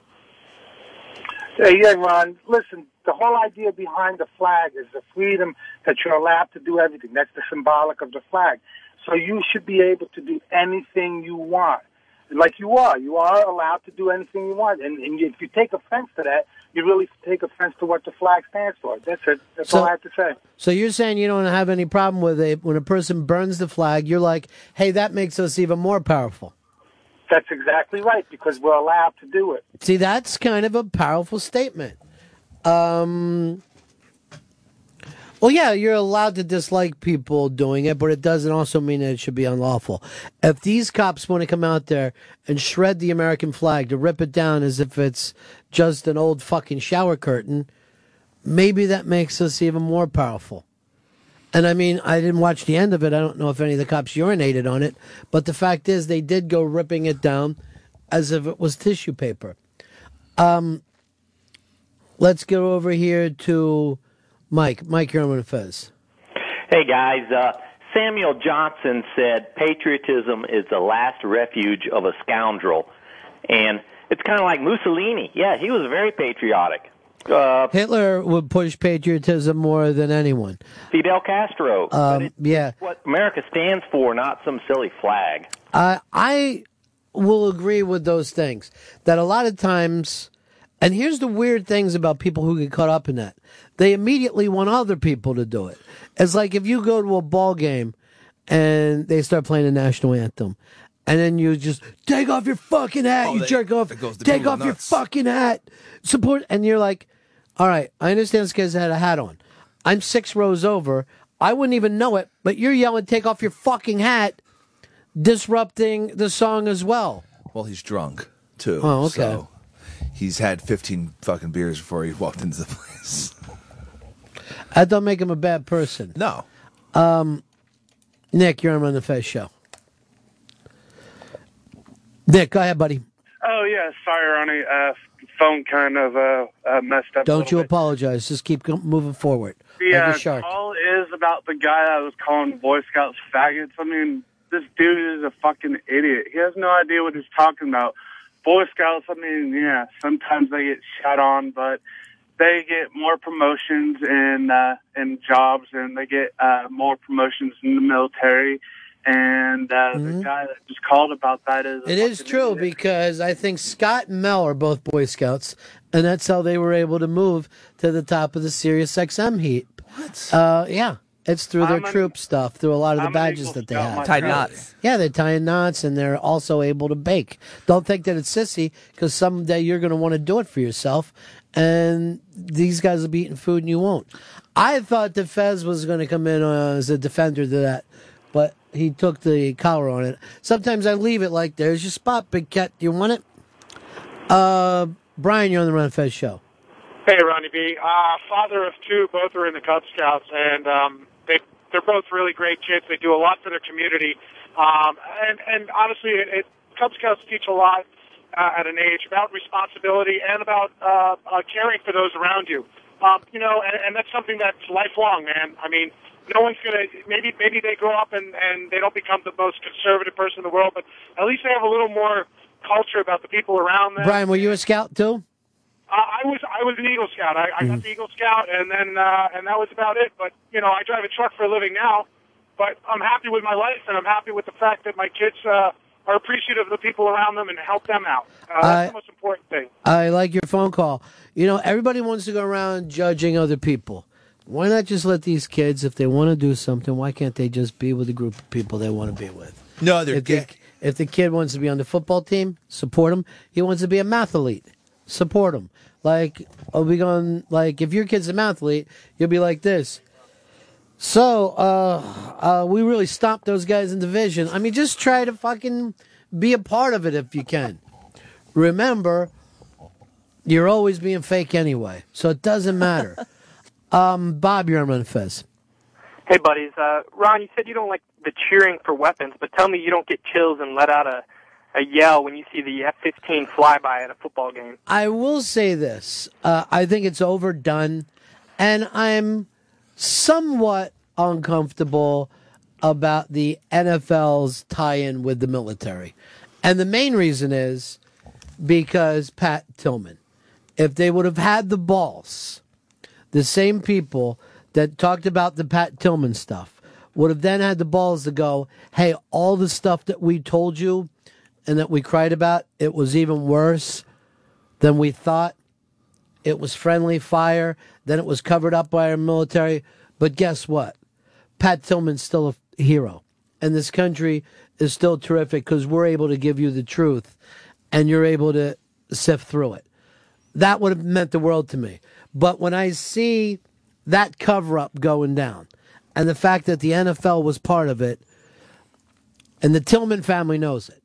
Hey, yeah, Ron. Listen, the whole idea behind the flag is the freedom that you're allowed to do everything. That's the symbolic of the flag. So you should be able to do anything you want. Like you are. You are allowed to do anything you want. And, and if you take offense to that, you really take offense to what the flag stands for. That's it. That's So- all I have to say. So you're saying you don't have any problem with it when a person burns the flag? You're like, hey, that makes us even more powerful. That's exactly right because we're allowed to do it. See, that's kind of a powerful statement. Um, well, yeah, you're allowed to dislike people doing it, but it doesn't also mean that it should be unlawful. If these cops want to come out there and shred the American flag, to rip it down as if it's just an old fucking shower curtain, maybe that makes us even more powerful. And I mean, I didn't watch the end of it. I don't know if any of the cops urinated on it, but the fact is, they did go ripping it down as if it was tissue paper. Um, let's go over here to Mike. Mike, you're on Fez. Hey guys, uh, Samuel Johnson said patriotism is the last refuge of a scoundrel. And it's kind of like Mussolini. Yeah, he was very patriotic. Uh, Hitler would push patriotism more than anyone. Fidel Castro. Um, yeah, what America stands for, not some silly flag. I I will agree with those things. That a lot of times, and here's the weird things about people who get caught up in that. They immediately want other people to do it. It's like if you go to a ball game and they start playing the national anthem. And then you just take off your fucking hat, Oh, you they- jerk off. goes Take off your fucking hat. Support, and you're like, all right, I understand this guy's had a hat on. I'm six rows over. I wouldn't even know it, but you're yelling, take off your fucking hat, disrupting the song as well. Well, he's drunk too. Oh, okay. So he's had 15 fucking beers before he walked into the place. That don't make him a bad person. No. Um, Nick, you're on the Fez show. Nick, go ahead, buddy. Oh yeah, sorry, Ronnie. Uh, phone kind of uh, uh messed up. Don't you bit. apologize. Just keep moving forward. The like call is about the guy that was calling Boy Scouts faggots. I mean, this dude is a fucking idiot. He has no idea what he's talking about. Boy Scouts, I mean, yeah, sometimes they get shot on, but they get more promotions in uh, in jobs, and they get uh, more promotions in the military. And uh, the guy that just called about that is a Mm-hmm. It is true because I think Scott and Mel are both Boy Scouts, and that's how they were able to move to the top of the Sirius XM heap. What? Uh, yeah, it's through their I'm an- troop stuff, through a lot of the I'm an badges that they have. myself. Tied knots. Yeah, they're tying knots, and they're also able to bake. Don't think that it's sissy, because someday you're going to want to do it for yourself, and these guys will be eating food and you won't. I thought that Fez was going to come in uh, as a defender to that, but he took the collar on it. Sometimes I leave it like, there's your spot, Big Cat. Do you want it? Uh, Brian, you're on the Ron and Fez show. Hey, Ronnie B. Uh, father of two, both are in the Cub Scouts, and um, they they're both really great kids. They do a lot for their community, um, and and honestly, it, it, Cub Scouts teach a lot uh, at an age about responsibility and about uh, uh, caring for those around you. Um, you know, and, and that's something that's lifelong, man. I mean, no one's gonna maybe maybe they grow up and and they don't become the most conservative person in the world, but at least they have a little more culture about the people around them. Brian, were you a scout too? Uh, I was I was an Eagle Scout. I, I got the Eagle Scout, and then uh, and that was about it. But you know, I drive a truck for a living now. But I'm happy with my life, and I'm happy with the fact that my kids uh, are appreciative of the people around them and help them out. Uh, that's I- the most important thing. I like your phone call. You know, everybody wants to go around judging other people. Why not just let these kids, if they want to do something, why can't they just be with the group of people they want to be with? No, they're if the, if the kid wants to be on the football team, support him. He wants to be a mathlete, support him. Like, I'll be going, like, if your kid's a mathlete, you'll be like this. So, uh, uh, we really stopped those guys in division. I mean, just try to fucking be a part of it if you can. Remember, you're always being fake anyway, so it doesn't matter. um, Bob, you're on Ron and Fez. Hey, buddies. Uh, Ron, you said you don't like the cheering for weapons, but tell me you don't get chills and let out a, a yell when you see the F-15 flyby at a football game. I will say this. Uh, I think it's overdone, and I'm somewhat uncomfortable about the NFL's tie in with the military. And the main reason is because Pat Tillman. If they would have had the balls, the same people that talked about the Pat Tillman stuff would have then had the balls to go, hey, all the stuff that we told you and that we cried about, it was even worse than we thought. It was friendly fire. Then it was covered up by our military. But guess what? Pat Tillman's still a hero. And this country is still terrific because we're able to give you the truth and you're able to sift through it. That would have meant the world to me. But when I see that cover up going down and the fact that the NFL was part of it, and the Tillman family knows it,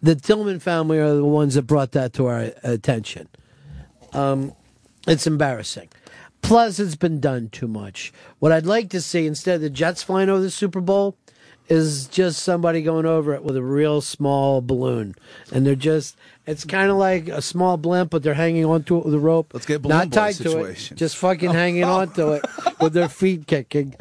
the Tillman family are the ones that brought that to our attention. Um, it's embarrassing. Plus, it's been done too much. What I'd like to see instead of the Jets flying over the Super Bowl is just somebody going over it with a real small balloon, and they're just. It's kind of like a small blimp, but they're hanging onto it with a rope. Let's get Balloon not tied situation. to it, just fucking oh. hanging onto it with their feet kicking,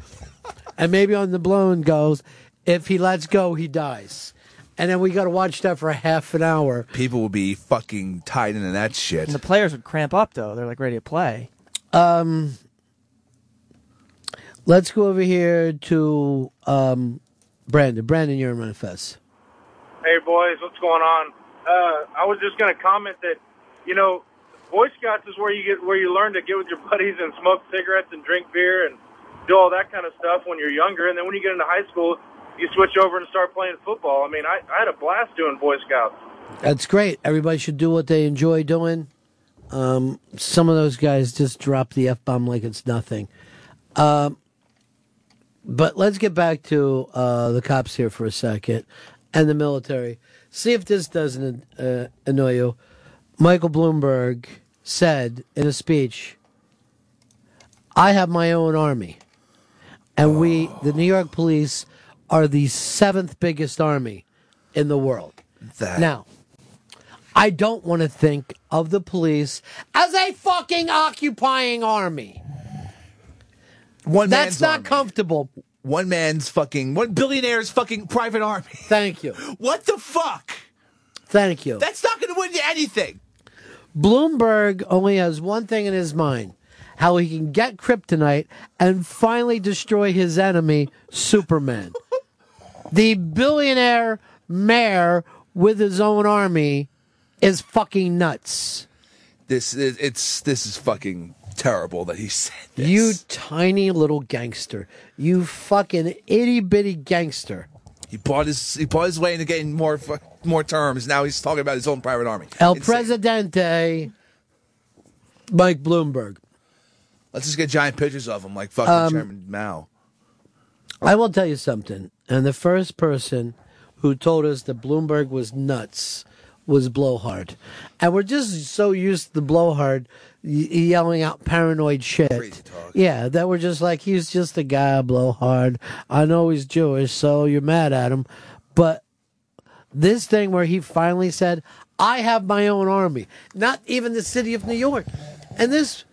and maybe on the balloon goes. If he lets go, he dies, and then we got to watch that for a half an hour. People will be fucking tied into that shit. And the players would cramp up though; they're like ready to play. Um, let's go over here to um, Brandon. Brandon, you're in Manifest. Hey boys, what's going on? Uh, I was just going to comment that, you know, Boy Scouts is where you get where you learn to get with your buddies and smoke cigarettes and drink beer and do all that kind of stuff when you're younger. And then when you get into high school, you switch over and start playing football. I mean, I, I had a blast doing Boy Scouts. That's great. Everybody should do what they enjoy doing. Um, some of those guys just drop the f bomb like it's nothing. Um, but let's get back to uh, the cops here for a second and the military. See if this doesn't uh, annoy you. Michael Bloomberg said in a speech, I have my own army. And we, the New York police, are the seventh biggest army in the world. That- Now, I don't want to think of the police as a fucking occupying army. One That's not army. comfortable. One man's fucking one billionaire's fucking private army. Thank you. What the fuck? Thank you. That's not going to win you anything. Bloomberg only has one thing in his mind how he can get kryptonite and finally destroy his enemy, Superman. the billionaire mayor with his own army is fucking nuts. This is it's this is fucking terrible that he said this. You tiny little gangster. You fucking itty bitty gangster. He bought his he bought his way into getting more more terms. Now he's talking about his own private army. El Insane. Presidente, Mike Bloomberg. Let's just get giant pictures of him, like fucking Um, Chairman Mao. I will tell you something. And the first person who told us that Bloomberg was nuts was blowhard, and we're just so used to the blowhard yelling out paranoid shit. Yeah, that we're just like he's just a guy, blowhard. I know he's Jewish, so you're mad at him, but this thing where he finally said, "I have my own army," not even the city of New York, and this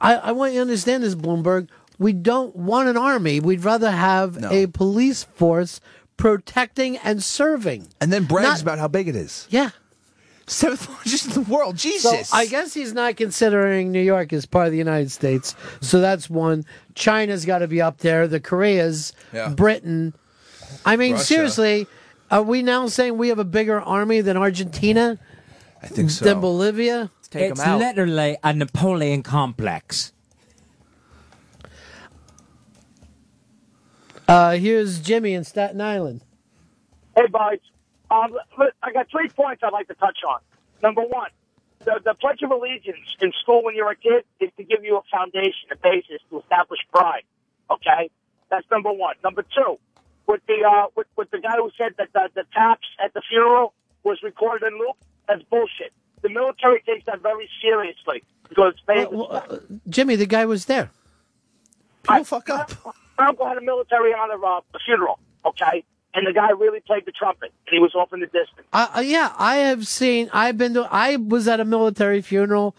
I, I want you to understand this, Bloomberg. We don't want an army. We'd rather have a police force protecting and serving. And then brags Not- about how big it is. Yeah. Seventh largest in the world. Jesus. So I guess he's not considering New York as part of the United States. So that's one. China's got to be up there. The Koreas, Yeah. Britain. I mean, Russia. seriously, are we now saying we have a bigger army than Argentina? I think so. Than Bolivia? Take it's literally a Napoleon complex. Uh, here's Jimmy in Staten Island. Hey, boys. Um, I got three points I'd like to touch on. Number one, the, the Pledge of Allegiance in school when you're a kid is to give you a foundation, a basis to establish pride. Okay, that's number one. Number two, with the uh, with, with the guy who said that the, the taps at the funeral was recorded in loop, that's bullshit. The military takes that very seriously because they. Jimmy, the guy was there. People fuck up. My uncle had a military honor uh, funeral. Okay, and the guy really played the trumpet, and he was off in the distance. Uh, uh, yeah, I have seen. I've been to. I was at a military funeral,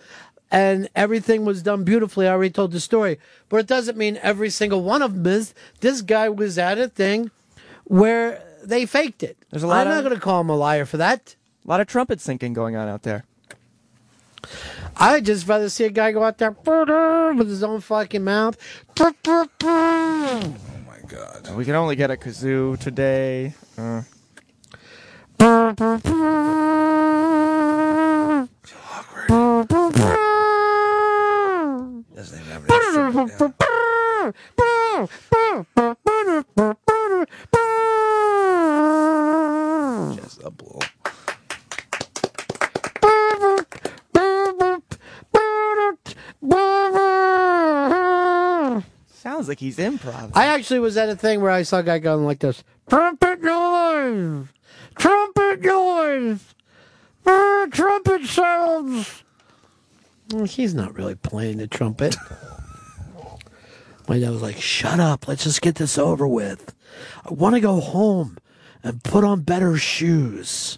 and everything was done beautifully. I already told the story, but it doesn't mean every single one of them is. This guy was at a thing where they faked it. There's a lot I'm of- not going to call him a liar for that. A lot of trumpet syncing going on out there. I'd just rather see a guy go out there with his own fucking mouth. Oh my god. We can only get a kazoo today. Uh, he's improv. I actually was at a thing where I saw a guy going like this. Trumpet noise! Trumpet noise! Ah, trumpet sounds! Well, he's not really playing the trumpet. My dad was like, shut up, let's just get this over with. I want to go home and put on better shoes.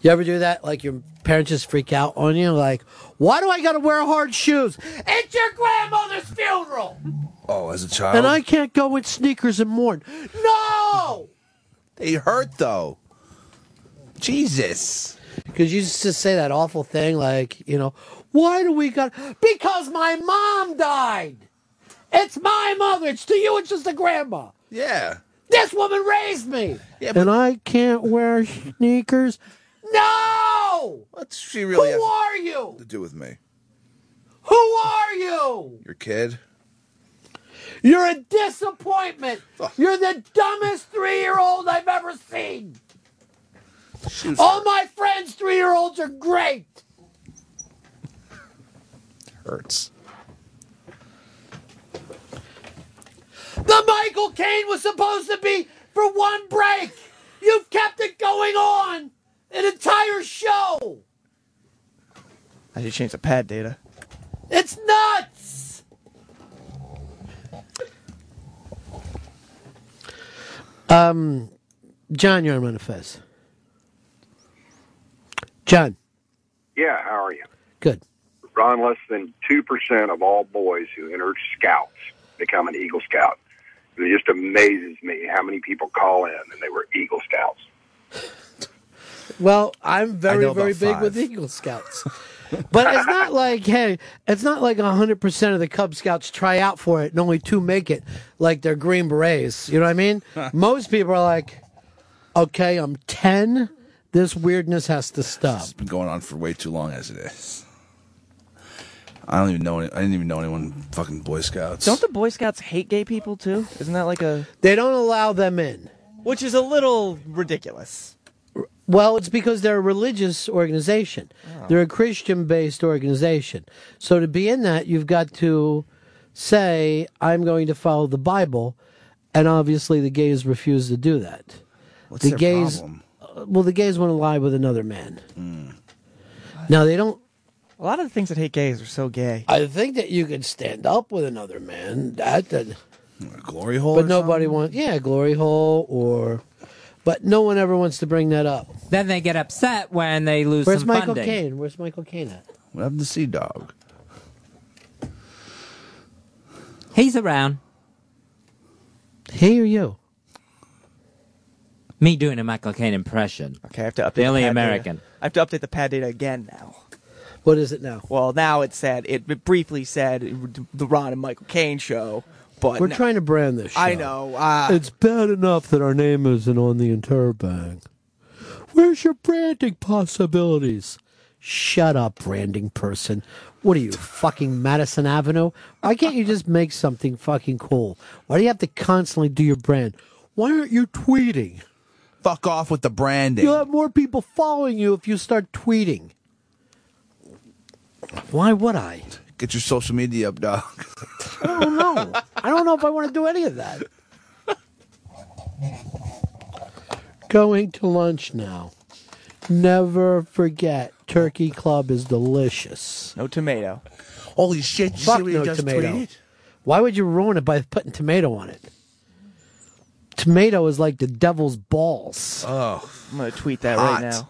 You ever do that? Like your parents just freak out on you? Like, why do I got to wear hard shoes? It's your grandmother's funeral! Oh, as a child. And I can't go with sneakers and mourn. No! They hurt though. Jesus. Because you used to say that awful thing, like, you know, why do we got. Because my mom died! It's my mother! It's to you, it's just a grandma! Yeah. This woman raised me! Yeah. and I can't wear sneakers? No! What's she really Who are you? to do with me? Who are you? Your kid? You're a disappointment. You're the dumbest three year old I've ever seen. All my friends' three year olds are great. Hurts. The Michael Caine was supposed to be for one break. You've kept it going on an entire show. I should change the pad data. It's nuts. Um, John, you're on Manifest. John, Yeah, how are you? good. Ron, less than 2% of all boys who enter Scouts become an Eagle Scout. It just amazes me how many people call in and they were Eagle Scouts. Well, I'm very, very about big five. with Eagle Scouts. but it's not like, hey, it's not like 100% of the Cub Scouts try out for it and only two make it, like they're Green Berets. You know what I mean? Most people are like, okay, I'm 10. This weirdness has to stop. It's been going on for way too long as it is. I don't even know. Any, I didn't even know anyone fucking Boy Scouts. Don't the Boy Scouts hate gay people too? Isn't that like a? They don't allow them in. Which is a little ridiculous. Well, it's because they're a religious organization. They're a Christian based organization. So to be in that, you've got to say, I'm going to follow the Bible. And obviously, the gays refuse to do that. What's the their gays, problem? well, the gays want to lie with another man. Hmm. Now they don't. A lot of the things that hate gays are so gay. I think that you could stand up with another man. That, that glory hole, but or nobody wants. Yeah, glory hole or. But no one ever wants to bring that up. Then they get upset when they lose Where's some Michael funding. Caine? Where's Michael Caine at? What happened to Sea Dog? He's around. He or you? Me doing a Michael Caine impression. Okay, I have to update The only pad American. Data. I have to update the pad data again now. What is it now? Well, now it said it, it briefly said the Ron and Michael Caine show, but We're no- trying to brand this. Show. I know. Uh, it's bad enough that our name isn't on the interbang. Where's your branding possibilities? Shut up, branding person. What are you, fucking Madison Avenue? Why can't you just make something fucking cool? Why do you have to constantly do your brand? Why aren't you tweeting? Fuck off with the branding. You'll have more people following you if you start tweeting. Why would I? Get your social media up, dog. I don't know. I don't know if I want to do any of that. Going to lunch now. Never forget, Turkey Club is delicious. No tomato. Holy shit! You Fuck see what no he just tomato. tweeted? Why would you ruin it by putting tomato on it? Tomato is like the devil's balls. Oh, I'm gonna tweet that Hot. right now.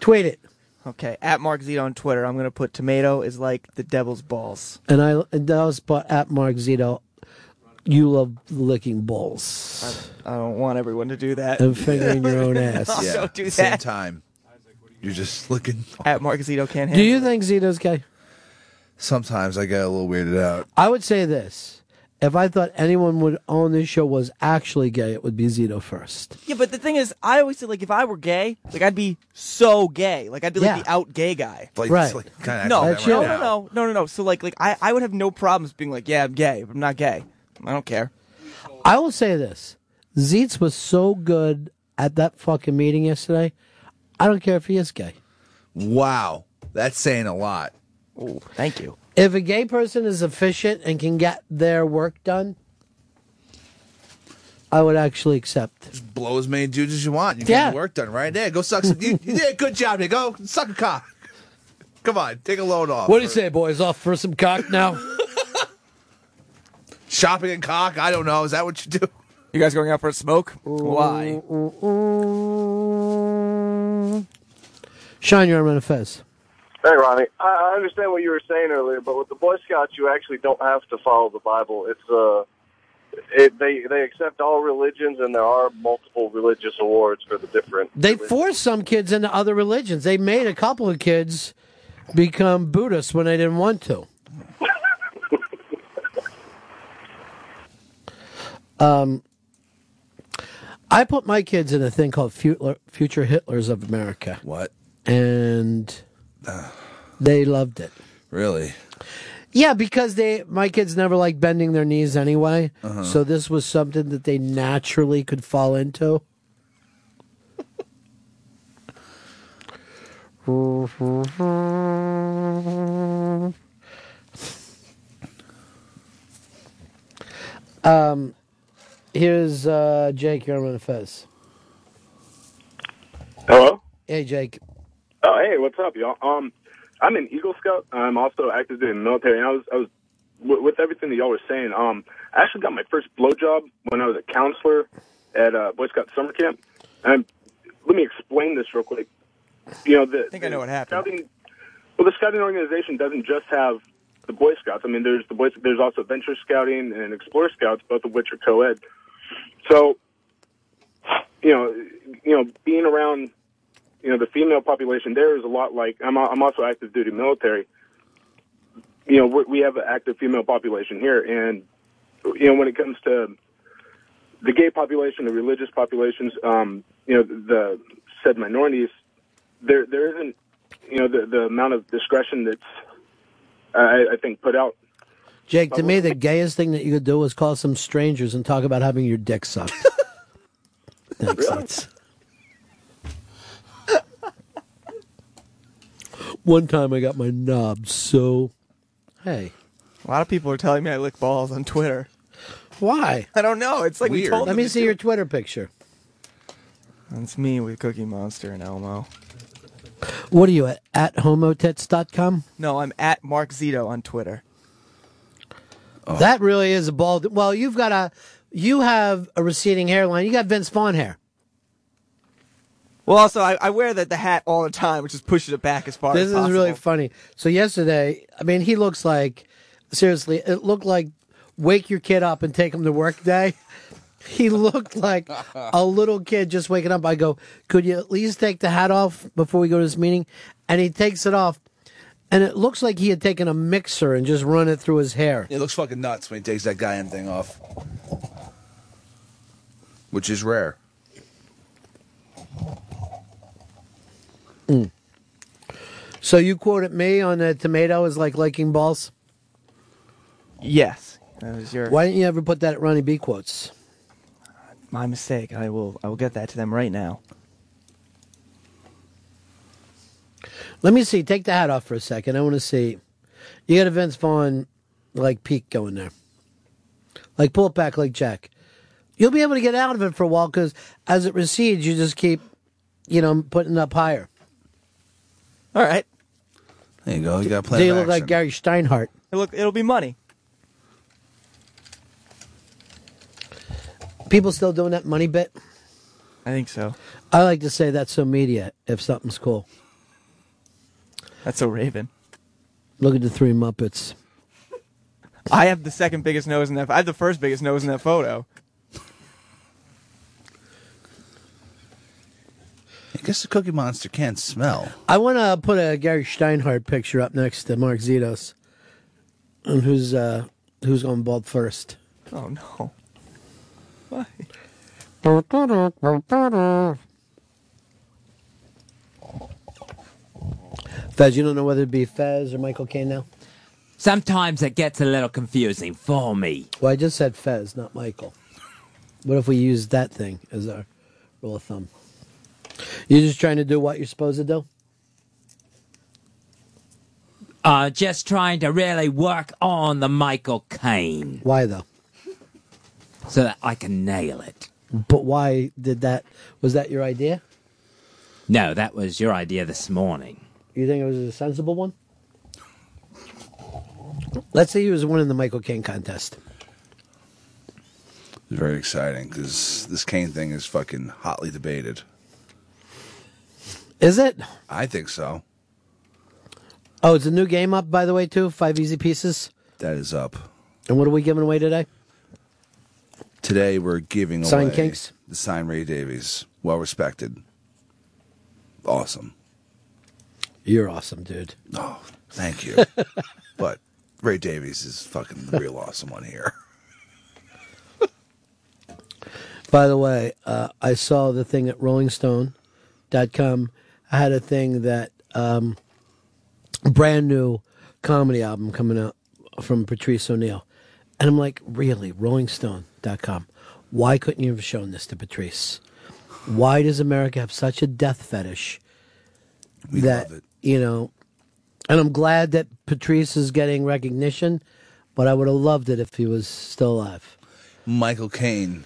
Tweet it. Okay, at Mark Zito on Twitter. I'm gonna put tomato is like the devil's balls. And I and that was but at Mark Zito. You love licking balls I don't want everyone to do that. and fingering your own ass. Yeah, don't do that. same that. time. You're just looking. At Mark Zito can't handle. Do you it. think Zito's gay? Sometimes I get a little weirded out. I would say this. If I thought anyone would own this show was actually gay, it would be Zito first. Yeah, but the thing is, I always say like if I were gay, like I'd be so gay, like I'd be like Yeah. the out gay guy. Like, Right. like, kinda No, acting no, that no, right now. no, no, no, no. So like, like I, I would have no problems being like, yeah, I'm gay, but I'm not gay. I don't care. I will say this. Zeitz was so good at that fucking meeting yesterday. I don't care if he is gay. Wow, that's saying a lot. Oh, thank you. If a gay person is efficient and can get their work done, I would actually accept. Blow as many dudes as you want. You Yeah. get the work done right there. Go suck some. you, you did a good job. There. Go suck a cock. Come on, take a load off. What do you say, boys? Off for some cock now? Shopping and cock. I don't know. Is that what you do? You guys going out for a smoke? Why? Shine your arm on a fez. Hey, Ronnie. I, I understand what you were saying earlier, but with the Boy Scouts, you actually don't have to follow the Bible. It's uh, it, they they accept all religions, and there are multiple religious awards for the different. They forced some kids into other religions. They made a couple of kids become Buddhists when they didn't want to. um, I put my kids in a thing called Future, Future Hitlers of America. What? And they loved it. Really? Yeah, because they my kids never liked bending their knees anyway. Uh-huh. So this was something that they naturally could fall into. um, here's uh, Jake. You're on the fez. Hello. Hey, Jake. Oh, hey, what's up, y'all? Um, I'm an Eagle Scout. I'm also active in the military, and I was, I was, with, with everything that y'all were saying, um, I actually got my first blowjob when I was a counselor at uh, Boy Scout summer camp. And let me explain this real quick. You know, the, I think I know what happened. Scouting, well, the scouting organization doesn't just have the Boy Scouts. I mean, there's the Boy, Scouts. there's also Venture Scouting and Explorer Scouts, both of which are co-ed. So, you know, you know, being around, you know, the female population there is a lot like I'm. I'm also active duty military. You know, we have an active female population here, and you know, when it comes to the gay population, the religious populations, um, you know, the said minorities, there there isn't, you know, the the amount of discretion that's I, I think put out. Jake, to me, the gayest thing that you could do is call some strangers and talk about having your dick sucked. Thanks. That's- One time I got my knob so. Hey. A lot of people are telling me I lick balls on Twitter. Why? I don't know. It's like we told Let them me to see do your Twitter picture. It's me with Cookie Monster and Elmo. What are you at? At homotits.com? No, I'm at Mark Zito on Twitter. That really is a bald. Well, you've got a. You have a receding hairline. You got Vince Vaughn hair. Well, also, I, I wear the, the hat all the time, which is pushing it back as far This as is possible. really funny. So yesterday, I mean, he looks like seriously. It looked like wake your kid up and take him to work day. He looked like a little kid just waking up. I go, could you at least take the hat off before we go to this meeting? And he takes it off, and it looks like he had taken a mixer and just run it through his hair. It looks fucking nuts when he takes that goddamn thing off, which is rare. Mm. So you quoted me on the tomato is like liking balls. Yes, that was your. Why didn't you ever put that at Ronnie B quotes? My mistake. I will. I will get that to them right now. Let me see. Take the hat off for a second. I want to see. You got a Vince Vaughn like peak going there. Like pull it back like Jack. You'll be able to get out of it for a while because as it recedes, you just keep, you know, putting it up higher. All right. There you go. You got a Do plan. you of look like action. Gary Shteyngart? It look. It'll be money. People still doing that money bit? I think so. I like to say that's so media if something's cool. That's so Raven. Look at the three Muppets. I have the second biggest nose in that. I have the first biggest nose in that photo. I guess the Cookie Monster can't smell. I want to put a Gary Shteyngart picture up next to Mark Zitos. And who's uh who's going bald first? Oh no. Why? Fez, you don't know whether it be Fez or Michael Caine now? Sometimes it gets a little confusing for me. Well, I just said Fez, not Michael. What if we use that thing as our rule of thumb? You're just trying to do what you're supposed to do? Uh, just trying to really work on the Michael Caine. Why though? So that I can nail it. But why did that? Was that your idea? No, that was your idea this morning. You think it was a sensible one? Let's say he was winning the Michael Caine contest. It's very exciting because this Caine thing is fucking hotly debated. Is it? I think so. Oh, it's a new game up, by the way, too. Five easy pieces. That is up. And what are we giving away today? Today we're giving Sign away Kinks? the sign Ray Davies. Well respected. Awesome. You're awesome, dude. Oh, thank you. but Ray Davies is fucking the real awesome one here. By the way, uh, I saw the thing at RollingStone.com. I had a thing that um, brand new comedy album coming out from Patrice O'Neal, and I'm like, really, RollingStone.com. Why couldn't you have shown this to Patrice? Why does America have such a death fetish? We that love it. you know, and I'm glad that Patrice is getting recognition, but I would have loved it if he was still alive. Michael Caine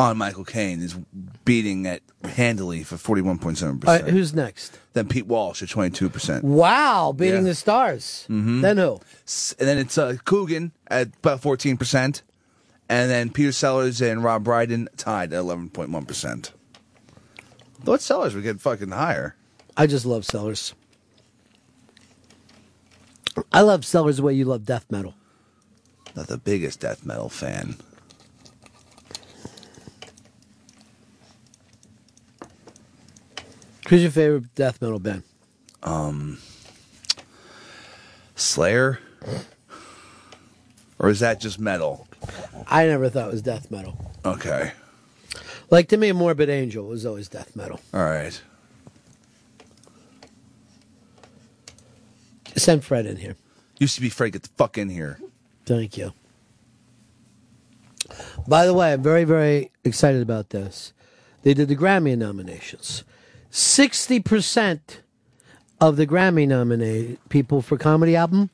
on Michael Caine is beating it handily for forty one point seven All right, percent. who's next? Then Pete Walsh at twenty two percent. Wow, beating Yeah. the stars. Mm-hmm. Then who? And then it's uh, Coogan at about fourteen percent, and then Peter Sellers and Rob Brydon tied at eleven point one percent. Thought Sellers would get fucking higher. I just love Sellers. I love Sellers the way you love death metal. Not the biggest death metal fan. Who's your favorite death metal band? Um, Slayer, or is that just metal? I never thought it was death metal. Okay, Like to me, Morbid Angel was always death metal. all right. Send Fred in here. Used to be Fred. Get the fuck in here. Thank you. By the way, I'm very, very excited about this. They did the Grammy nominations. 60% of the Grammy nominated people for comedy album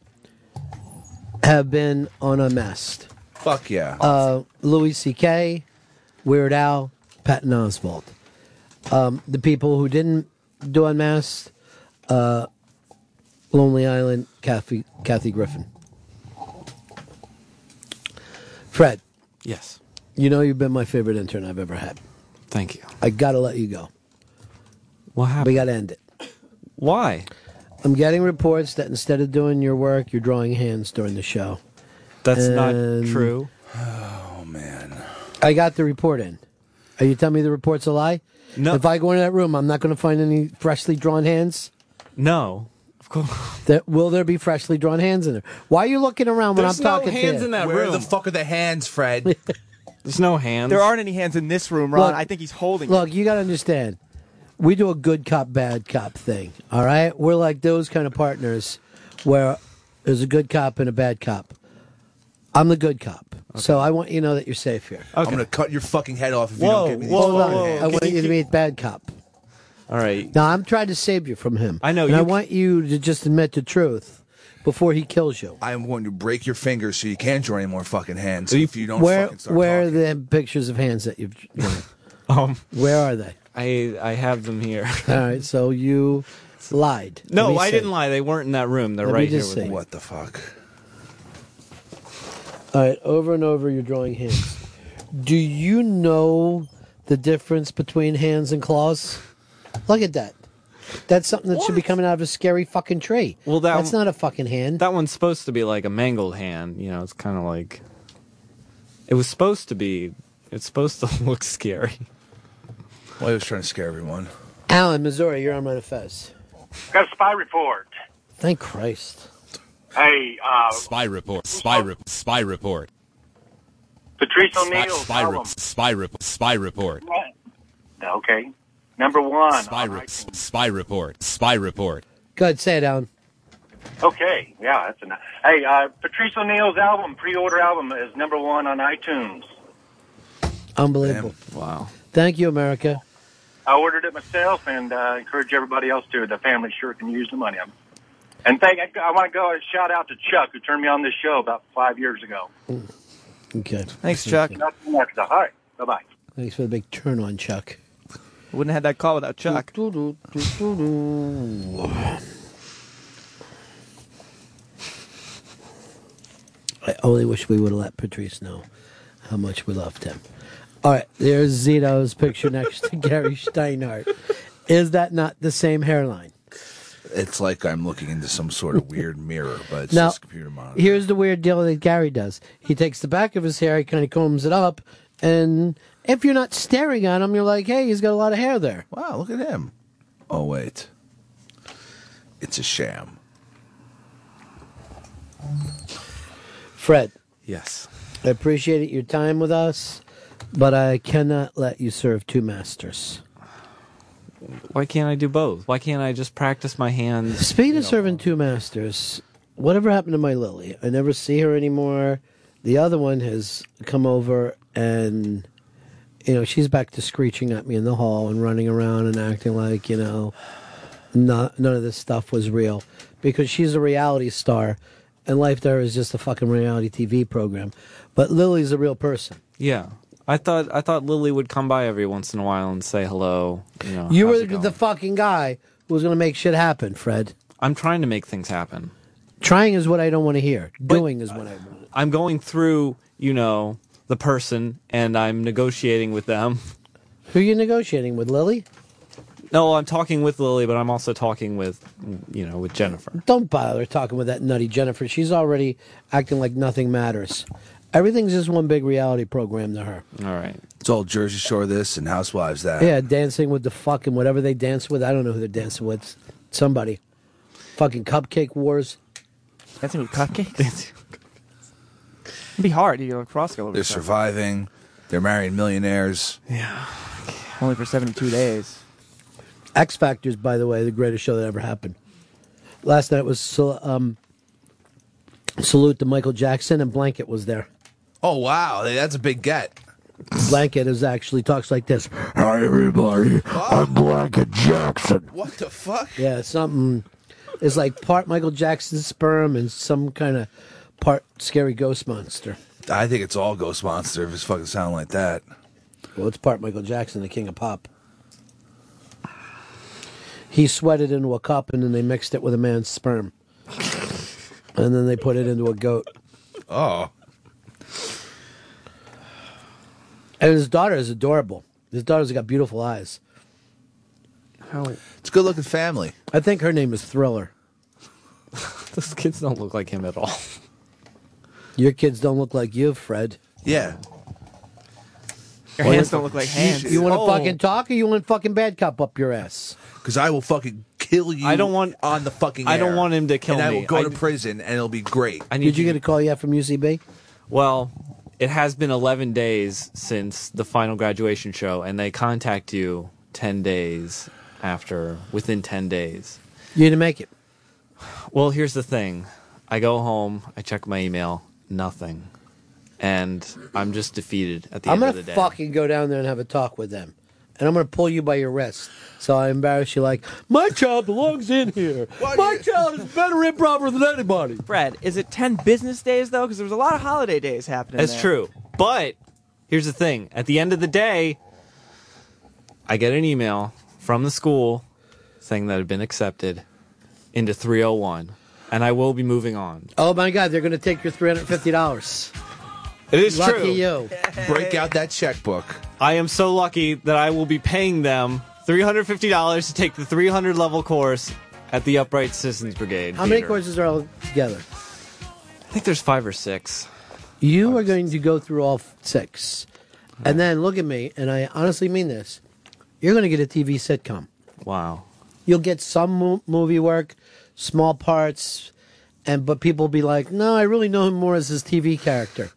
have been on Unmasked. Fuck yeah. Uh, Louis C.K., Weird Al, Patton Oswalt. Um, the people who didn't do unmasked, uh, Lonely Island, Kathy, Kathy Griffin. Fred. Yes. You know you've been my favorite intern I've ever had. Thank you. I gotta let you go. What happened? We gotta end it. Why? I'm getting reports that instead of doing your work, you're drawing hands during the show. That's not And true. Oh man. I got the report in. Are you telling me the report's a lie? No. If I go into that room, I'm not going to find any freshly drawn hands. No. Of course. That will there be freshly drawn hands in there? Why are you looking around when I'm no talking hands to you? There's no hands in that room. Where room. the fuck are the hands, Fred? There's no hands. There aren't any hands in this room, Ron. Look- I think he's holding. Look, you got to understand. We do a good cop, bad cop thing. All right, we're like those kind of partners where there's a good cop and a bad cop. I'm the good cop, so I want you to know that you're safe here. I'm gonna cut your fucking head off if you don't give me these whoa, Hold fucking on, hands. I want you to meet bad cop. All right. Now I'm trying to save you from him. I know, and you I c- want you to just admit the truth before he kills you. I am going to break your fingers so you can't draw any more fucking hands if you don't where fucking start where talking. are the pictures of hands that you've? Um, where are they? I I have them here. All right, so you lied. No, I see. didn't lie. They weren't in that room. They're Let me right here just with see. What the fuck? All right, over and over you're drawing hands. Do you know the difference between hands and claws? Look at that. That's something that should be coming out of a scary fucking tree. Well, that that's not a fucking hand. That one's supposed to be like a mangled hand. You know, it's kind of like. It was supposed to be. It's supposed to look scary. Well, I was trying to scare everyone. Alan, Missouri, you're on Run Fez. Got a spy report. Thank Christ. Hey, uh, Spy report. Spy report. Spy report. Patrice Spy, O'Neal's spy, album. spy, rep- spy report. Okay. Number one. Spy, re- spy report. Spy report. Go ahead, say it, Alan. Okay. Yeah, that's enough. Hey, uh, Patrice O'Neal's album, pre-order album, is number one on iTunes. Unbelievable. Wow. Thank you, America. I ordered it myself and uh, encourage everybody else to. The family sure can use the money. And thank, I, I want to go and shout out to Chuck, who turned me on this show about five years ago. Okay. Thanks, Chuck. Nothing extra. All right. Bye-bye. Thanks for the big turn on, Chuck. Wouldn't have had that call without Chuck. I only wish we would have let Patrice know how much we loved him. All right, there's Zito's picture next to Gary Shteyngart. Is that not the same hairline? It's like I'm looking into some sort of weird mirror, but it's now, just a computer monitor. here's the weird deal that Gary does. He takes the back of his hair, he kind of combs it up, and if you're not staring at him, you're like, hey, he's got a lot of hair there. Wow, look at him. Oh wait, it's a sham. Fred. Yes. I appreciate your time with us, but I cannot let you serve two masters. Why can't I do both? Why can't I just practice my hands? Speaking of serving two masters, whatever happened to my Lily? I never see her anymore. The other one has come over and you know, she's back to screeching at me in the hall and running around and acting like, you know, not, none of this stuff was real. Because she's a reality star and Life There is just a fucking reality TV program. But Lily's a real person. Yeah. I thought I thought Lily would come by every once in a while and say hello. You know, you were the fucking guy who was going to make shit happen, Fred. I'm trying to make things happen. Trying is what I don't want to hear. Doing is what I want. I'm going through, you know, the person and I'm negotiating with them. Who are you negotiating with, Lily? No, I'm talking with Lily, but I'm also talking with, you know, with Jennifer. Don't bother talking with that nutty Jennifer. She's already acting like nothing matters. Everything's just one big reality program to her. All right. It's all Jersey Shore this and Housewives that. Yeah, dancing with the fucking whatever they dance with. I don't know who they're dancing with. Somebody. Fucking cupcake wars. Dancing with cupcakes? It'd be hard. You go cross all over They're stuff. surviving. They're marrying millionaires. Yeah. Only for 72 days. X Factor's, by the way, the greatest show that ever happened. Last night was um, salute to Michael Jackson, and Blanket was there. Oh wow, that's a big get. Blanket is actually talks like this. Hi everybody, I'm Blanket Jackson. What the fuck? Yeah, something. It's like part Michael Jackson sperm and some kind of part scary ghost monster. I think it's all Ghost Monster if it's fucking sound like that. Well, it's part Michael Jackson, the king of pop. He sweated into a cup and then they mixed it with a man's sperm. And then they put it into a goat. Oh. And his daughter is adorable. His daughter's got beautiful eyes. It's a good looking family. I think her name is Thriller. Those kids don't look like him at all. Your kids don't look like you, Fred. Yeah. Your hands don't look like hands. You, want to Oh. fucking talk or you want fucking bad cop up your ass? Because I will fucking kill you. I don't want- on the fucking. I don't air. want him to kill and I me. will go I- to prison, and it'll be great. I need Did you you- get a call yet from UCB? Well, it has been 11 days since the final graduation show, and they contact you 10 days after, within 10 days. You didn't make it. Well, here's the thing I go home, I check my email, nothing. And I'm just defeated at the I'm end gonna of the day. fucking go down there and have a talk with them, and I'm gonna pull you by your wrist. So I embarrass you like my child belongs in here. my child is better improver than anybody. Fred, is it 10 business days, though? Because there was a lot of holiday days happening That's there. true. But here's the thing at the end of the day, I get an email from the school saying that I've been accepted into 301, and I will be moving on. Oh my God, they're gonna take your three hundred fifty dollars. It is Lucky true. you. Break out that checkbook. I am so lucky that I will be paying them $350 to take the 300 level course at the Upright Citizens Brigade. How many Theater. courses are all together? I think there's five or six. You are going to go through all f- six, and then look at me, and I honestly mean this. You're going to get a TV sitcom. Wow. You'll get some mo- movie work, small parts, and but people will be like, "No, I really know him more as his TV character."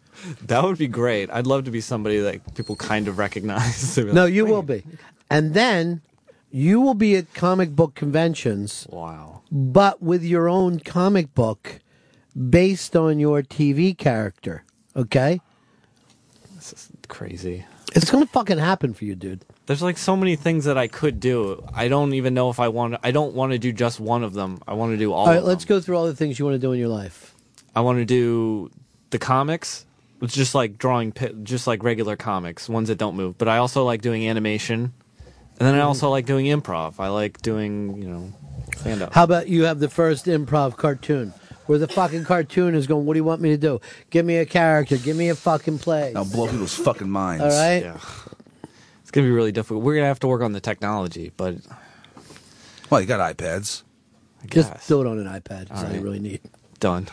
That would be great. I'd love to be somebody that people kind of recognize. No, you "Wait, will be, and then you will be at comic book conventions. Wow. But with your own comic book based on your TV character. Okay, This is crazy. it's going to fucking happen for you, dude. There's like so many things that I could do. I don't even know if I want. to, I don't want to do just one of them. I want to do all. All right, let's go through all the things you want to do in your life. I want to do the comics. It's just like drawing, just like regular comics, ones that don't move. But I also like doing animation, and then I also like doing improv. I like doing, you know, stand up. How about you have the first improv cartoon where the fucking cartoon is going, What do you want me to do? Give me a character, give me a fucking play. I'll blow people's fucking minds. All right? Yeah. It's gonna be really difficult. We're gonna have to work on the technology, but Well, you got iPads. Just do it on an iPad. That's all, All you really need. done.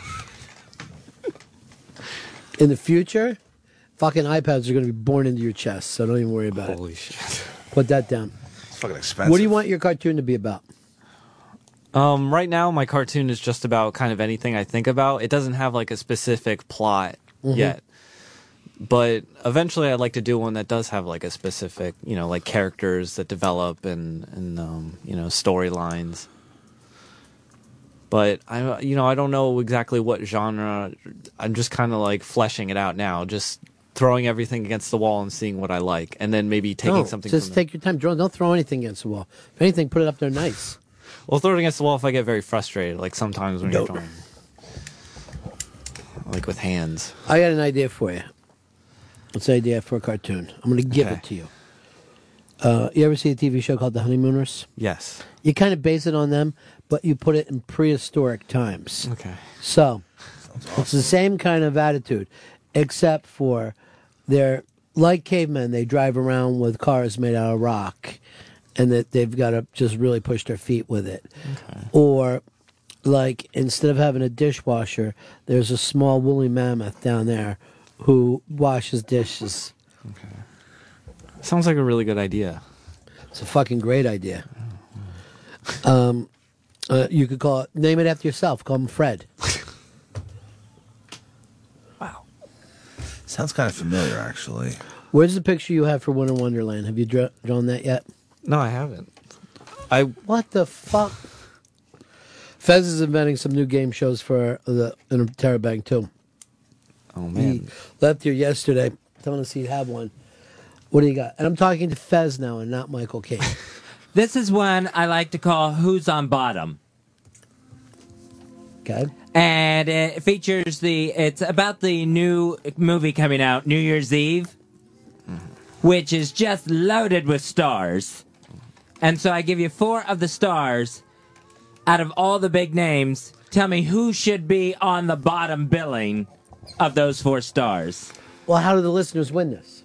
In the future, fucking iPads are going to be born into your chest, so don't even worry about it. Holy shit. Put that down. It's fucking expensive. What do you want your cartoon to be about? Um, right now, my cartoon is just about kind of anything I think about. It doesn't have like a specific plot Mhm. yet, but eventually, I'd like to do one that does have like a specific, you know, like characters that develop and and um, you know storylines. But I, you know, I don't know exactly what genre. I'm just kind of like fleshing it out now, just throwing everything against the wall and seeing what I like, and then maybe taking no, something. just take your time. Don't, don't throw anything against the wall. If anything, put it up there nice. Well, throw it against the wall if I get very frustrated. Like sometimes when No. you're drawing, like with hands. I got an idea for you. It's an idea for a cartoon. I'm going to give Okay. it to you. Uh, you ever see a TV show called The Honeymooners? Yes. You kind of base it on them, but you put it in prehistoric times. Okay. So it's the same kind of attitude, except for they're like cavemen. They drive around with cars made out of rock, and that they've got to just really push their feet with it. Okay. Or like instead of having a dishwasher, there's a small woolly mammoth down there who washes dishes. Okay. Sounds like a really good idea. It's a fucking great idea. Um, uh, you could call it, name it after yourself. Call him Fred. Wow. Sounds kind of familiar, actually. Where's the picture you have for Winter Wonderland? Have you dra- drawn that yet? No, I haven't. I what the fuck? Fez is inventing some new game shows for the Interbank too. Oh man, He left here yesterday, telling us he'd have one. What do you got? And I'm talking to Fez now, and not Michael Caine. This is one I like to call Who's on Bottom. Okay. And it features the, it's about the new movie coming out, New Year's Eve, mm-hmm. which is just loaded with stars. And so I give you four of the stars out of all the big names. Tell me who should be on the bottom billing of those four stars. Well, how do the listeners win this?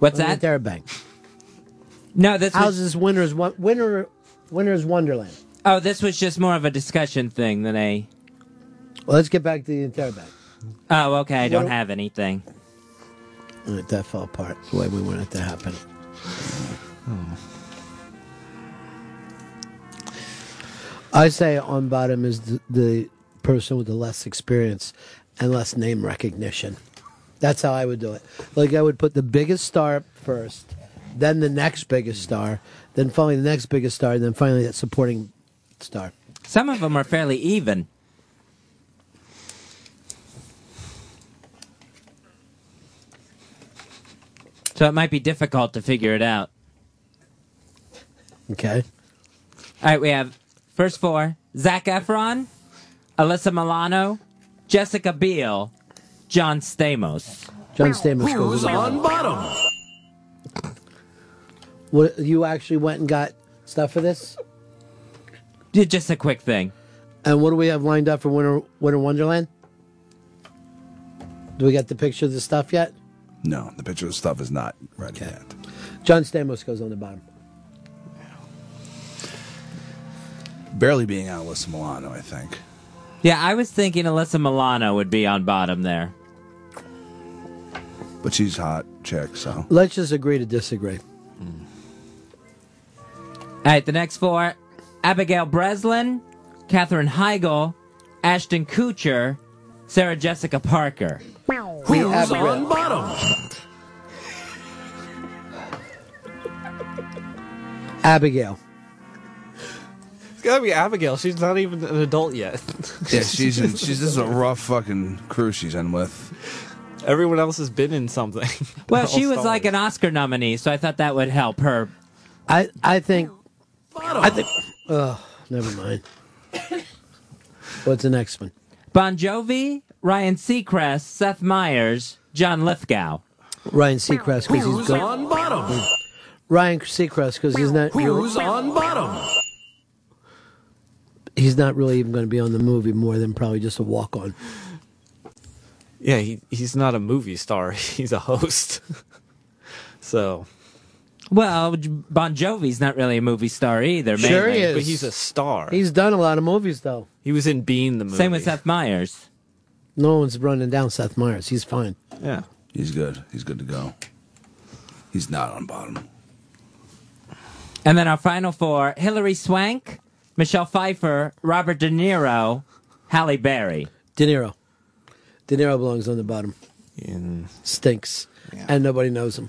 What's that? the Interbank. No, this How's winner's Won- winner winner's Wonderland? oh, this was just more of a discussion thing than a. Well, let's get back to the Interbank. Oh, okay. I don't have anything. That fell apart the way we wanted it to happen. Hmm. I say on bottom is the, the person with the less experience and less name recognition. That's how I would do it. Like I would put the biggest star first, then the next biggest mm. star, then finally the next biggest star, and then finally that supporting star. Some of them are fairly even. So it might be difficult to figure it out. Okay. All right, we have first four Zac Efron, Alyssa Milano, Jessica Biel, John Stamos. John Stamos goes on bottom? What you actually went and got stuff for this? Just a quick thing. And what do we have lined up for Winter Winter Wonderland? Do we get the picture of the stuff yet? No, the picture of the stuff is not ready yet. John Stamos goes on the bottom. Barely being out Alyssa Milano, I think. Yeah, I was thinking Alyssa Milano would be on bottom there. But she's hot chick, so. Let's just agree to disagree. All right, the next four Abigail Breslin, Katherine Heigl, Ashton Kutcher, Sarah Jessica Parker. Who's on bottom? Abigail. It's gotta be Abigail. She's not even an adult yet. Yeah, she's in, she's this is a rough fucking crew she's in with. Everyone else has been in something. Well, she was stars. like an Oscar nominee, so I thought that would help her. I I think I think oh, never mind. What's the next one? Bon Jovi, Ryan Seacrest, Seth Meyers, John Lithgow. Ryan Seacrest because he's good. bottom? Ryan Seacrest because he's not. Who's on bottom? He's not really even going to be on the movie more than probably just a walk on. Yeah, he, he's not a movie star. He's a host. so. Well, Bon Jovi's not really a movie star either. Sure he is. But he's a star. He's done a lot of movies though. He was in Bean the movie. Same with Seth Meyers. No one's running down Seth Meyers. He's fine. Yeah. He's good. He's good to go. He's not on bottom. And then our final four Hilary Swank, Michelle Pfeiffer, Robert De Niro, Halle Berry. De Niro. De Niro belongs on the bottom. Stinks. And nobody knows him.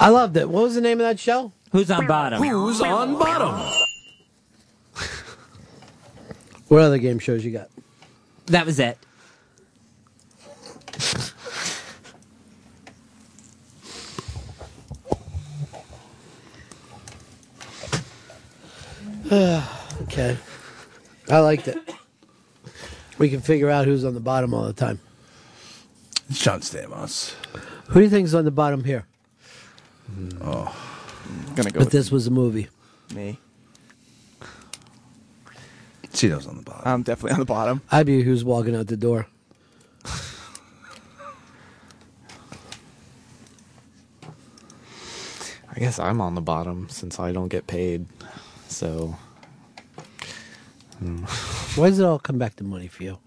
I loved it. What was the name of that show? Who's on bottom? Who's on bottom? What other game shows you got? That was it. okay. I liked it. We can figure out who's on the bottom all the time. It's John Stamos. Who do you think is on the bottom here? Oh. Gonna go But with this was a movie. me. Cheeto's on the bottom. I'm definitely on the bottom. I'd be who's walking out the door. I guess I'm on the bottom since I don't get paid. So. Why does it all come back to money for you?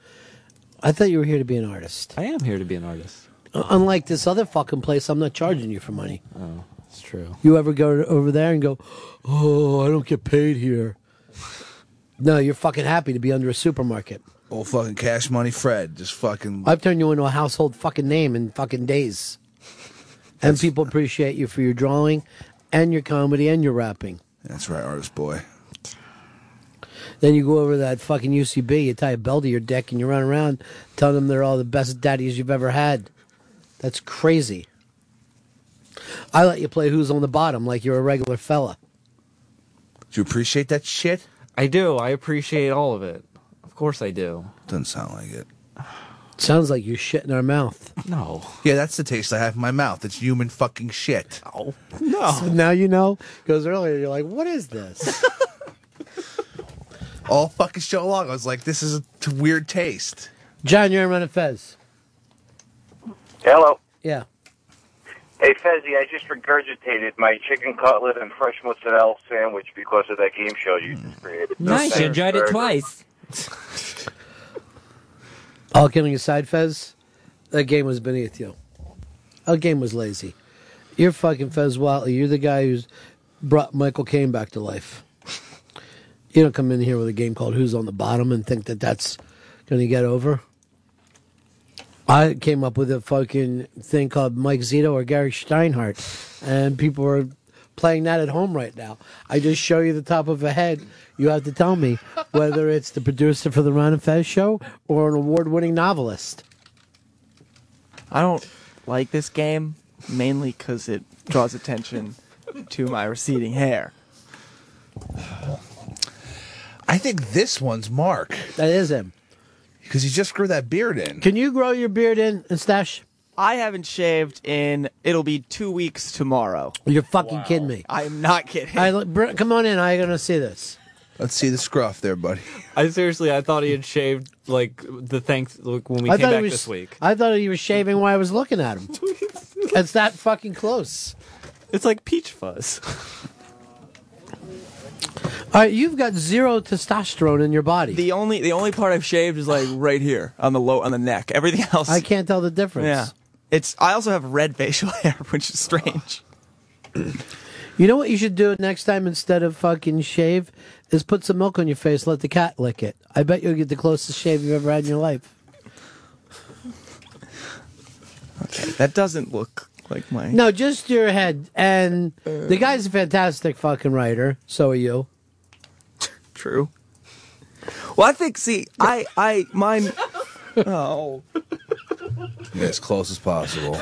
I thought you were here to be an artist. I am here to be an artist. Unlike this other fucking place, I'm not charging you for money. Oh, it's true. You ever go over there and go, oh, I don't get paid here? No, you're fucking happy to be under a supermarket. Old fucking cash money Fred. Just fucking. I've turned you into a household fucking name in fucking days. And people appreciate you for your drawing and your comedy and your rapping. That's right, artist boy. Then you go over to that fucking UCB, you tie a belt to your dick, and you run around telling them they're all the best daddies you've ever had. That's crazy. I let you play Who's on the Bottom like you're a regular fella. Do you appreciate that shit? I do. I appreciate all of it. Of course I do. Doesn't sound like it. Sounds like you shit in our mouth. No. Yeah, that's the taste I have in my mouth. It's human fucking shit. Oh. No. So now you know. Because earlier you're like, what is this? All fucking show long, I was like, this is a t- weird taste. John, you're in Ron and Fez. Hello. Yeah. Hey, Fezzi, I just regurgitated my chicken cutlet and fresh mozzarella sandwich because of that game show you just created. Nice, you enjoyed it twice. All kidding aside, Fez, that game was beneath you. That game was lazy. You're fucking Fez Whatley. You're the guy who's brought Michael Caine back to life. You don't come in here with a game called Who's on the Bottom and think that that's going to get over. I came up with a fucking thing called Mike Zito or Gary Shteyngart, and people are playing that at home right now. I just show you the top of a head. You have to tell me whether it's the producer for the Ron and Fez show or an award-winning novelist. I don't like this game mainly because it draws attention to my receding hair. I think this one's Mark. That is him. Because he just grew that beard in. Can you grow your beard in and stash? I haven't shaved in. It'll be two weeks tomorrow. You're fucking kidding me. I am not kidding. All right, look, Br- come on in. I going to see this. Let's see the scruff there, buddy. I seriously, I thought he had shaved like the thanks like, when we I came thought he back was, this week. I thought he was shaving while I was looking at him. it's that fucking close. It's like peach fuzz. All right, you've got zero testosterone in your body. The only the only part I've shaved is like right here on the low on the neck. Everything else, I can't tell the difference. Yeah, it's. I also have red facial hair, which is strange. You know what you should do next time instead of fucking shave is put some milk on your face, let the cat lick it. I bet you'll get the closest shave you've ever had in your life. Okay, that doesn't look like my. No, just your head. And the uh. guy's a fantastic fucking writer. So are you. True. Well, I think. See, I I mine. Oh, Yeah, as close as possible.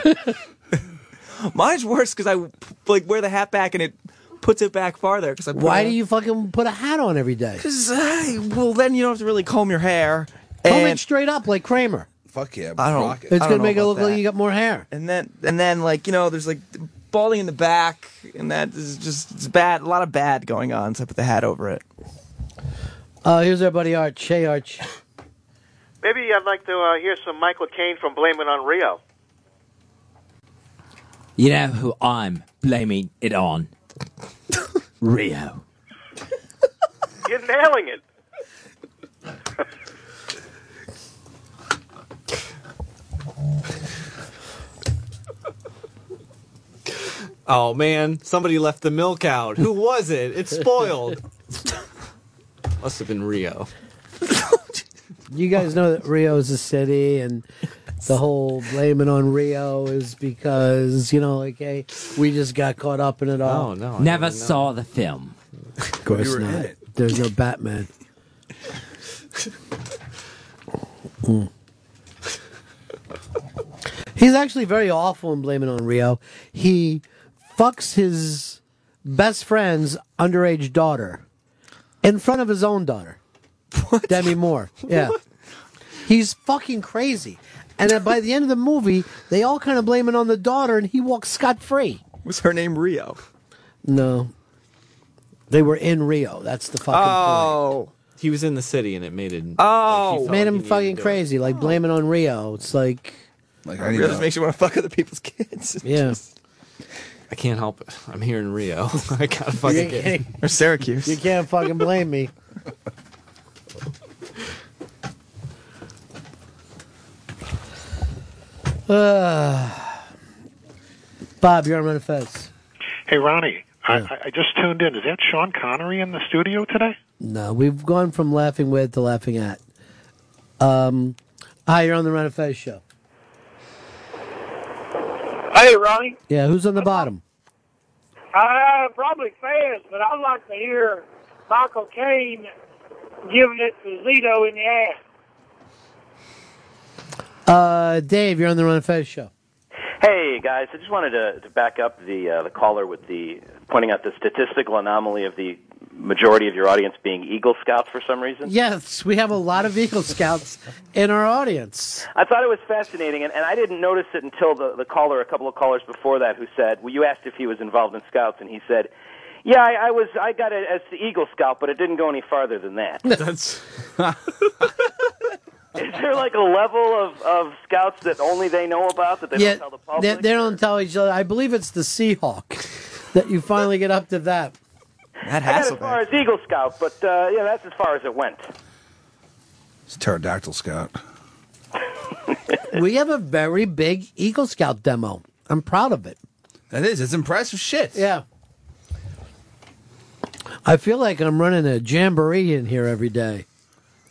mine's worse because I like wear the hat back and it puts it back farther. Because I Why do you fucking put a hat on every day? Because uh, well, then you don't have to really comb your hair. Comb and it straight up like Kramer. Fuck yeah, I don't. rock it. I It's don't gonna know make it about look like that. you got more hair. And then and then like you know, there's like balding in the back, and that is just it's bad. A lot of bad going on. So I put the hat over it. Uh, here's our buddy Arch. Hey, Arch. Maybe I'd like to uh, hear some Michael Caine from Blame It on Rio. You know who I'm blaming it on? Rio. You're nailing it. Oh man, somebody left the milk out. Who was it? It's spoiled. Must have been Rio. You guys know that Rio is a city, and the whole blaming on Rio is because you know, like, hey, we just got caught up in it all. Oh no, I Never didn't know. saw the film. Of course You were in not. it. There's no Batman. Mm. He's actually very awful in blaming on Rio. He fucks his best friend's underage daughter in front of his own daughter, Demi Moore. Yeah, he's fucking crazy. And then by the end of the movie, they all kind of blame it on the daughter, and he walks scot free. Was her name Rio? No, they were in Rio. That's the fucking point. Oh, He was in the city and it made it. Oh. like, made him fucking to do it. crazy, like blaming on Rio. It's like, Like, it I need really to- makes you want to fuck other people's kids. yeah, I can't help it. I'm here in Rio. I gotta fucking you, get. can't, Or Syracuse. you can't fucking blame me. Uh, Bob, you're on Ron and Fez. Hey, Ronnie, I, I- I just tuned in. Is that Sean Connery in the studio today? No, we've gone from laughing with to laughing at. Um, hi, you're on the Ron and Fez show. Hey, Ronnie. Yeah, who's on the bottom? Uh, probably fast, but I'd like to hear Michael Caine giving it to Zito in the ass. Uh, Dave, you're on the Ron and Fez show. Hey guys, I just wanted to, to back up the uh, the caller with the pointing out the statistical anomaly of the majority of your audience being Eagle Scouts for some reason? Yes, we have a lot of Eagle Scouts in our audience. I thought it was fascinating, and, and I didn't notice it until the, the caller, a couple of callers before that, who said, well, you asked if he was involved in Scouts, and he said, yeah, I, I was. I got it as the Eagle Scout, but it didn't go any farther than that. That's. Is there like a level of, of Scouts that only they know about that they yeah, don't tell the public? they, they don't tell each other. I believe it's the Seahawk that you finally get up to that. I got as far as Eagle Scout, but uh, yeah, that's as far as it went. It's a pterodactyl scout. we have a very big Eagle Scout demo. I'm proud of it. That is. It's impressive shit. Yeah. I feel like I'm running a jamboree in here every day.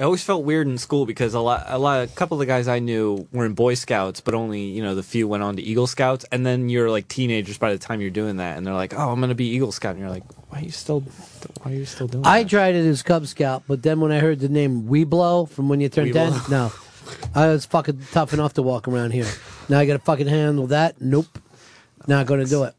I always felt weird in school because a lot, a lot, a couple of the guys I knew were in Boy Scouts, but only you know the few went on to Eagle Scouts, and then you're like teenagers by the time you're doing that, and they're like, "Oh, I'm gonna be Eagle Scout," and you're like, "Why are you still, why are you still doing?" That? I tried it as Cub Scout, but then when I heard the name Webelo from when you turn 10, no. I was fucking tough enough to walk around here. Now I got to fucking handle that? Nope. Not going to do it.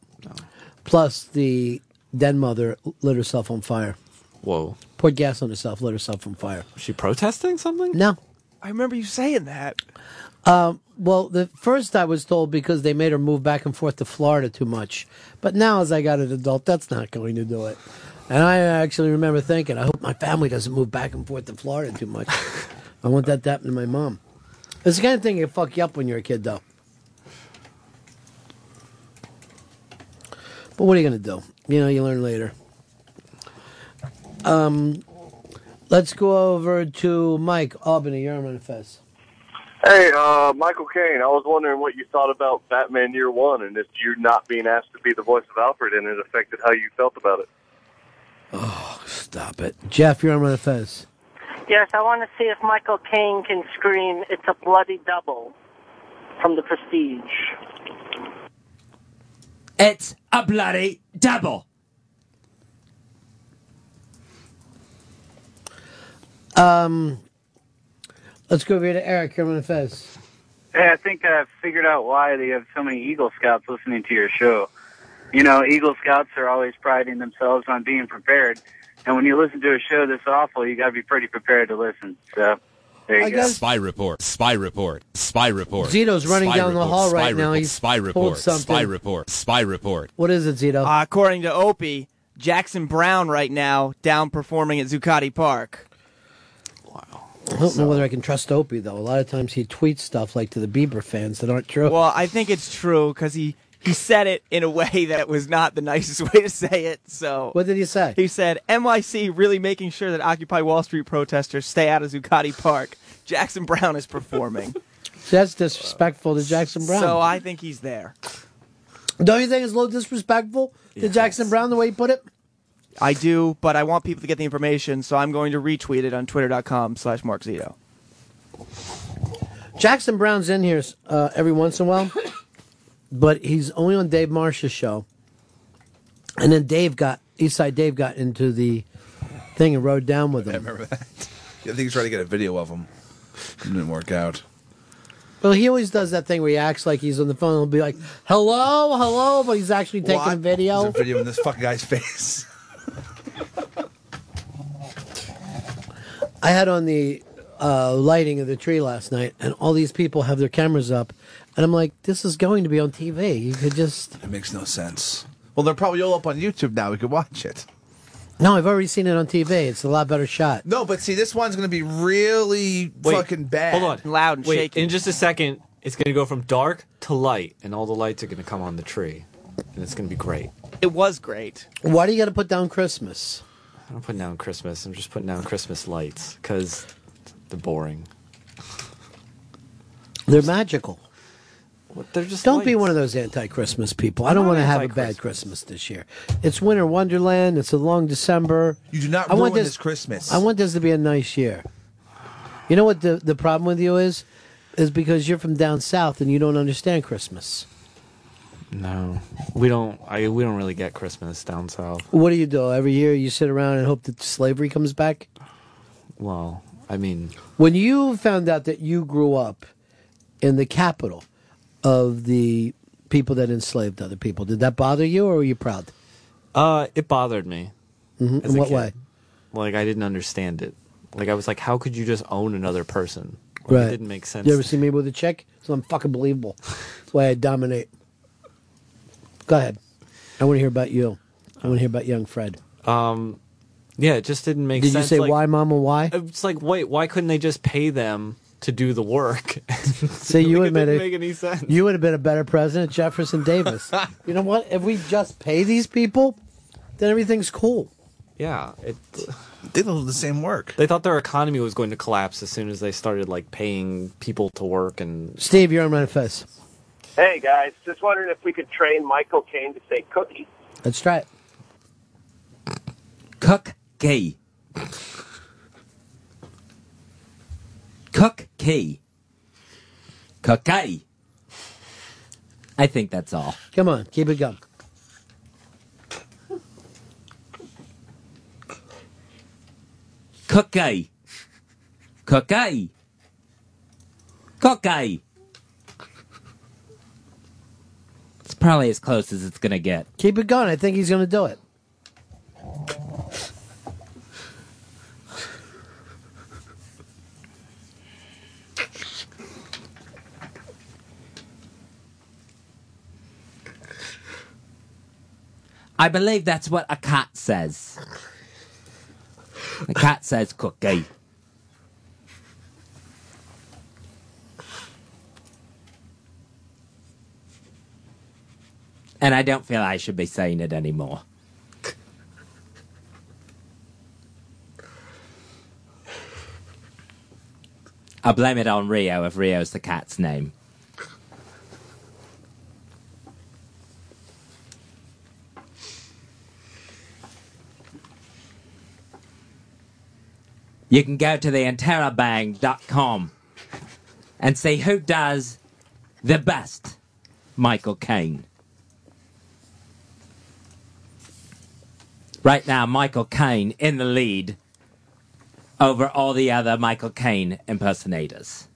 Plus, the den mother lit herself on fire. Whoa. Poured gas on herself, lit herself on fire. Was she protesting something? No. I remember you saying that. Um, well, the first I was told because they made her move back and forth to Florida too much. But now, as I got an adult, that's not going to do it. And I actually remember thinking, I hope my family doesn't move back and forth to Florida too much. I want that to happen to my mom. It's the kind of thing that can fuck you up when you're a kid, though. But what are you going to do? You know, you learn later. Um, let's go over to Mike Albany. You're on Fez. Hey, uh, Michael Caine, I was wondering what you thought about Batman Year One and if you not being asked to be the voice of Alfred and it affected how you felt about it. Oh, stop it. Jeff, you're on Fez. Yes, I want to see if Michael Caine can scream, it's a bloody double from the prestige. It's a bloody double. Um, let's go over to Eric. You're on Fez. Hey, I think I figured out why they have so many Eagle Scouts listening to your show. You know, Eagle Scouts are always priding themselves on being prepared. And when you listen to a show this awful, you got to be pretty prepared to listen. So, there you go. Spy report. Spy report. Spy report. Zito's running Spy down the hall Spy right now. He's spy report. something. Spy report. Spy report. What is it, Zito? Uh, according to Opie, Jackson Browne right now down performing at Zuccotti Park. I don't know whether I can trust Opie though. A lot of times he tweets stuff like to the Bieber fans that aren't true. Well, I think it's true because he he said it in a way that was not the nicest way to say it. So what did he say? He said NYC really making sure that Occupy Wall Street protesters stay out of Zuccotti Park. Jackson Browne is performing. That's disrespectful to Jackson Browne. So I think he's there. don't you think it's a little disrespectful to Jackson Browne the way he put it? I do, but I want people to get the information, so I'm going to retweet it on twitter.com slash Mark Zito. Jackson Browne's in here uh, every once in a while, but he's only on Dave Marsh's show. And then Dave got Eastside Dave got into the thing and rode down with him. I remember that. I think he's trying to get a video of him. It didn't work out. Well, he always does that thing where he acts like he's on the phone. He'll be like, "Hello, hello," but he's actually taking a What? video. There's a video in this fucking guy's face. I had on the uh, lighting of the tree last night, and all these people have their cameras up, and I'm like, "This is going to be on TV. You could just." It makes no sense. Well, they're probably all up on YouTube now. We could watch it. No, I've already seen it on TV. It's a lot better shot. No, but see, this one's going to be really Wait, fucking bad. Hold on. Loud and Wait, shaky. In just a second, it's going to go from dark to light, and all the lights are going to come on the tree, and it's going to be great. It was great. Why do you got to put down Christmas? I'm not putting down Christmas. I'm just putting down Christmas lights because they're boring. They're magical. They're just Don't be one of those anti-Christmas people. I I'm don't want to have a bad Christmas this year. It's winter wonderland. It's a long December. You do not I want ruin this Christmas. I want this to be a nice year. You know what the the problem with you is? Is because you're from down south and you don't understand Christmas. No, we don't. I we don't really get Christmas down south. What do you do every year? You sit around and hope that slavery comes back. Well, I mean, When you found out that you grew up in the capital of the people that enslaved other people, did that bother you, or were you proud? uh, it bothered me. Mhm. as In a what kid. way? Like I didn't understand it. Like I was like, how could you just own another person? Like, Right. It didn't make sense. You ever see me with a chick? So I'm fucking believable. That's why I dominate. Go ahead. I want to hear about you. I want to hear about young Fred. Um, yeah, it just didn't make sense. Did sense. you say like, why, Mama? Why? It's like, wait, why couldn't they just pay them to do the work? See, you Like, it admit didn't it. make any sense. You would have been a better president, Jefferson Davis. you know what? If we just pay these people, then everything's cool. Yeah, it. They do the same work. They thought their economy was going to collapse as soon as they started like paying people to work and. Steve, you're on Manifest. Hey guys, just wondering if we could train Michael Caine to say cookie. Let's try it. Cook key. Cook key. Cookie. I think that's all. Come on, keep it going. Cookie. Cookie. Cookie. It's probably as close as it's going to get. Keep it going. I think he's going to do it. I believe that's what a cat says. A cat says cookie. And I don't feel I should be saying it anymore. I'll blame it on Rio if Rio's the cat's name. You can go to the interrobang.com and see who does the best Michael Caine. Right now, Michael Caine in the lead over all the other Michael Caine impersonators.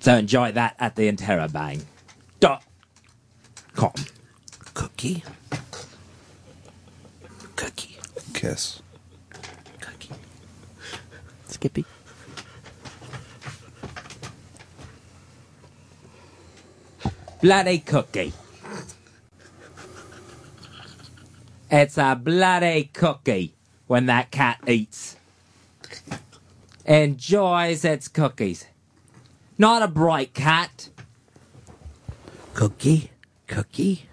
So enjoy that at the Interrobang. Dot com. Cookie. Cookie. Kiss. Cookie. Skippy. Bloody cookie. It's a bloody cookie when that cat eats. Enjoys its cookies. Not a bright cat. Cookie. Cookie.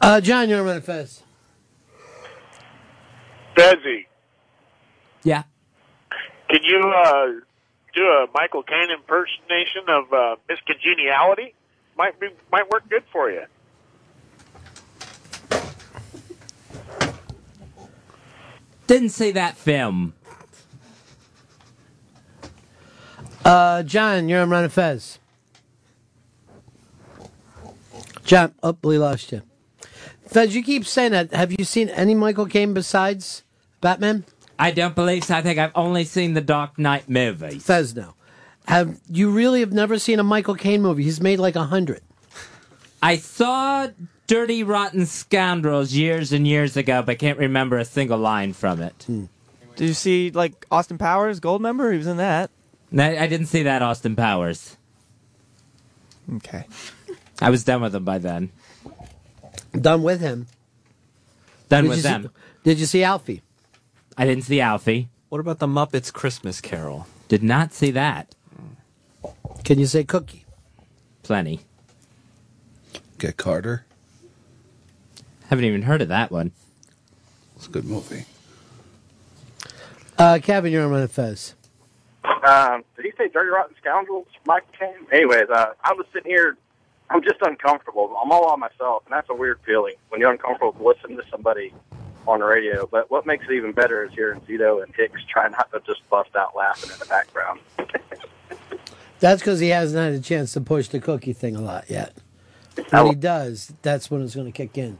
Uh, John, you're on Manifest. Desi, Yeah. Can you uh, do a Michael Caine impersonation of uh, Miss Congeniality? Might be might work good for you. Didn't see that film. Uh, John, you're on Ron Fez. John, oh, we lost you. Fez, you keep saying that. Have you seen any Michael Caine besides Batman? I don't believe so. I think I've only seen the Dark Knight movies. Fez. Have you really have never seen a Michael Caine movie? He's made like a hundred. I saw Dirty Rotten Scoundrels years and years ago, but I can't remember a single line from it. Hmm. Did you see like Austin Powers, Gold Member? He was in that. No, I didn't see that Austin Powers. Okay. I was done with him by then. Done with him. Done Did with you see- them. did you see Alfie? I didn't see Alfie. What about the Muppets Christmas Carol? Did not see that. Can you say Cookie? Plenty. Get Carter. Haven't even heard of that one. It's a good movie. Uh, Kevin, you're on Ron Fez. Um, did he say Dirty Rotten Scoundrels, Michael Caine? Anyways, uh, I was sitting here. I'm just uncomfortable. I'm all on myself, and that's a weird feeling when you're uncomfortable listening to somebody on the radio. But what makes it even better is hearing Zito and Hicks try not to just bust out laughing in the background. That's because he hasn't had a chance to push the cookie thing a lot yet. When he does, that's when it's going to kick in.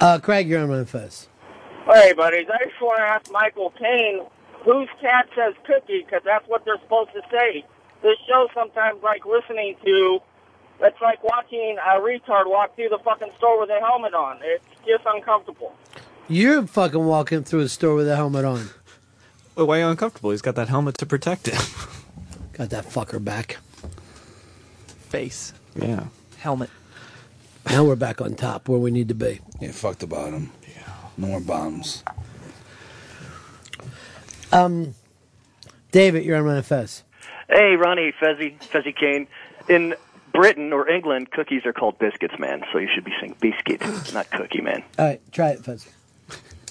Uh, Craig, you're on Ron Fez. Hey, buddies. I just want to ask Michael Caine whose cat says cookie because that's what they're supposed to say. This show sometimes like listening to. It's like watching a retard walk through the fucking store with a helmet on. It's just uncomfortable. You're fucking walking through a store with a helmet on. Wait, why are you uncomfortable? He's got that helmet to protect him. Got that fucker back. Face. Yeah. Helmet. Now we're back on top where we need to be. Yeah, fuck the bottom. Yeah. No more bombs. Um, David, you're on Ron Fez. Hey, Ronnie, Fezzy, Fezzy Kane. In Britain or England, cookies are called biscuits, man. So you should be saying biscuit, not cookie, man. All right, try it, Fuzz.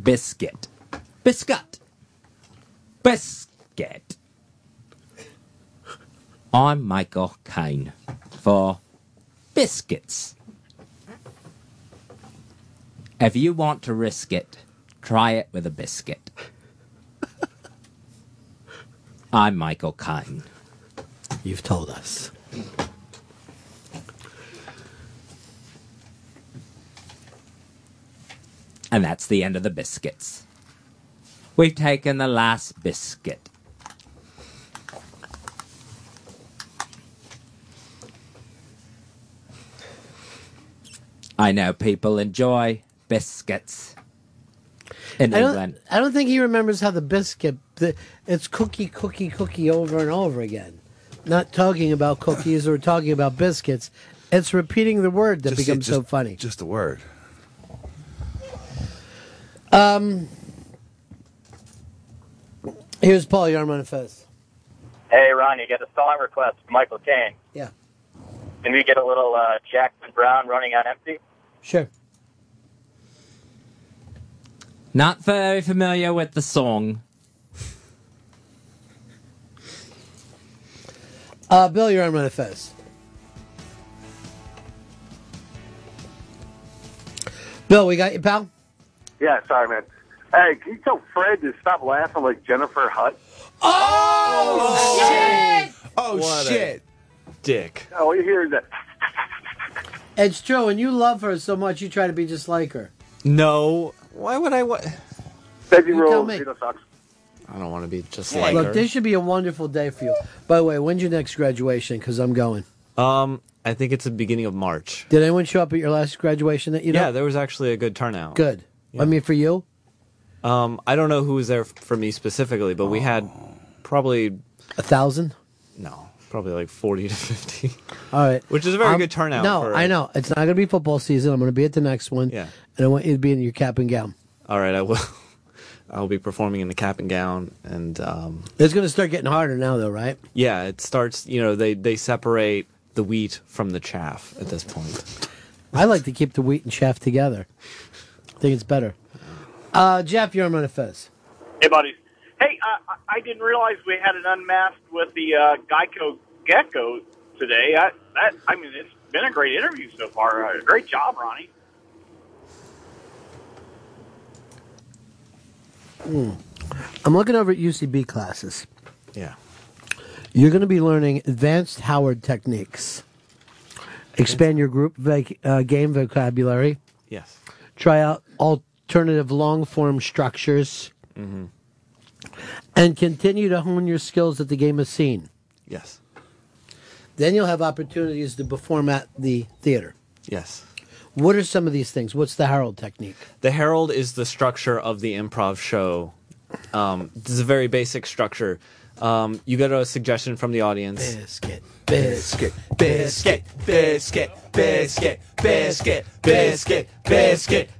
Biscuit. Biscuit. Biscuit. I'm Michael Caine for biscuits. If you want to risk it, try it with a biscuit. I'm Michael Caine. You've told us. And that's the end of the biscuits. We've taken the last biscuit. I know people enjoy biscuits in I England. don't, I don't think he remembers how the biscuit. The, it's cookie, cookie, cookie over and over again. Not talking about cookies or talking about biscuits. It's repeating the word that Just- becomes so funny. Just a word. Um, here's Paul Yarman Fez. Hey, Ron, you get a song request from Michael Caine. Yeah. Can we get a little uh, Jackson Browne running on empty? Sure. Not very familiar with the song. Uh, Bill, you're on Ron Fez. Bill, we got you, pal. Yeah, sorry, man. Hey, can you tell Fred to stop laughing like Jennifer Hutt? Oh, shit! Oh What a shit! Dick. Oh, you hear that? It's true, and you love her so much, you try to be just like her. No. Why would I? Wa- Veggie You roll, tell me. Vito sucks. I don't want to be just like her. Look, her. this should be a wonderful day for you. By the way, when's your next graduation? Because I'm going. Um, I think it's the beginning of March. Did anyone show up at your last graduation that you know? yeah, there was actually a good turnout. Good. I mean, for you? Um, I don't know who was there for me specifically, but we had probably a thousand. No, probably like forty to fifty. All right. Which is a very Um, good turnout. No, for, I know. It's not going to be football season. I'm going to be at the next one. Yeah. And I want you to be in your cap and gown. All right, I will. I'll be performing in the cap and gown, and um, It's going to start getting harder now, though, right? yeah, it starts. You know, they they separate the wheat from the chaff at this point. I like to keep the wheat and chaff together. I think it's better. Uh, Jeff, you're on Ron Fez. Hey, buddies. Hey, uh, I- I didn't realize we had an unmasked with the uh, Geico Gecko today. I, that I mean, it's been a great interview so far. Uh, great job, Ronnie. Hmm. I'm looking over at UCB classes. Yeah. You're going to be learning advanced Harold techniques. Expand your group vac- uh, game vocabulary. Yes. Try out alternative long form structures. Mm-hmm. And continue to hone your skills at the game of scene. Yes. Then you'll have opportunities to perform at the theater. Yes. What are some of these things? What's the Harold technique? The Harold is the structure of the improv show. Um, this is a very basic structure. Um, you get a suggestion from the audience. Biscuit, biscuit, biscuit, biscuit, biscuit, biscuit, biscuit, biscuit,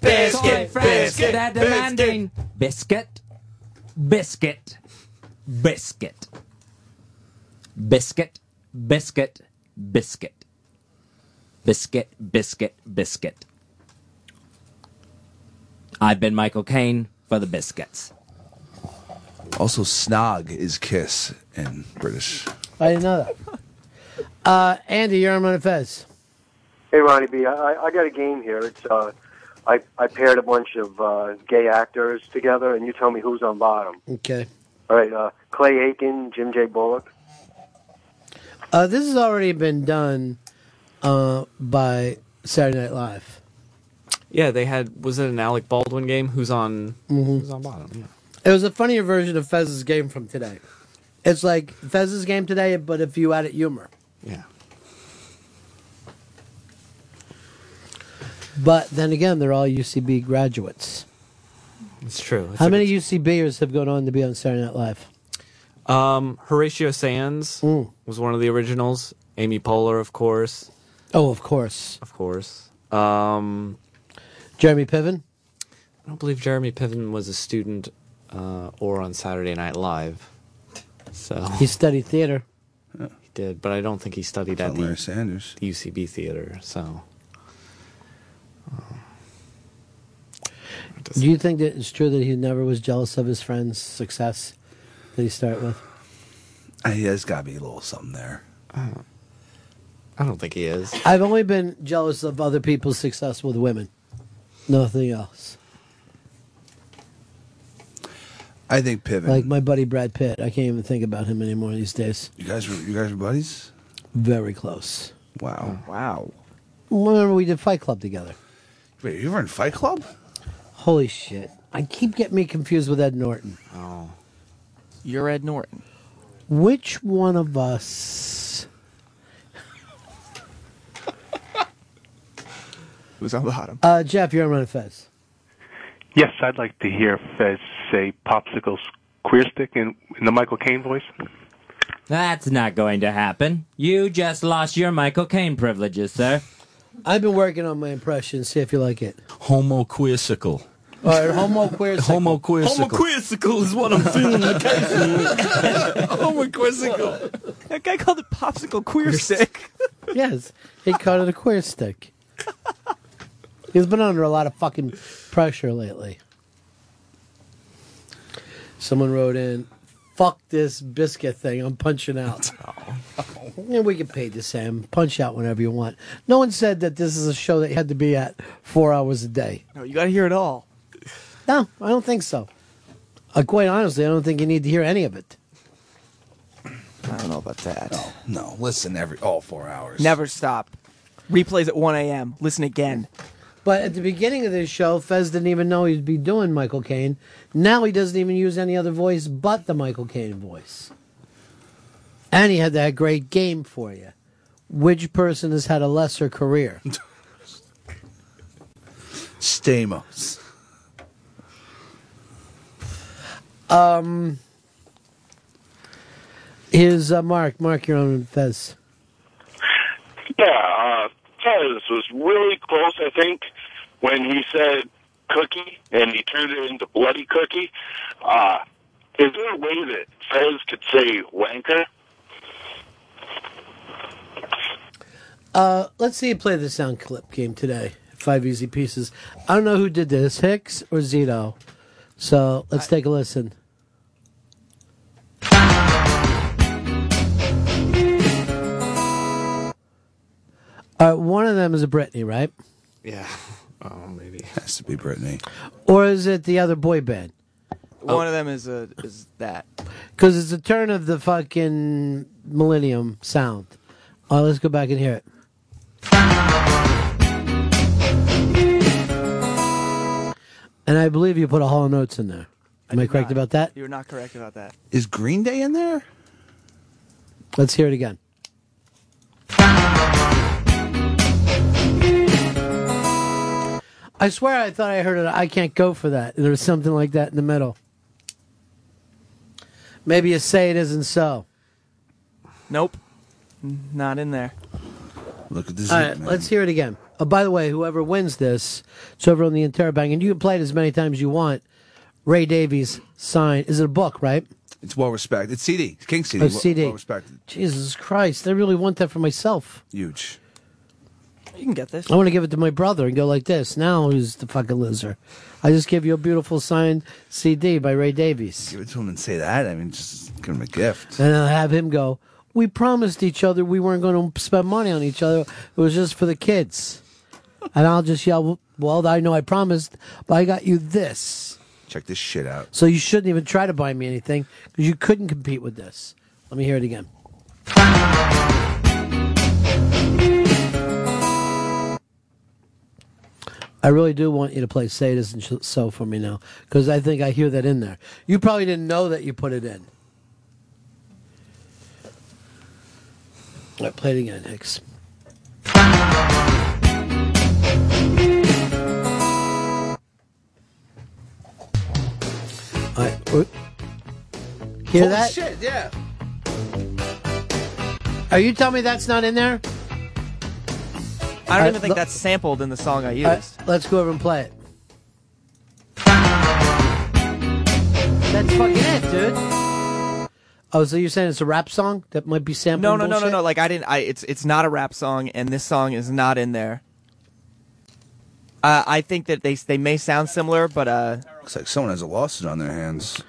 biscuit, Sorry, friends, they're demanding biscuit, biscuit, biscuit, biscuit, biscuit, biscuit, biscuit, biscuit, biscuit. I've been Michael Caine for the biscuits. Also, snog is kiss in British. I didn't know that. Uh, Andy, you're on Ron Fez. Hey, Ronnie B. I, I got a game here. It's uh, I I paired a bunch of uh, gay actors together, and you tell me who's on bottom. Okay. All right, uh, Clay Aiken, Jim J. Bullock. Uh, this has already been done uh, by Saturday Night Live. Yeah, they had. Was it an Alec Baldwin game? Who's on? Mhm. Who's on bottom? Yeah. It was a funnier version of Fez's game from today. It's like Fez's game today, but if you added humor. Yeah. But then again, they're all UCB graduates. It's true. It's How many UCBers have gone on to be on Saturday Night Live? Um, Horatio Sanz Mm. was one of the originals. Amy Poehler, of course. Oh, of course. Of course. Um, Jeremy Piven. I don't believe Jeremy Piven was a student uh, or on Saturday Night Live. So He studied theater. he did, but I don't think he studied at the Larry Sanders. UCB theater. So Do you think that it's true that he never was jealous of his friend's success that he started with? Uh, He has got to be a little something there. I don't think he is. I've only been jealous of other people's success with women. Nothing else. I think Piven. Like my buddy Brad Pitt. I can't even think about him anymore these days. you guys were you guys were buddies. Very close. Wow. Wow. Remember we did Fight Club together. Wait, you were in Fight Club? Holy shit. I keep getting me confused with Ed Norton. Oh. You're Ed Norton. Which one of us Who's on the bottom? uh Jeff, you're on Ron Fez. Yes, I'd like to hear Fez say popsicle queer stick in, in the Michael Caine voice. That's not going to happen. You just lost your Michael Caine privileges, sir. I've been working on my impression, see if you like it. Homo queersicle. All right, homo queer Homo queersicle. quizzical is what I'm feeling Homo quizzical. That guy called it popsicle queer stick. yes, he called it a queer stick. He's been under a lot of fucking pressure lately. Someone wrote in, "Fuck this biscuit thing. I'm punching out." Yeah, we get paid the same. Punch out whenever you want. No one said that this is a show that you had to be at four hours a day. No, you got to hear it all. No, I don't think so. Uh, quite honestly, I don't think you need to hear any of it. I don't know about that. No, no. Listen, every all four hours. Never stop. Replays at 1 a.m. Listen again. But at the beginning of this show, Fez didn't even know he'd be doing Michael Caine. Now he doesn't even use any other voice but the Michael Caine voice. And he had that great game for you. Which person has had a lesser career? Stamos. Um, here's uh, Mark. Mark, you're on Fez. Yeah, uh, Fez was really close, I think, when he said cookie and he turned it into bloody cookie. Uh, is there a way that Fez could say wanker? Uh, let's see you play the sound clip game today. Five easy pieces. I don't know who did this, Hicks or Zito. So let's take a listen. All right, one of them is a Britney, right? Yeah. Oh, maybe. Has to be Britney. Or is it the other boy band? One of them is a, is that. Because it's the turn of the fucking millennium sound. All right, let's go back and hear it. And I believe you put a Hall and Oates in there. Am I, did correct not. about that? You're not correct about that. Is Green Day in there? Let's hear it again. I swear I thought I heard it. I can't go for that. There was something like that in the middle. Maybe you say it isn't so. Nope. Not in there. Look at this. All right, let's hear it again. Oh, by the way, whoever wins this, it's over on the Interrobang, and you can play it as many times as you want. Ray Davies sign. Is it a book, right? It's well respected. It's CD. It's Kinks CD. Oh, Well- CD. Well respected. Jesus Christ, I really want that for myself. Huge. You can get this. I want to give it to my brother and go like this. Now who's the fucking loser? I just give you a beautiful signed CD by Ray Davies. Give it to him and say that. I mean, just give him a gift. And I'll have him go, We promised each other we weren't going to spend money on each other. It was just for the kids. And I'll just yell, Well, I know I promised, but I got you this. Check this shit out. So you shouldn't even try to buy me anything because you couldn't compete with this. Let me hear it again. I really do want you to play Say It Isn't So for me now because I think I hear that in there. You probably didn't know that you put it in. I played it again, Hicks. All right, hear Holy that? shit, yeah. Are you telling me that's not in there? I don't Uh, even think look- that's sampled in the song I used. All right, let's go over and play it. That's fucking it, dude. Oh, so you're saying it's a rap song that might be sampled? No, no, no, no, no. Like I didn't. I it's it's not a rap song, and this song is not in there. Uh, I think that they they may sound similar, but uh, Looks like someone has a lawsuit on their hands.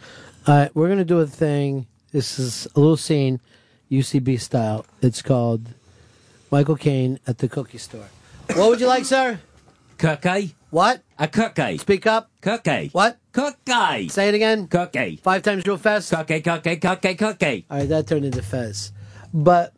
All right, we're gonna do a thing. This is a little scene, UCB style. It's called Michael Caine at the cookie store. What would you like, sir? Cookie. What? A cookie. Speak up. Cookie. What? Cookie. Say it again. Cookie. Five times real fast. Cookie, cookie, cookie, cookie. All right, that turned into Fez. But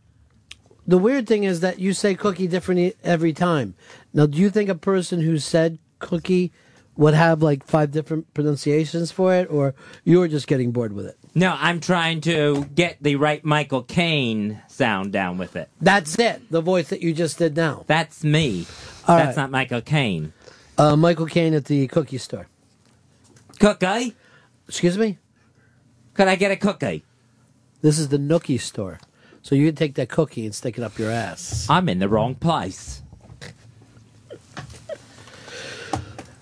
the weird thing is that you say cookie different e- every time. Now, do you think a person who said cookie would have like five different pronunciations for it, or you were just getting bored with it? No, I'm trying to get the right Michael Caine sound down with it. That's it. The voice that you just did now. That's me. All That's right. not Michael Caine. Uh, Michael Caine at the cookie store. Cookie? Excuse me? Could I get a cookie? This is the Nookie store. So you can take that cookie and stick it up your ass. I'm in the wrong place.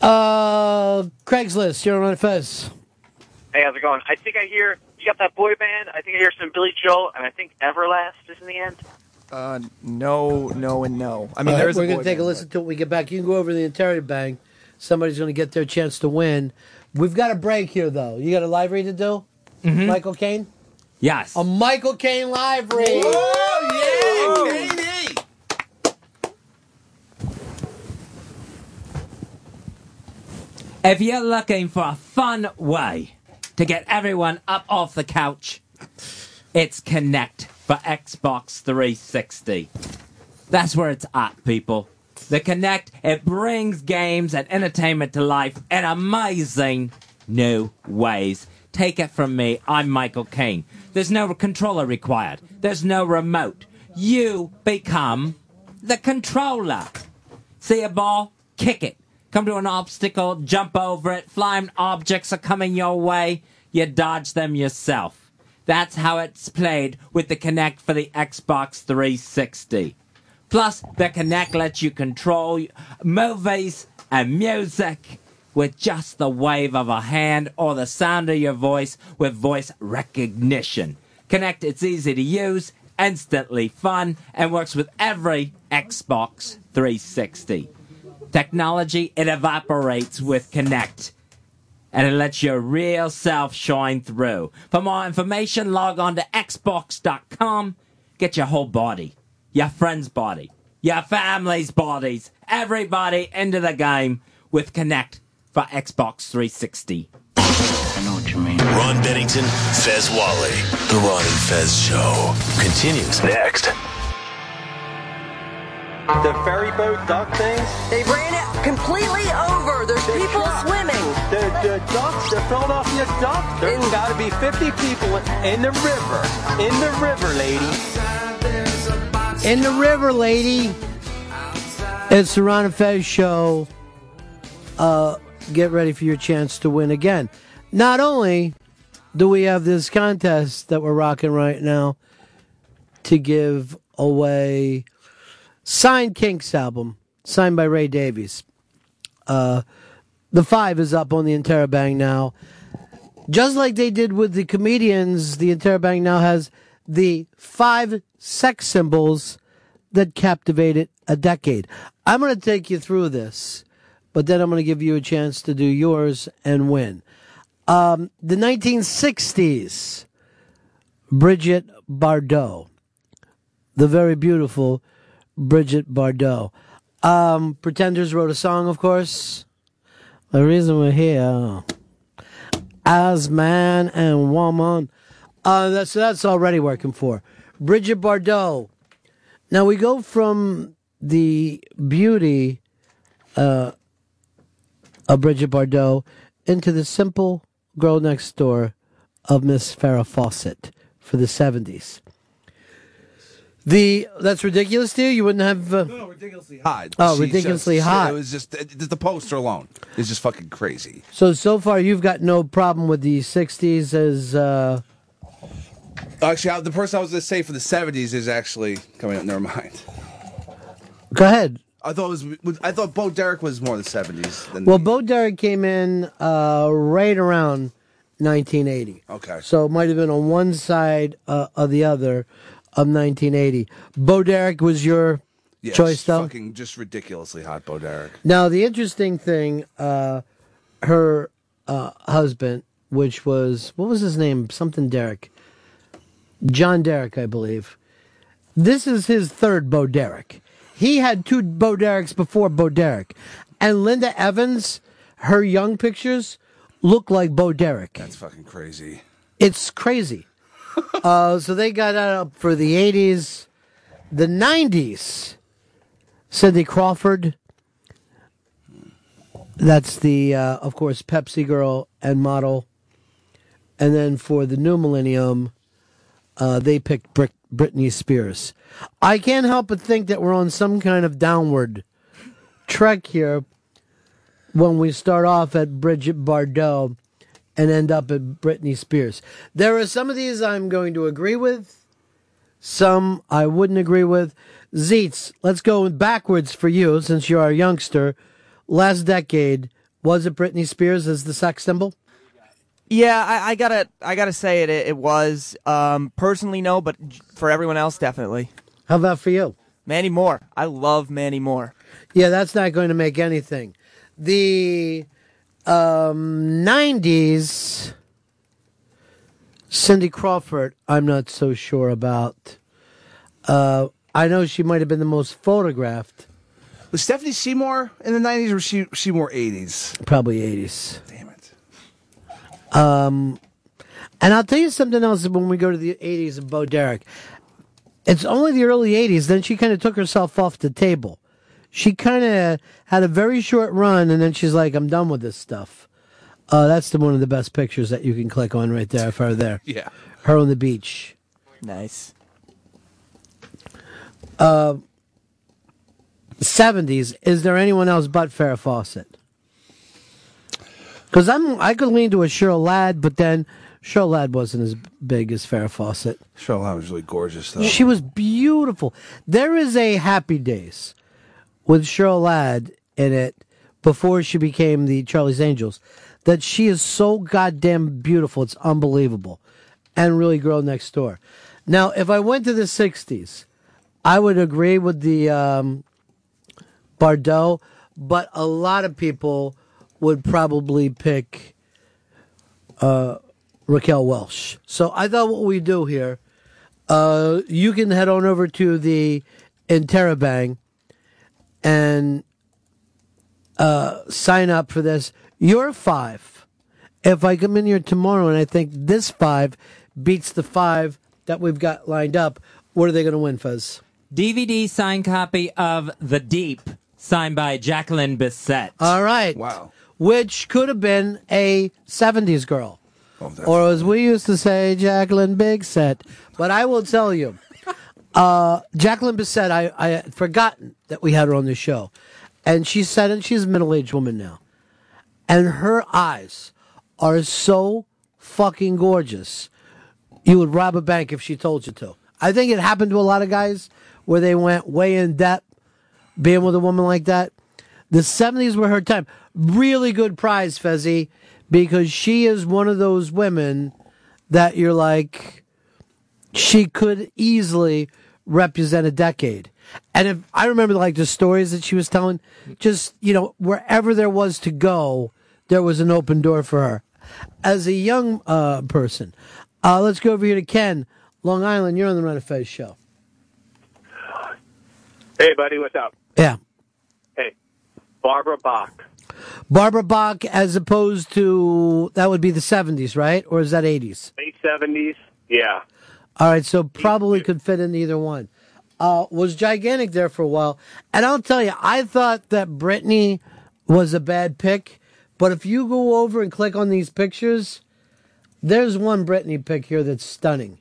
Uh, Craigslist, you're on Fez. Hey, how's it going? I think I hear you got that boy band. I think I hear some Billy Joel, and I think Everlast is in the end. uh, no, no, and no. I mean, All right, there's we're a going to take a listen to it when we get back. You can go over to the Interrobang. Somebody's going to get their chance to win. We've got a break here, though. You got a live read to do? Mm-hmm. Michael Caine? Yes. A Michael Caine live read. Oh, yeah, Caney! If you're looking for a fun way to get everyone up off the couch, it's Kinect for Xbox 360. That's where it's at, people. The Kinect, it brings games and entertainment to life in amazing new ways. Take it from me, I'm Michael Caine. There's no controller required. There's no remote. You become the controller. See a ball? Kick it. Come to an obstacle, jump over it. Flying objects are coming your way. You dodge them yourself. That's how it's played with the Kinect for the Xbox 360. Plus, the Kinect lets you control movies and music with just the wave of a hand or the sound of your voice with voice recognition. Kinect, it's easy to use, instantly fun, and works with every Xbox 360. Technology, it evaporates with Kinect. And it lets your real self shine through. For more information, log on to Xbox.com. Get your whole body, your friend's body, your family's bodies, everybody into the game with Kinect for Xbox 360. I know what you mean. Ron Bennington, Fez Whatley. The Ron and Fez Show continues next. The ferry boat dock things? They ran it completely over. There's people swimming. The, the docks, the Philadelphia dock? There's got to be 50 people in the river. In the river, lady. In the river, lady. It's the Ron and Fez show. Uh, get ready for your chance to win again. Not only do we have this contest that we're rocking right now to give away signed Kinks album, signed by Ray Davies. Uh, the five is up on the Interrobang now. Just like they did with the comedians, the Interrobang now has the five sex symbols that captivated a decade. I'm going to take you through this, but then I'm going to give you a chance to do yours and win. Um, the 1960s, Bridget Bardot, the very beautiful Bridget Bardot. Um, Pretenders wrote a song, of course. The reason we're here as man and woman. Uh, that's, that's already working for. Bridget Bardot. Now we go from the beauty uh, of Bridget Bardot into the simple girl next door of Miss Farrah Fawcett for the 70s. The that's ridiculous to you. You wouldn't have. Uh, no, ridiculously hot. Oh, She's ridiculously just- hot. It was just it- the poster alone is just fucking crazy. So so far, you've got no problem with the '60s as. Uh, Actually, I- the person I was going to say for the '70s is actually coming up. Never mind. go ahead. I thought it was. I thought Bo Derek was more the '70s than. Well, Bo Derek came in uh, right around 1980. Okay. So it might have been on one side uh, or the other of 1980. Bo Derek was your Yes, choice, though. Fucking just ridiculously hot, Bo Derek. Now, the interesting thing, uh, her uh, husband, which was, what was his name? Something Derek. John Derek, I believe. This is his third Bo Derek. He had two Bo Dereks before Bo Derek. And Linda Evans, her young pictures look like Bo Derek. That's fucking crazy. It's crazy. Uh, so they got up for the 80s. The 90s, Cindy Crawford. That's the, uh, of course, Pepsi girl and model. And then for the new millennium, uh, they picked Brit- Britney Spears. I can't help but think that we're on some kind of downward trek here when we start off at Bridget Bardot and end up at Britney Spears. There are some of these I'm going to agree with, some I wouldn't agree with. Zeets, let's go backwards for you since you're a youngster. Last decade, was it Britney Spears as the sex symbol? Yeah, I, I gotta, I gotta say it. It, it was um, personally no, but for everyone else, definitely. How about for you? Mandy Moore. I love Mandy Moore. Yeah, that's not going to make anything. The um, 90s, Cindy Crawford, I'm not so sure about. Uh, I know she might have been the most photographed, Was Stephanie Seymour in the '90s or was she she more '80s? probably 80s. Damn it. Um, and I'll tell you something else when we go to the 80s of Bo Derek. It's only the early 80s, then she kind of took herself off the table. She kind of had a very short run, and then she's like, I'm done with this stuff. Uh, that's the, one of the best pictures that you can click on right there, if her there. Yeah. Her on the beach. Nice. Uh, 70s, is there anyone else but Farrah Fawcett? Because I'm, I could lean to a Cheryl Ladd, but then Cheryl Ladd wasn't as big as Farrah Fawcett. Cheryl Ladd was really gorgeous though. She was beautiful. There is a Happy Days with Cheryl Ladd in it before she became the Charlie's Angels that she is so goddamn beautiful. It's unbelievable. And really girl next door. Now, if I went to the 60s, I would agree with the um, Bardot, but a lot of people would probably pick uh, Raquel Welch. So I thought what we do here, uh, you can head on over to the Interrobang and uh, sign up for this. Your five. If I come in here tomorrow and I think this five beats the five that we've got lined up, what are they going to win, Fez? DVD signed copy of The Deep, signed by Jacqueline Bisset. All right. Wow. Which could have been a 70s girl. or as we used to say, Jacqueline Big Set. But I will tell you, uh, Jacqueline Bisset, I, I had forgotten that we had her on the show. And she said, and she's a middle aged woman now. And her eyes are so fucking gorgeous. You would rob a bank if she told you to. I think it happened to a lot of guys where they went way in depth being with a woman like that. The 70s were her time. Really good prize, Fezzi, because she is one of those women that you're like, she could easily represent a decade. And if I remember like the stories that she was telling, just, you know, wherever there was to go, there was an open door for her. As a young uh, person, uh, let's go over here to Ken, Long Island. You're on the Ron and Fez show. Hey, buddy, what's up? Yeah. Hey, Barbara Bach. Barbara Bach, as opposed to that would be the 70s, right? Or is that 80s? Late 70s. Yeah. All right, so probably could fit in either one. Uh, was gigantic there for a while, and I'll tell you, I thought that Britney was a bad pick, but if you go over and click on these pictures, there's one Britney pic here that's stunning.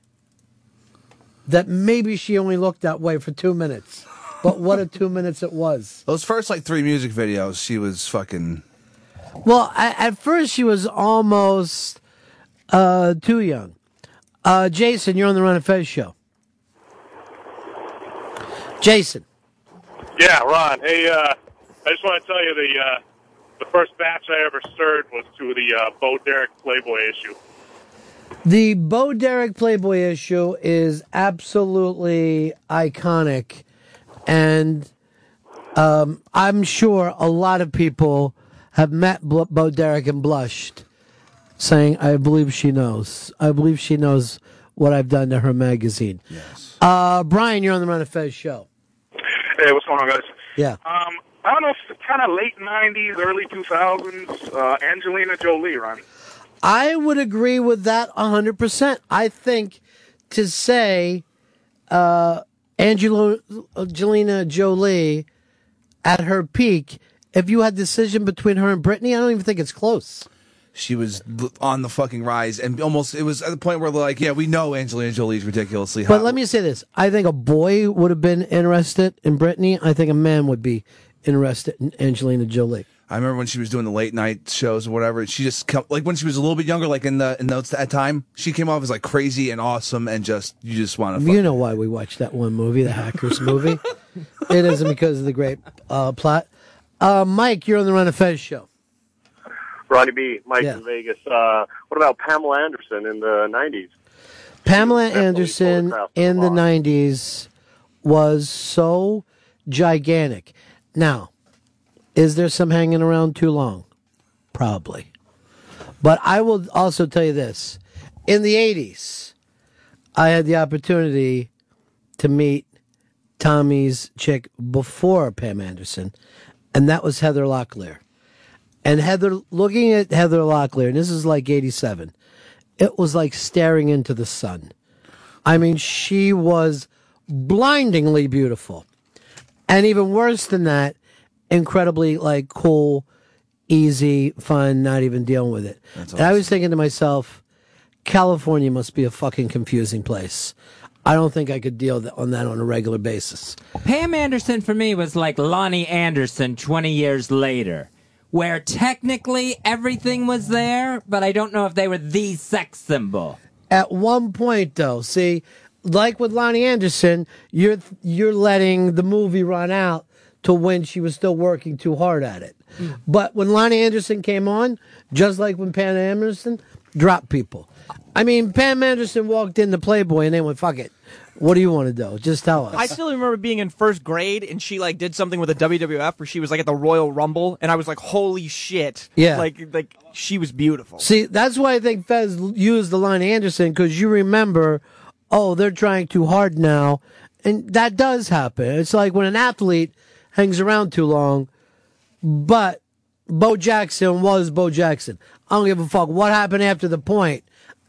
That maybe she only looked that way for two minutes, but what a two minutes it was. Those first like three music videos, she was fucking. Well, at, at first she was almost uh, too young. Uh, Jason, you're on the Ron and Fez show. Jason. Yeah, Ron. Hey, uh, I just want to tell you the uh, the first batch I ever stirred was to the uh, Bo Derek Playboy issue. The Bo Derek Playboy issue is absolutely iconic, and um, I'm sure a lot of people have met Bo Derek and blushed, saying, "I believe she knows. I believe she knows what I've done to her magazine." Yes. Uh, Brian, you're on the Ron and Fez show. Hey, what's going on, guys? Yeah. Um, I don't know if it's kind of late '90s, early 2000s. Uh, Angelina Jolie, Ron. I would agree with that 100%. I think to say uh, Angelo, Angelina Jolie at her peak, if you had decision between her and Britney, I don't even think it's close. She was on the fucking rise, and almost it was at the point where like, yeah, we know Angelina Jolie's ridiculously hot. But let me say this. I think a boy would have been interested in Britney I think a man would be interested in Angelina Jolie. I remember when she was doing the late night shows or whatever. She just come, like when she was a little bit younger, like in the in those that time, she came off as like crazy and awesome, and just you just want to. You know why we watched that one movie, the Hackers movie? it isn't because of the great uh, plot. Uh, Mike, you're on the Ron and Fez show. Ronnie B, Mike Yeah. in Vegas. Uh, what about Pamela Anderson in the 90s? Pamela Anderson in the 90s was so gigantic. Now, is there some hanging around too long? Probably. But I will also tell you this. In the 80s, I had the opportunity to meet Tommy's chick before Pam Anderson, and that was Heather Locklear. And Heather, looking at Heather Locklear, and this is like 87, it was like staring into the sun. I mean, she was blindingly beautiful. And even worse than that, incredibly like cool, easy, fun, not even dealing with it. And I was thinking to myself, California must be a fucking confusing place. I don't think I could deal on that on a regular basis. Pam Anderson for me was like Loni Anderson 20 years later, where technically everything was there, but I don't know if they were the sex symbol. At one point, though, see, like with Loni Anderson, you're you're letting the movie run out to when she was still working too hard at it. Hmm. But when Loni Anderson came on, just like when Pam Anderson, dropped people. I mean, Pam Anderson walked into Playboy and they went, "Fuck it, what do you want to do? Just tell us." I still remember being in first grade and she like did something with the WWF where she was like at the Royal Rumble and I was like, holy shit. Yeah. Like like she was beautiful. See, that's why I think Fez used the line Anderson because you remember, oh, they're trying too hard now, and that does happen. It's like when an athlete hangs around too long, but Bo Jackson was Bo Jackson. I don't give a fuck what happened after the point.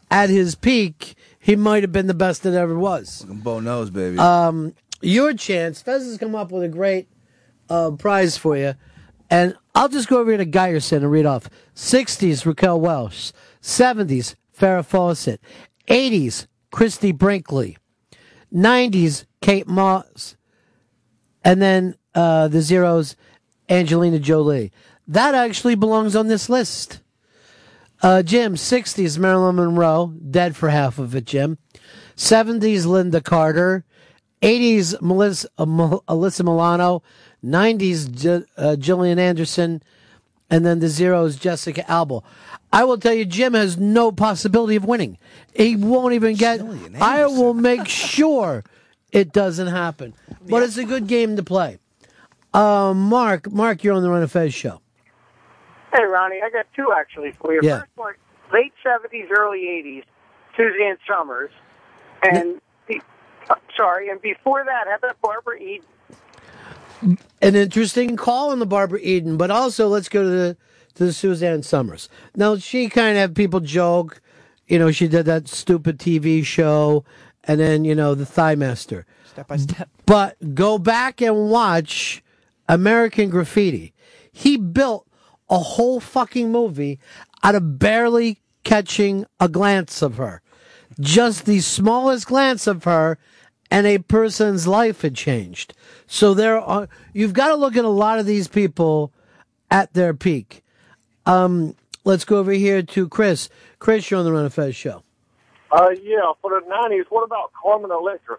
At his peak, he might have been the best that ever was. Bo knows, baby. Um, your chance. Fez has come up with a great uh, prize for you. And I'll just go over here to Geyerson and read off. 60s, Raquel Welch. 70s, Farrah Fawcett. 80s, Christie Brinkley. 90s, Kate Moss. And then uh, the zeros, Angelina Jolie. That actually belongs on this list. Uh, Jim, 60s, Marilyn Monroe, dead for half of it, Jim. 70s, Lynda Carter. 80s, Melissa, uh, Milano. 90s, J- uh, Gillian Anderson. And then the zeros, Jessica Alba. I will tell you, Jim has no possibility of winning. He won't even get. I will make sure it doesn't happen. But it's a good game to play. Uh, Mark, Mark, you're on the Ron and Fez show. Hey, Ronnie, I got two actually for you. Yeah. First one, late 70s, early 80s, Suzanne Somers. And, be, uh, sorry, and before that, how about Barbara Eden? An interesting call on the Barbara Eden, but also let's go to the to the Suzanne Somers. Now she kind of people joke, you know, she did that stupid TV show, and then you know the Thigh Master. Step by step. But go back and watch American Graffiti. He built a whole fucking movie out of barely catching a glance of her. Just the smallest glance of her, and a person's life had changed. So there are, you've got to look at a lot of these people at their peak. Um, let's go over here to Chris. Chris, you're on the Ron and Fez show. Uh, yeah, for the '90s. What about Carmen Electra?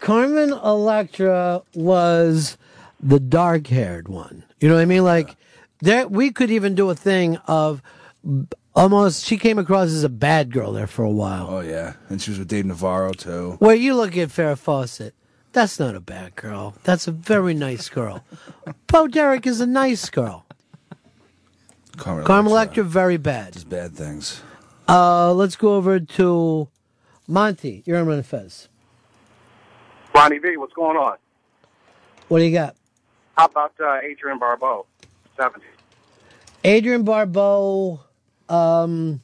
Carmen Electra was the dark haired one. You know what I mean? Like there, we could even do a thing of almost. She came across as a bad girl there for a while. Oh yeah, and she was with Dave Navarro too. Where you look at Farrah Fawcett, that's not a bad girl. That's a very nice girl. Bo Derek is a nice girl. Carmen Carmen Electra, very bad. Just bad things. Uh, let's go over to Monty. You're on Ron and Fez. Ronnie V, what's going on? What do you got? How about uh, Adrienne Barbeau, 70s? Adrienne Barbeau. Um,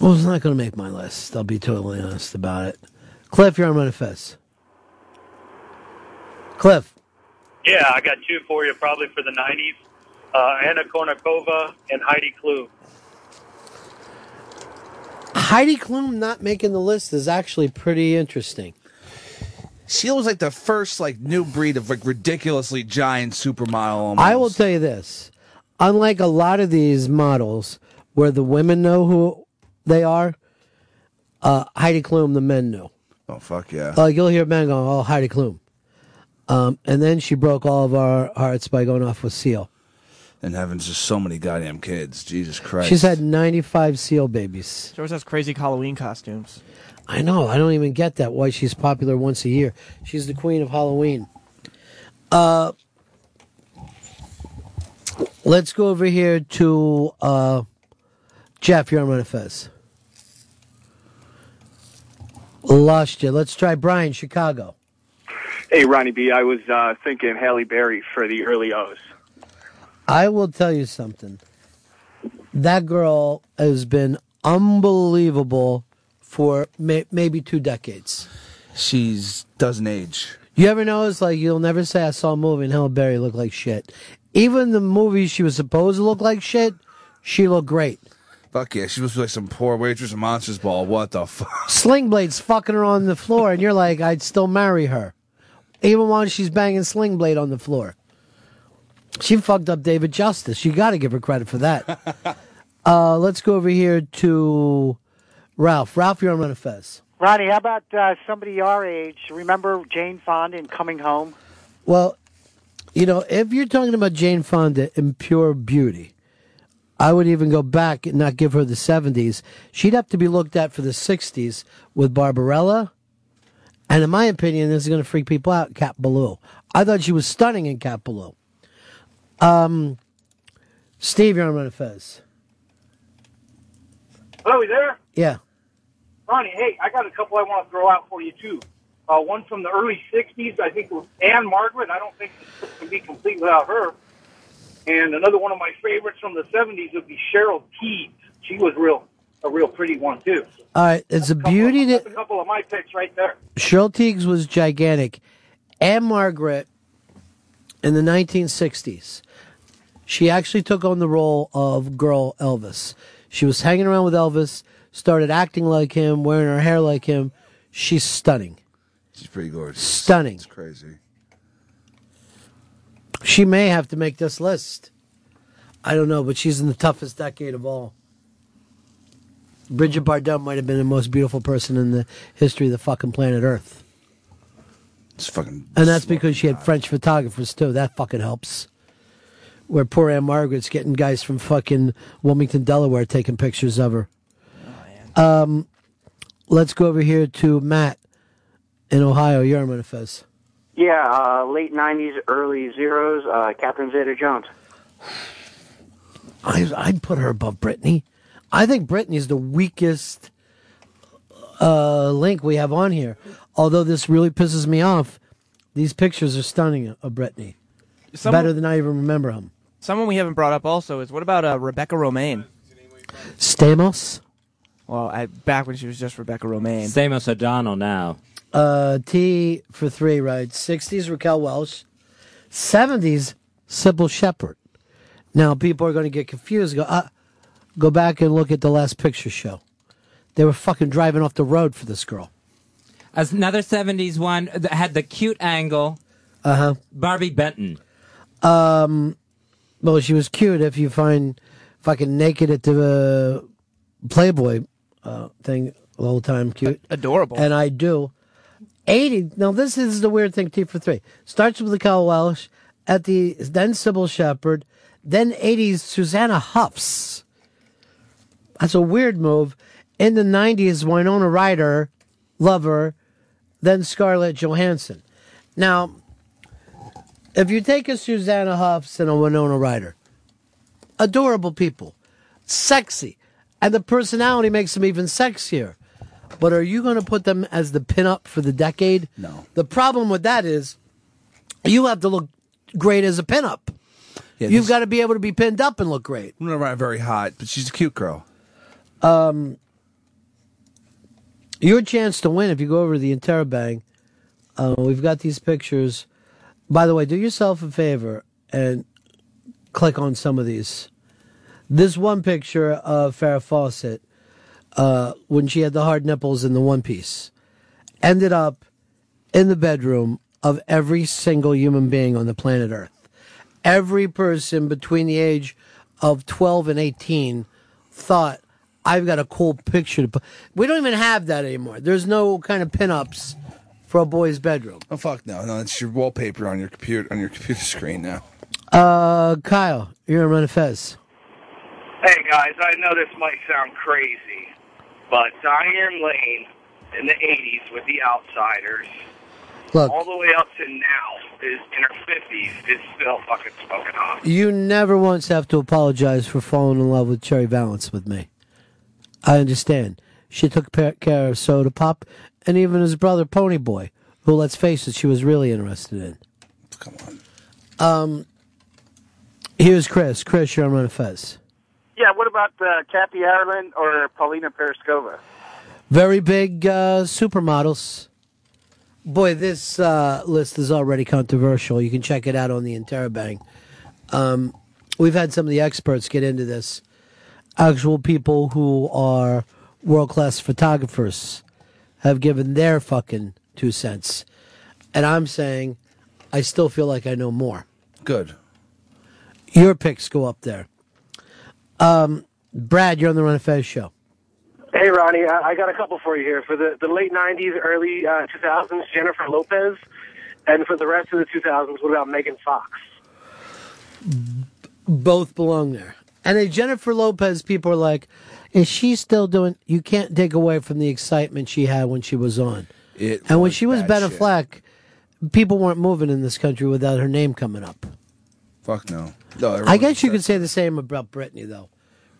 well, it's not going to make my list. I'll be totally honest about it. Cliff, you're on of Cliff. Yeah, I got two for you, probably for the '90s. Uh, Anna Kournikova and Heidi Klum. Heidi Klum not making the list is actually pretty interesting. She was like the first like new breed of like ridiculously giant supermodel. Almost. I will tell you this. Unlike a lot of these models where the women know who they are, uh, Heidi Klum, the men know. Oh fuck yeah! Like you'll hear men going, "Oh, Heidi Klum," um, and then she broke all of our hearts by going off with Seal. And having just so many goddamn kids. Jesus Christ. She's had ninety-five Seal babies. She always has crazy Halloween costumes. I know. I don't even get that. Why she's popular once a year? She's the queen of Halloween. Uh, let's go over here to uh, Jeff. You're on Ron Fez. Lost you. Let's try Brian, Chicago. Hey, Ronnie B, I was uh, thinking Halle Berry for the early O's. I will tell you something. That girl has been unbelievable for may- maybe two decades. She's doesn't age. You ever notice, like, you'll never say, I saw a movie and Halle Berry looked like shit. Even the movies she was supposed to look like shit, she looked great. Fuck yeah, she was like some poor waitress in Monsters Ball. What the fuck? Sling Blade's fucking her on the floor, and you're like, I'd still marry her. Even while she's banging Sling Blade on the floor. She fucked up David Justice. You got to give her credit for that. uh, let's go over here to Ralph. Ralph, you're on Ron and Fez. Ronnie, how about uh, somebody our age? Remember Jane Fonda in Coming Home? Well, you know, if you're talking about Jane Fonda in pure beauty, I would even go back and not give her the 70s. She'd have to be looked at for the 60s with Barbarella. And in my opinion, this is going to freak people out, Cat Ballou. I thought she was stunning in Cat Ballou. Um, Steve, you're on Ron and Fez. Hello, you there? Yeah. Ronnie, hey, I got a couple I want to throw out for you, too. Uh, one from the early 60s, I think it was Ann-Margret. I don't think it can be complete without her. And another one of my favorites from the 70s would be Cheryl Tiegs. She was real, a real pretty one, too. All right, it's a beauty that a couple of my picks right there. Cheryl Tiegs was gigantic. Ann-Margret in the 1960s, she actually took on the role of girl Elvis. She was hanging around with Elvis, started acting like him, wearing her hair like him. She's stunning. She's pretty gorgeous. Stunning. It's crazy. She may have to make this list. I don't know, but she's in the toughest decade of all. Bridget Bardot might have been the most beautiful person in the history of the fucking planet Earth. It's fucking. And that's because she had French photographers too. That fucking helps. Where poor Ann-Margret's getting guys from fucking Wilmington, Delaware, taking pictures of her. Um, let's go over here to Matt in Ohio. You're on Fez. Yeah, uh, late '90s, early zeros. Uh, Catherine Zeta-Jones. I, I'd put her above Britney. I think Britney's the weakest uh, link we have on here. Although this really pisses me off, these pictures are stunning of Britney. Someone- Better than I even remember them. Someone we haven't brought up also is what about uh, Rebecca Romijn? Stamos, Well, I, back when she was just Rebecca Romijn. Stamos O'Connell now. uh, T for three, right? 60s, Raquel Welch. 70s, Cybill Shepherd. Now, people are going to get confused. Go, uh, go back and look at the last picture show. They were fucking driving off the road for this girl. As another 70s one that had the cute angle. Uh huh. Barbi Benton. Um, well, she was cute if you find fucking naked at the uh, Playboy uh, thing the whole time cute. Adorable. And I do. 80. Now, this is the weird thing, T for three. Starts with the Cal Welsh, at the, then Cybill Shepherd, then 80s Susanna Hoffs. That's a weird move. In the 90s, Winona Ryder, Lover, then Scarlett Johansson. Now, if you take a Susanna Hoffs and a Winona Ryder, adorable people, sexy, and the personality makes them even sexier. But are you going to put them as the pinup for the decade? No. The problem with that is you have to look great as a pinup. Yeah, You've got to be able to be pinned up and look great. I'm not very hot, but she's a cute girl. Um, your chance to win if you go over to the Interrobang. Uh, we've got these pictures. By the way, do yourself a favor and click on some of these. This one picture of Farrah Fawcett, uh, when she had the hard nipples in the one piece, ended up in the bedroom of every single human being on the planet Earth. Every person between the age of 12 and 18 thought, I've got a cool picture to put. We don't even have that anymore. There's no kind of pinups for a boy's bedroom. Oh fuck no, no, it's your wallpaper on your computer on your computer screen now. Uh, Kyle, you're on Ron Fez. Hey guys, I know this might sound crazy, but Diane Lane in the '80s with the Outsiders, Look. all the way up to now, is in her 50s, is still fucking smoking hot. You never once have to apologize for falling in love with Cherry Valance with me. I understand. She took pa- care of Soda Pop and even his brother Pony Boy, who, let's face it, she was really interested in. Come on. Um, here's Chris. Chris, you're on Ron Fez. Yeah, what about uh, Kathy Ireland or Paulina Porizkova? Very big uh, supermodels. Boy, this uh, list is already controversial. You can check it out on the Interrobang. Um, we've had some of the experts get into this. Actual people who are world class photographers have given their fucking two cents. And I'm saying I still feel like I know more. Good. Your picks go up there. Um, Brad, you're on the Ron and Fez show. Hey, Ronnie, I, I got a couple for you here. For the, the late 90s, early uh, 2000s, Jennifer Lopez. And for the rest of the 2000s, what about Megan Fox? both belong there. And a Jennifer Lopez, people are like, is she still doing? You can't take away from the excitement she had when she was on. It and when she was bad Ben. Affleck, people weren't moving in this country without her name coming up. Fuck no. No, I everyone guess you could say the same about Britney though.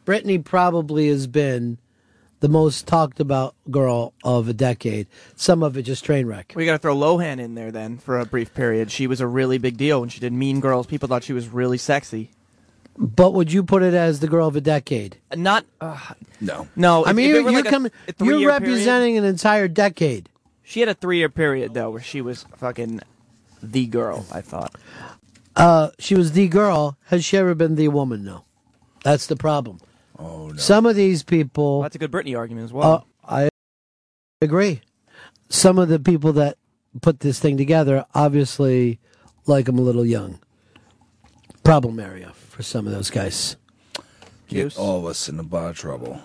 Britney probably has been the most talked about girl of a decade. Some of it just train wreck. We got to throw Lohan in there then for a brief period. She was a really big deal when she did Mean Girls. People thought she was really sexy. But would you put it as the girl of a decade? Not. Uh, no. No. I mean, you're, were you're like a- coming. a You're period- representing an entire decade. She had a three-year period though, where she was fucking the girl. I thought. Uh, she was the girl. Has she ever been the woman? No. That's the problem. Oh no. Some of these people. That's a good Britney argument as well. Uh, I agree. Some of the people that put this thing together obviously like them a little young. Problem area for some of those guys. Get all of us in a lot of trouble.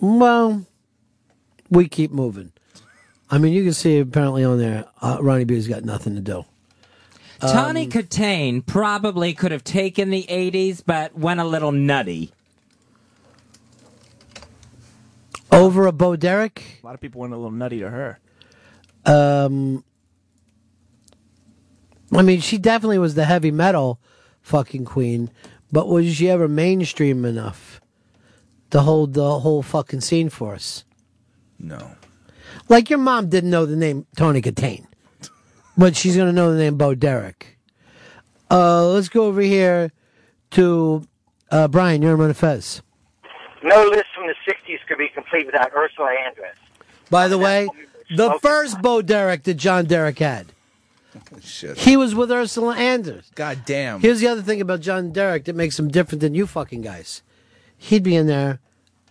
Well, we keep moving. I mean, you can see apparently on there, uh, Ronnie B's got nothing to do. Tawny Um, Kitaen probably could have taken the 80s, but went a little nutty. Over a Bo Derek? A lot of people went a little nutty to her. Um, I mean, she definitely was the heavy metal fucking queen, but was she ever mainstream enough to hold the whole fucking scene for us? No. Like your mom didn't know the name Tawny Kitaen, but she's gonna know the name Bo Derek. Uh, let's go over here to uh, Brian. You're on Fez. No list from the 60s could be complete without Ursula Andress. By the way, the first Bo Derek that John Derek had. Shit. He was with Ursula Andress. God damn. Here's the other thing about John Derek that makes him different than you fucking guys. He'd be in there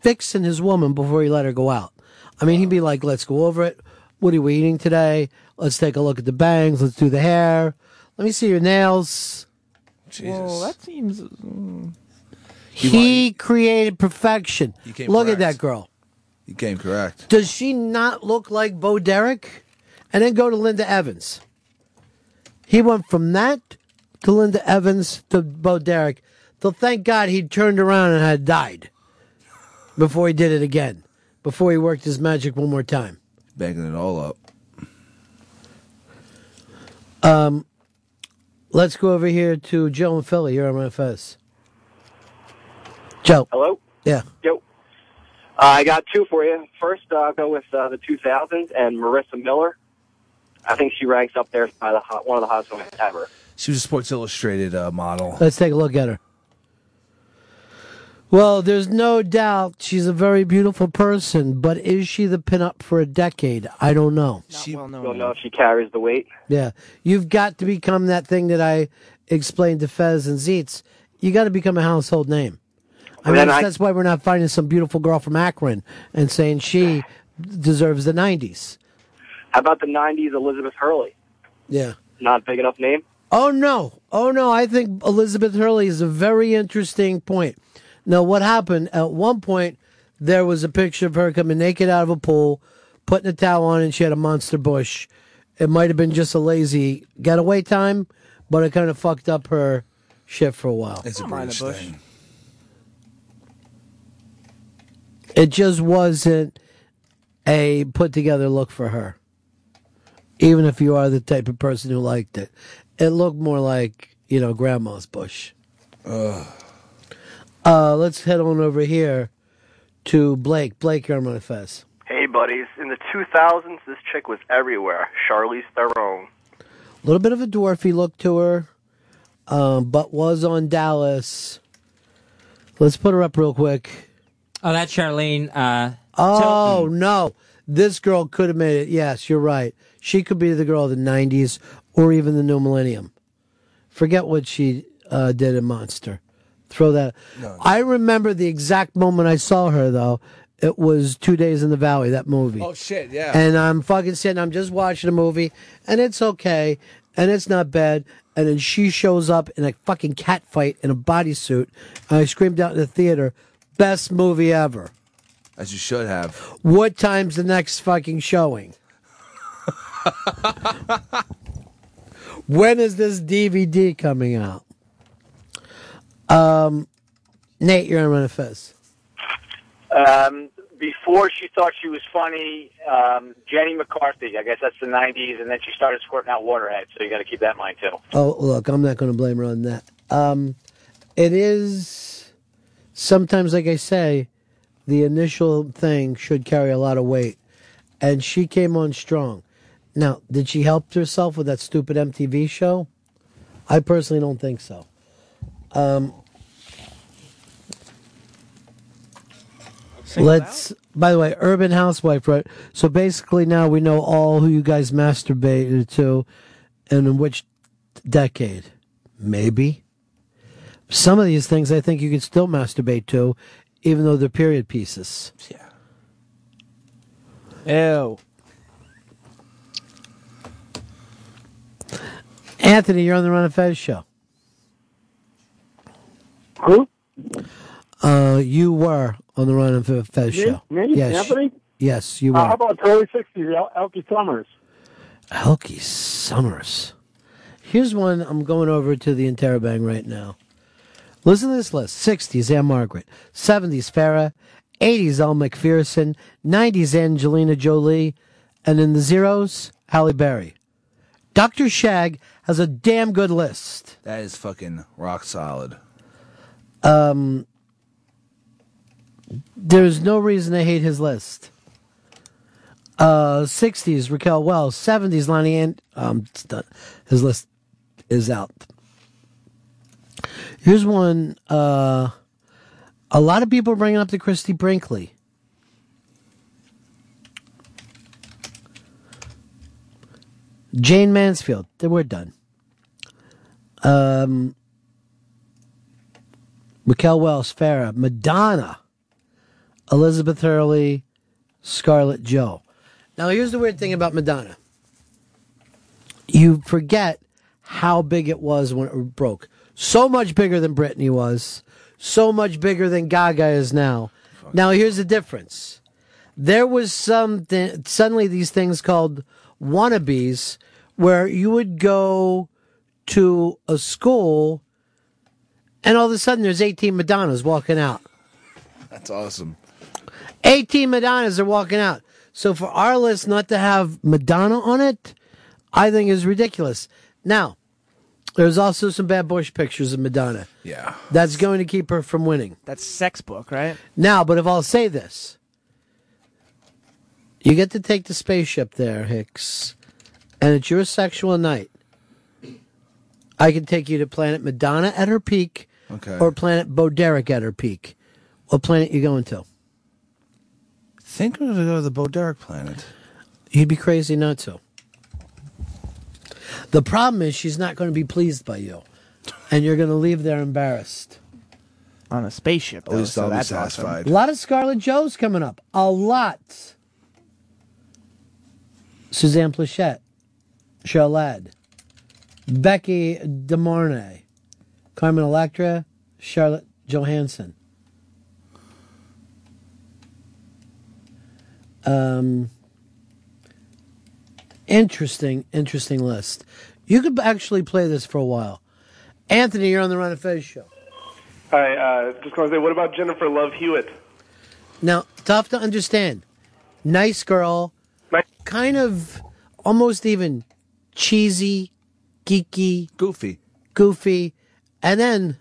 fixing his woman before he let her go out. I mean, he'd be like, let's go over it. What are we eating today? Let's take a look at the bangs. Let's do the hair. Let me see your nails. Well, that seems. mm. He, created perfection. came Look at that girl. You came correct. Does she not look like Bo Derek? And then go to Linda Evans. He went from that to Linda Evans to Bo Derek. So thank God he turned around and had died before he did it again. Before he worked his magic one more time. Banging it all up. Um, let's go over here to Joe and Philly. You're on my face. Joe. Hello? Yeah. Yo. Uh, I got two for you. First, uh, I'll go with uh, the 2000s and Marisa Miller. I think she ranks up there by the hot, one of the hottest women ever. She was a Sports Illustrated uh, model. Let's take a look at her. Well, there's no doubt she's a very beautiful person, but is she the pinup for a decade? I don't know. She don't know if she carries the weight. Yeah. You've got to become that thing that I explained to Fez and Zeitz. You got to become a household name. I Well, mean, I- that's why we're not finding some beautiful girl from Akron and saying she deserves the 90s. How about the 90s Elizabeth Hurley? Yeah. Not a big enough name? Oh no, oh no! I think Elizabeth Hurley is a very interesting point. Now, what happened at one point? There was a picture of her coming naked out of a pool, putting a towel on, and she had a monster bush. It might have been just a lazy getaway time, but it kind of fucked up her shit for a while. It's a British thing. It just wasn't a put together look for her. Even if you are the type of person who liked it, it looked more like you know grandma's bush. Uh, let's head on over here to Blake. Blake, you're on my fest. Hey, buddies. In the 2000s, this chick was everywhere. Charlize Theron. A little bit of a dwarfy look to her, um, but was on Dallas. Let's put her up real quick. Oh, that's Charlene. Uh, Oh no, this girl could have made it. Yes, you're right. She could be the girl of the '90s or even the new millennium. Forget what she uh, did in Monster. Throw that. I remember the exact moment I saw her though. It was Two Days in the Valley, that movie. Oh shit, yeah. And I'm fucking sitting, I'm just watching a movie, and it's okay, and it's not bad. And then she shows up in a fucking cat fight in a bodysuit, and I screamed out in the theater, best movie ever. As you should have. What time's the next fucking showing? when is this DVD coming out? Um, Nate, you're on Run Fest. Um, before she thought she was funny, um, Jenny McCarthy. I guess that's the '90s, and then she started squirting out waterhead. So you got to keep that in mind too. Oh, look, I'm not going to blame her on that. Um, it is sometimes, like I say, the initial thing should carry a lot of weight, and she came on strong. Now, did she help herself with that stupid MTV show? I personally don't think so. Um, let's. By the way, Urban Housewife, right? So basically, now we know all who you guys masturbated to, and in which decade. Maybe. Some of these things I think you could still masturbate to, even though they're period pieces. Yeah. Ew. Anthony, you're on the Ron and Fez show. Who? Uh, you were on the Ron and Fez Me? show. Me? Yes, Anthony? Yes, you Uh, were. how about early 60s, El- Elkie Summers? Elkie Summers. Here's one I'm going over to the Interrobang right now. Listen to this list 60s, Ann-Margret. 70s, Farrah. 80s, Elle Macpherson. 90s, Angelina Jolie. And in the zeros, Halle Berry. Dr. Shag has a damn good list. That is fucking rock solid. Um, there's no reason to hate his list. Uh, 60s, Raquel Wells. 70s, Loni and um, his list is out. Here's one. Uh, a lot of people bringing up the Christie Brinkley. Jayne Mansfield. We're done. Um, Raquel Wells, Farrah, Madonna, Elizabeth Hurley, Scarlett Joe. Now, here's the weird thing about Madonna. You forget how big it was when it broke. So much bigger than Britney was. So much bigger than Gaga is now. Now, here's the difference. There was something, suddenly these things called wannabes, where you would go to a school and all of a sudden there's 18 Madonnas walking out. That's awesome. 18 Madonnas are walking out. So for our list not to have Madonna on it, I think is ridiculous. Now, there's also some bad bush pictures of Madonna. Yeah. That's going to keep her from winning. That's sex book, right? Now, but if I'll say this, you get to take the spaceship there, Hicks, and it's your sexual night. I can take you to Planet Madonna at her peak, Okay. or Planet Bo Derek at her peak. What planet you going to? Think I'm gonna go to the Bo planet. You'd be crazy not to. The problem is she's not going to be pleased by you, and you're going to leave there embarrassed. On a spaceship, At least I'll be satisfied. A lot of Scarlett Joes coming up. A lot. Suzanne Pleshette, Cheryl Ladd, Becky De Mornay, Carmen Electra, Charlotte Johansson. Um, interesting, interesting list. You could actually play this for a while. Anthony, you're on the Ron and Fez show. Hi, uh, just going to say, what about Jennifer Love Hewitt? Now, tough to understand. Nice girl, kind of almost even cheesy, geeky, goofy, goofy, and then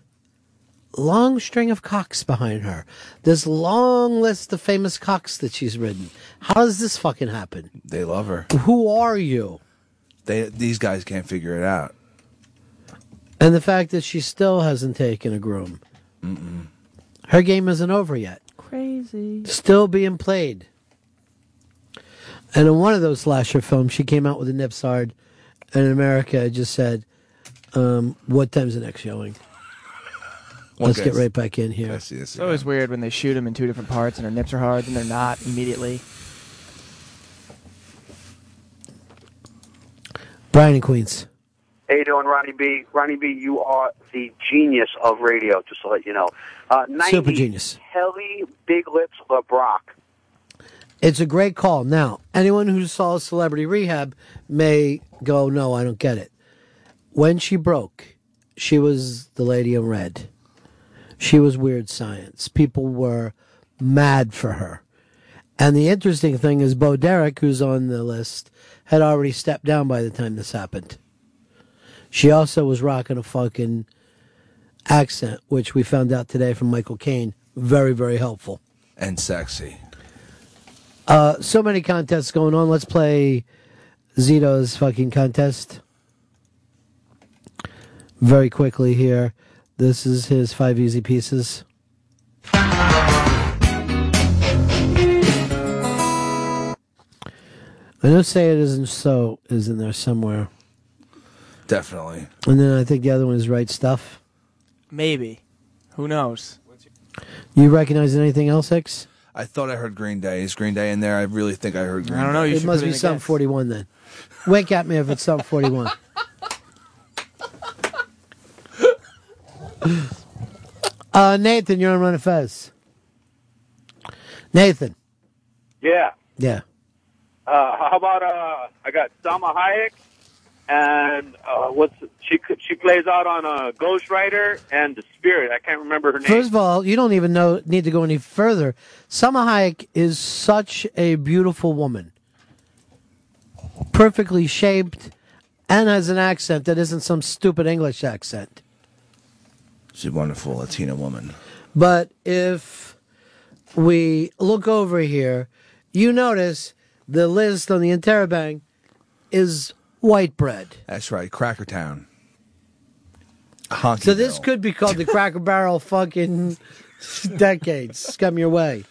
long string of cocks behind her. This long list of famous cocks that she's ridden. How does this fucking happen? They love her. Who are you? They these guys can't figure it out. And the fact that she still hasn't taken a groom. Mm-mm. Her game isn't over yet. Crazy. Still being played. And in one of those slasher films, she came out with a nips hard, and in America, it just said, um, "What time's the next showing?" Let's get right back in here. It's always weird when they shoot them in two different parts and their nips are hard and they're not immediately. Brian and Queens. How you doing, Ronnie B? Ronnie B, you are the genius of radio, just to let you know. Uh, 90, Super genius. Kelly Big Lips LeBrock. It's a great call. Now, anyone who saw Celebrity Rehab may go, "No, I don't get it." When she broke, she was the lady in red. She was weird science. People were mad for her. And the interesting thing is, Bo Derek, who's on the list, had already stepped down by the time this happened. She also was rocking a fucking accent, which we found out today from Michael Caine. Very, very helpful. And sexy. Uh, so many contests going on. Let's play Zito's fucking contest. Very quickly here. This is his five easy pieces. I know say it isn't so is in there somewhere. Definitely. And then I think the other one is right stuff. Maybe. Who knows? You recognize anything else, Hicks? I thought I heard Green Day. Is Green Day in there? I really think I heard Green I don't know, Day. you it must be in Sum 41 then. Wake at me if it's Sum 41. uh, Nathan, you're on Ron and Fez. Nathan. Yeah. Yeah. Uh, how about uh, I got Salma Hayek, and uh, what's she she plays out on uh, Ghost Rider and The Spirit. I can't remember her name. First of all, you don't even know need to go any further. Salma Hayek is such a beautiful woman, perfectly shaped, and has an accent that isn't some stupid English accent. She's a wonderful Latina woman. But if we look over here, you notice the list on the Interrobang is white bread. That's right, Cracker Town. Honky So this could be called the Cracker Barrel fucking decades. Come your way.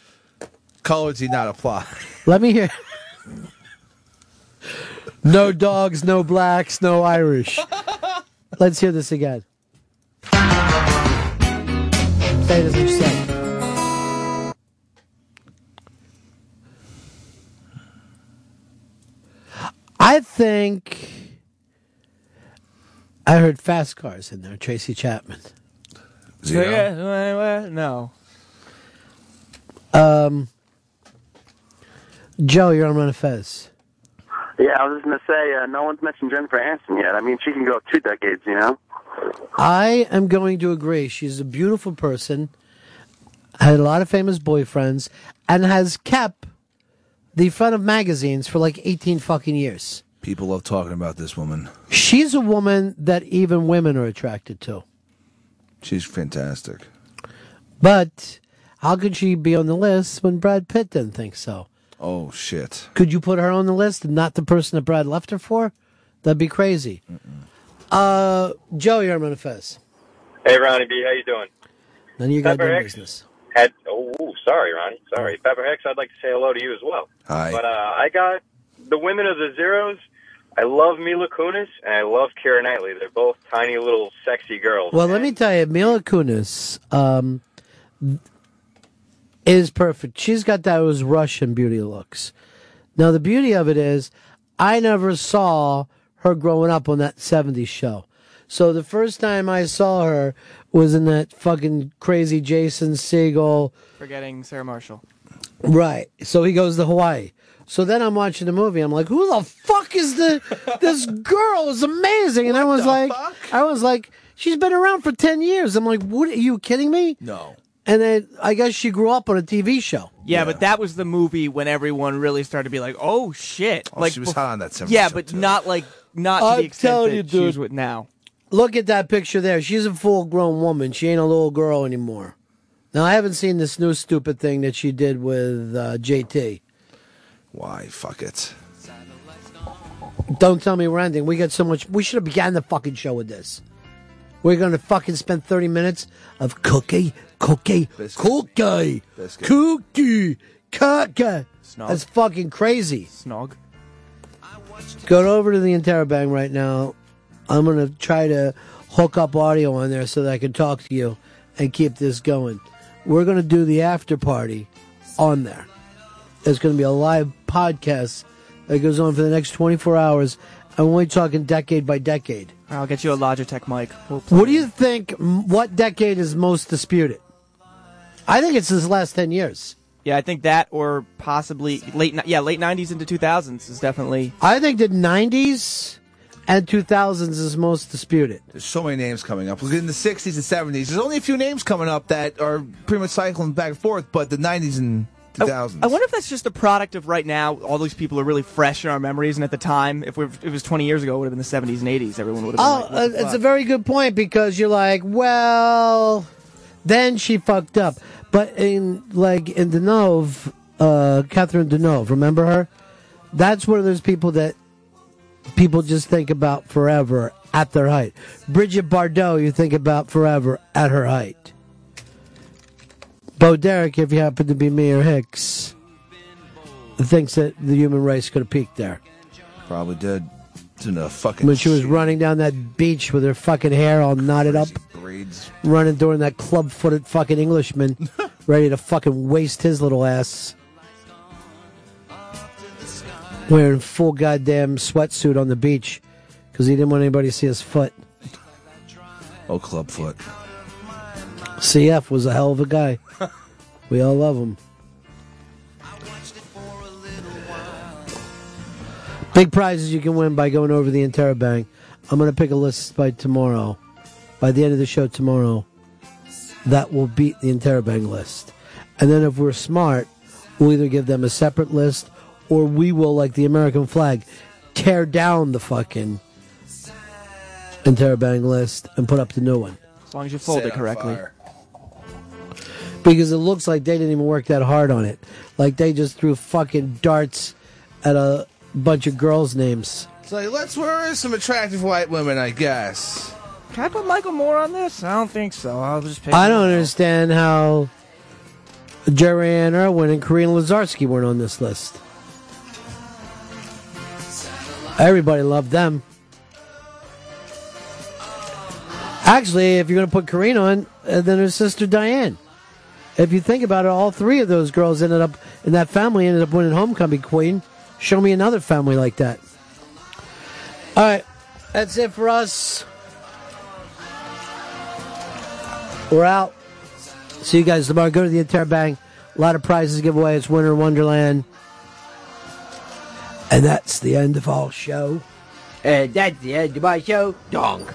Colors do not apply. Let me hear. No dogs, no blacks, no Irish. Let's hear this again. Say it as you said. I think I heard fast cars in there. Tracy Chapman. Zero. No. Um, Joe, you're on Ron and Fez. Yeah, I was just gonna say, uh, no one's mentioned Jennifer Aniston yet. I mean, she can go two decades, you know. I am going to agree. She's a beautiful person, had a lot of famous boyfriends, and has kept the front of magazines for like 18 fucking years. People love talking about this woman. She's a woman that even women are attracted to. She's fantastic. But how could she be on the list when Brad Pitt didn't think so? Oh shit. Could you put her on the list and not the person that Brad left her for? That'd be crazy. Uh, Joe, you're on Ron and Fez. Hey, Ronnie B, how you doing? None of your Pepper goddamn X. business. Had oh, sorry, Ronnie, sorry, Pepper Hex. I'd like to say hello to you as well. Hi. But uh, I got the women of the zeros. I love Mila Kunis and I love Keira Knightley. They're both tiny little sexy girls. Well, let me tell you, Mila Kunis um, is perfect. She's got those Russian beauty looks. Now, the beauty of it is, I never saw her growing up on that 70s show. So the first time I saw her was in that fucking crazy Jason Segel. Forgetting Sarah Marshall. Right. So he goes to Hawaii. So then I'm watching the movie. I'm like, who the fuck is the this girl is amazing. And I was like I was like, she's been around for ten years. I'm like, what are you kidding me? No. And then I guess she grew up on a TV show. Yeah, but that was the movie when everyone really started to be like, "Oh shit!" Oh, like she was bef- hot on that 70s Yeah, show, but not like not to I'm the extent telling that you, she's dude. with now. Look at that picture there. She's a full grown woman. She ain't a little girl anymore. Now I haven't seen this new stupid thing that she did with uh, JT. Why? Fuck it. Don't tell me we're ending. We got so much. We should have began the fucking show with this. We're gonna fucking spend thirty minutes of cookie, cookie, cookie, cookie, cookie. Snog. That's fucking crazy. Snog. Go over to the Interrobang right now. I'm gonna try to hook up audio on there so that I can talk to you and keep this going. We're gonna do the after party on there. It's gonna be a live podcast that goes on for the next 24 hours. I'm only talking decade by decade. I'll get you a Logitech mic. We'll What do you think? What decade is most disputed? I think it's this last 10 years. Yeah, I think that or possibly late yeah late '90s into 2000s is definitely. I think the 90s and 2000s is most disputed. There's so many names coming up. Look in the 60s and 70s. There's only a few names coming up that are pretty much cycling back and forth, but the 90s and 2000s. I wonder if that's just a product of right now. All these people are really fresh in our memories, and at the time, if we it was 20 years ago, it would have been the 70s and 80s. Everyone would have been Oh, like, uh, it's a very good point because you're like, well, then she fucked up. But in like in Deneuve, uh, Catherine Deneuve, remember her? That's one of those people that people just think about forever at their height. Bridget Bardot, you think about forever at her height. Bo Derek, if you happen to be me or Hicks, thinks that the human race could have peaked there. Probably did. It's in a fucking when she was running down that beach with her fucking hair all knotted up, braids. running during that club-footed fucking Englishman, ready to fucking waste his little ass, wearing full goddamn sweatsuit on the beach because he didn't want anybody to see his foot. Oh, Clubfoot. CF was a hell of a guy. we all love him. Big prizes you can win by going over the Interrobang. I'm going to pick a list by tomorrow, by the end of the show tomorrow, that will beat the Interrobang list. And then if we're smart, we'll either give them a separate list or we will, like the American flag, tear down the fucking Interrobang list and put up the new one. As long as you fold Set it correctly. fire. Because it looks like they didn't even work that hard on it. Like they just threw fucking darts at a bunch of girls' names. It's like, let's wear some attractive white women, I guess. Can I put Michael Moore on this? I don't think so. I'll just pick. I don't understand how Jerry Ann Irwin and Karina Lazarski weren't on this list. Everybody loved them. Actually, if you're going to put Karina on, uh, then her sister Diane. If you think about it, all three of those girls ended up in that family ended up winning homecoming queen. Show me another family like that. All right, that's it for us. We're out. See you guys tomorrow. Go to the Interrobang. A lot of prizes to give away. It's Winter Wonderland. And that's the end of our show. And that's the end of my show. Donk.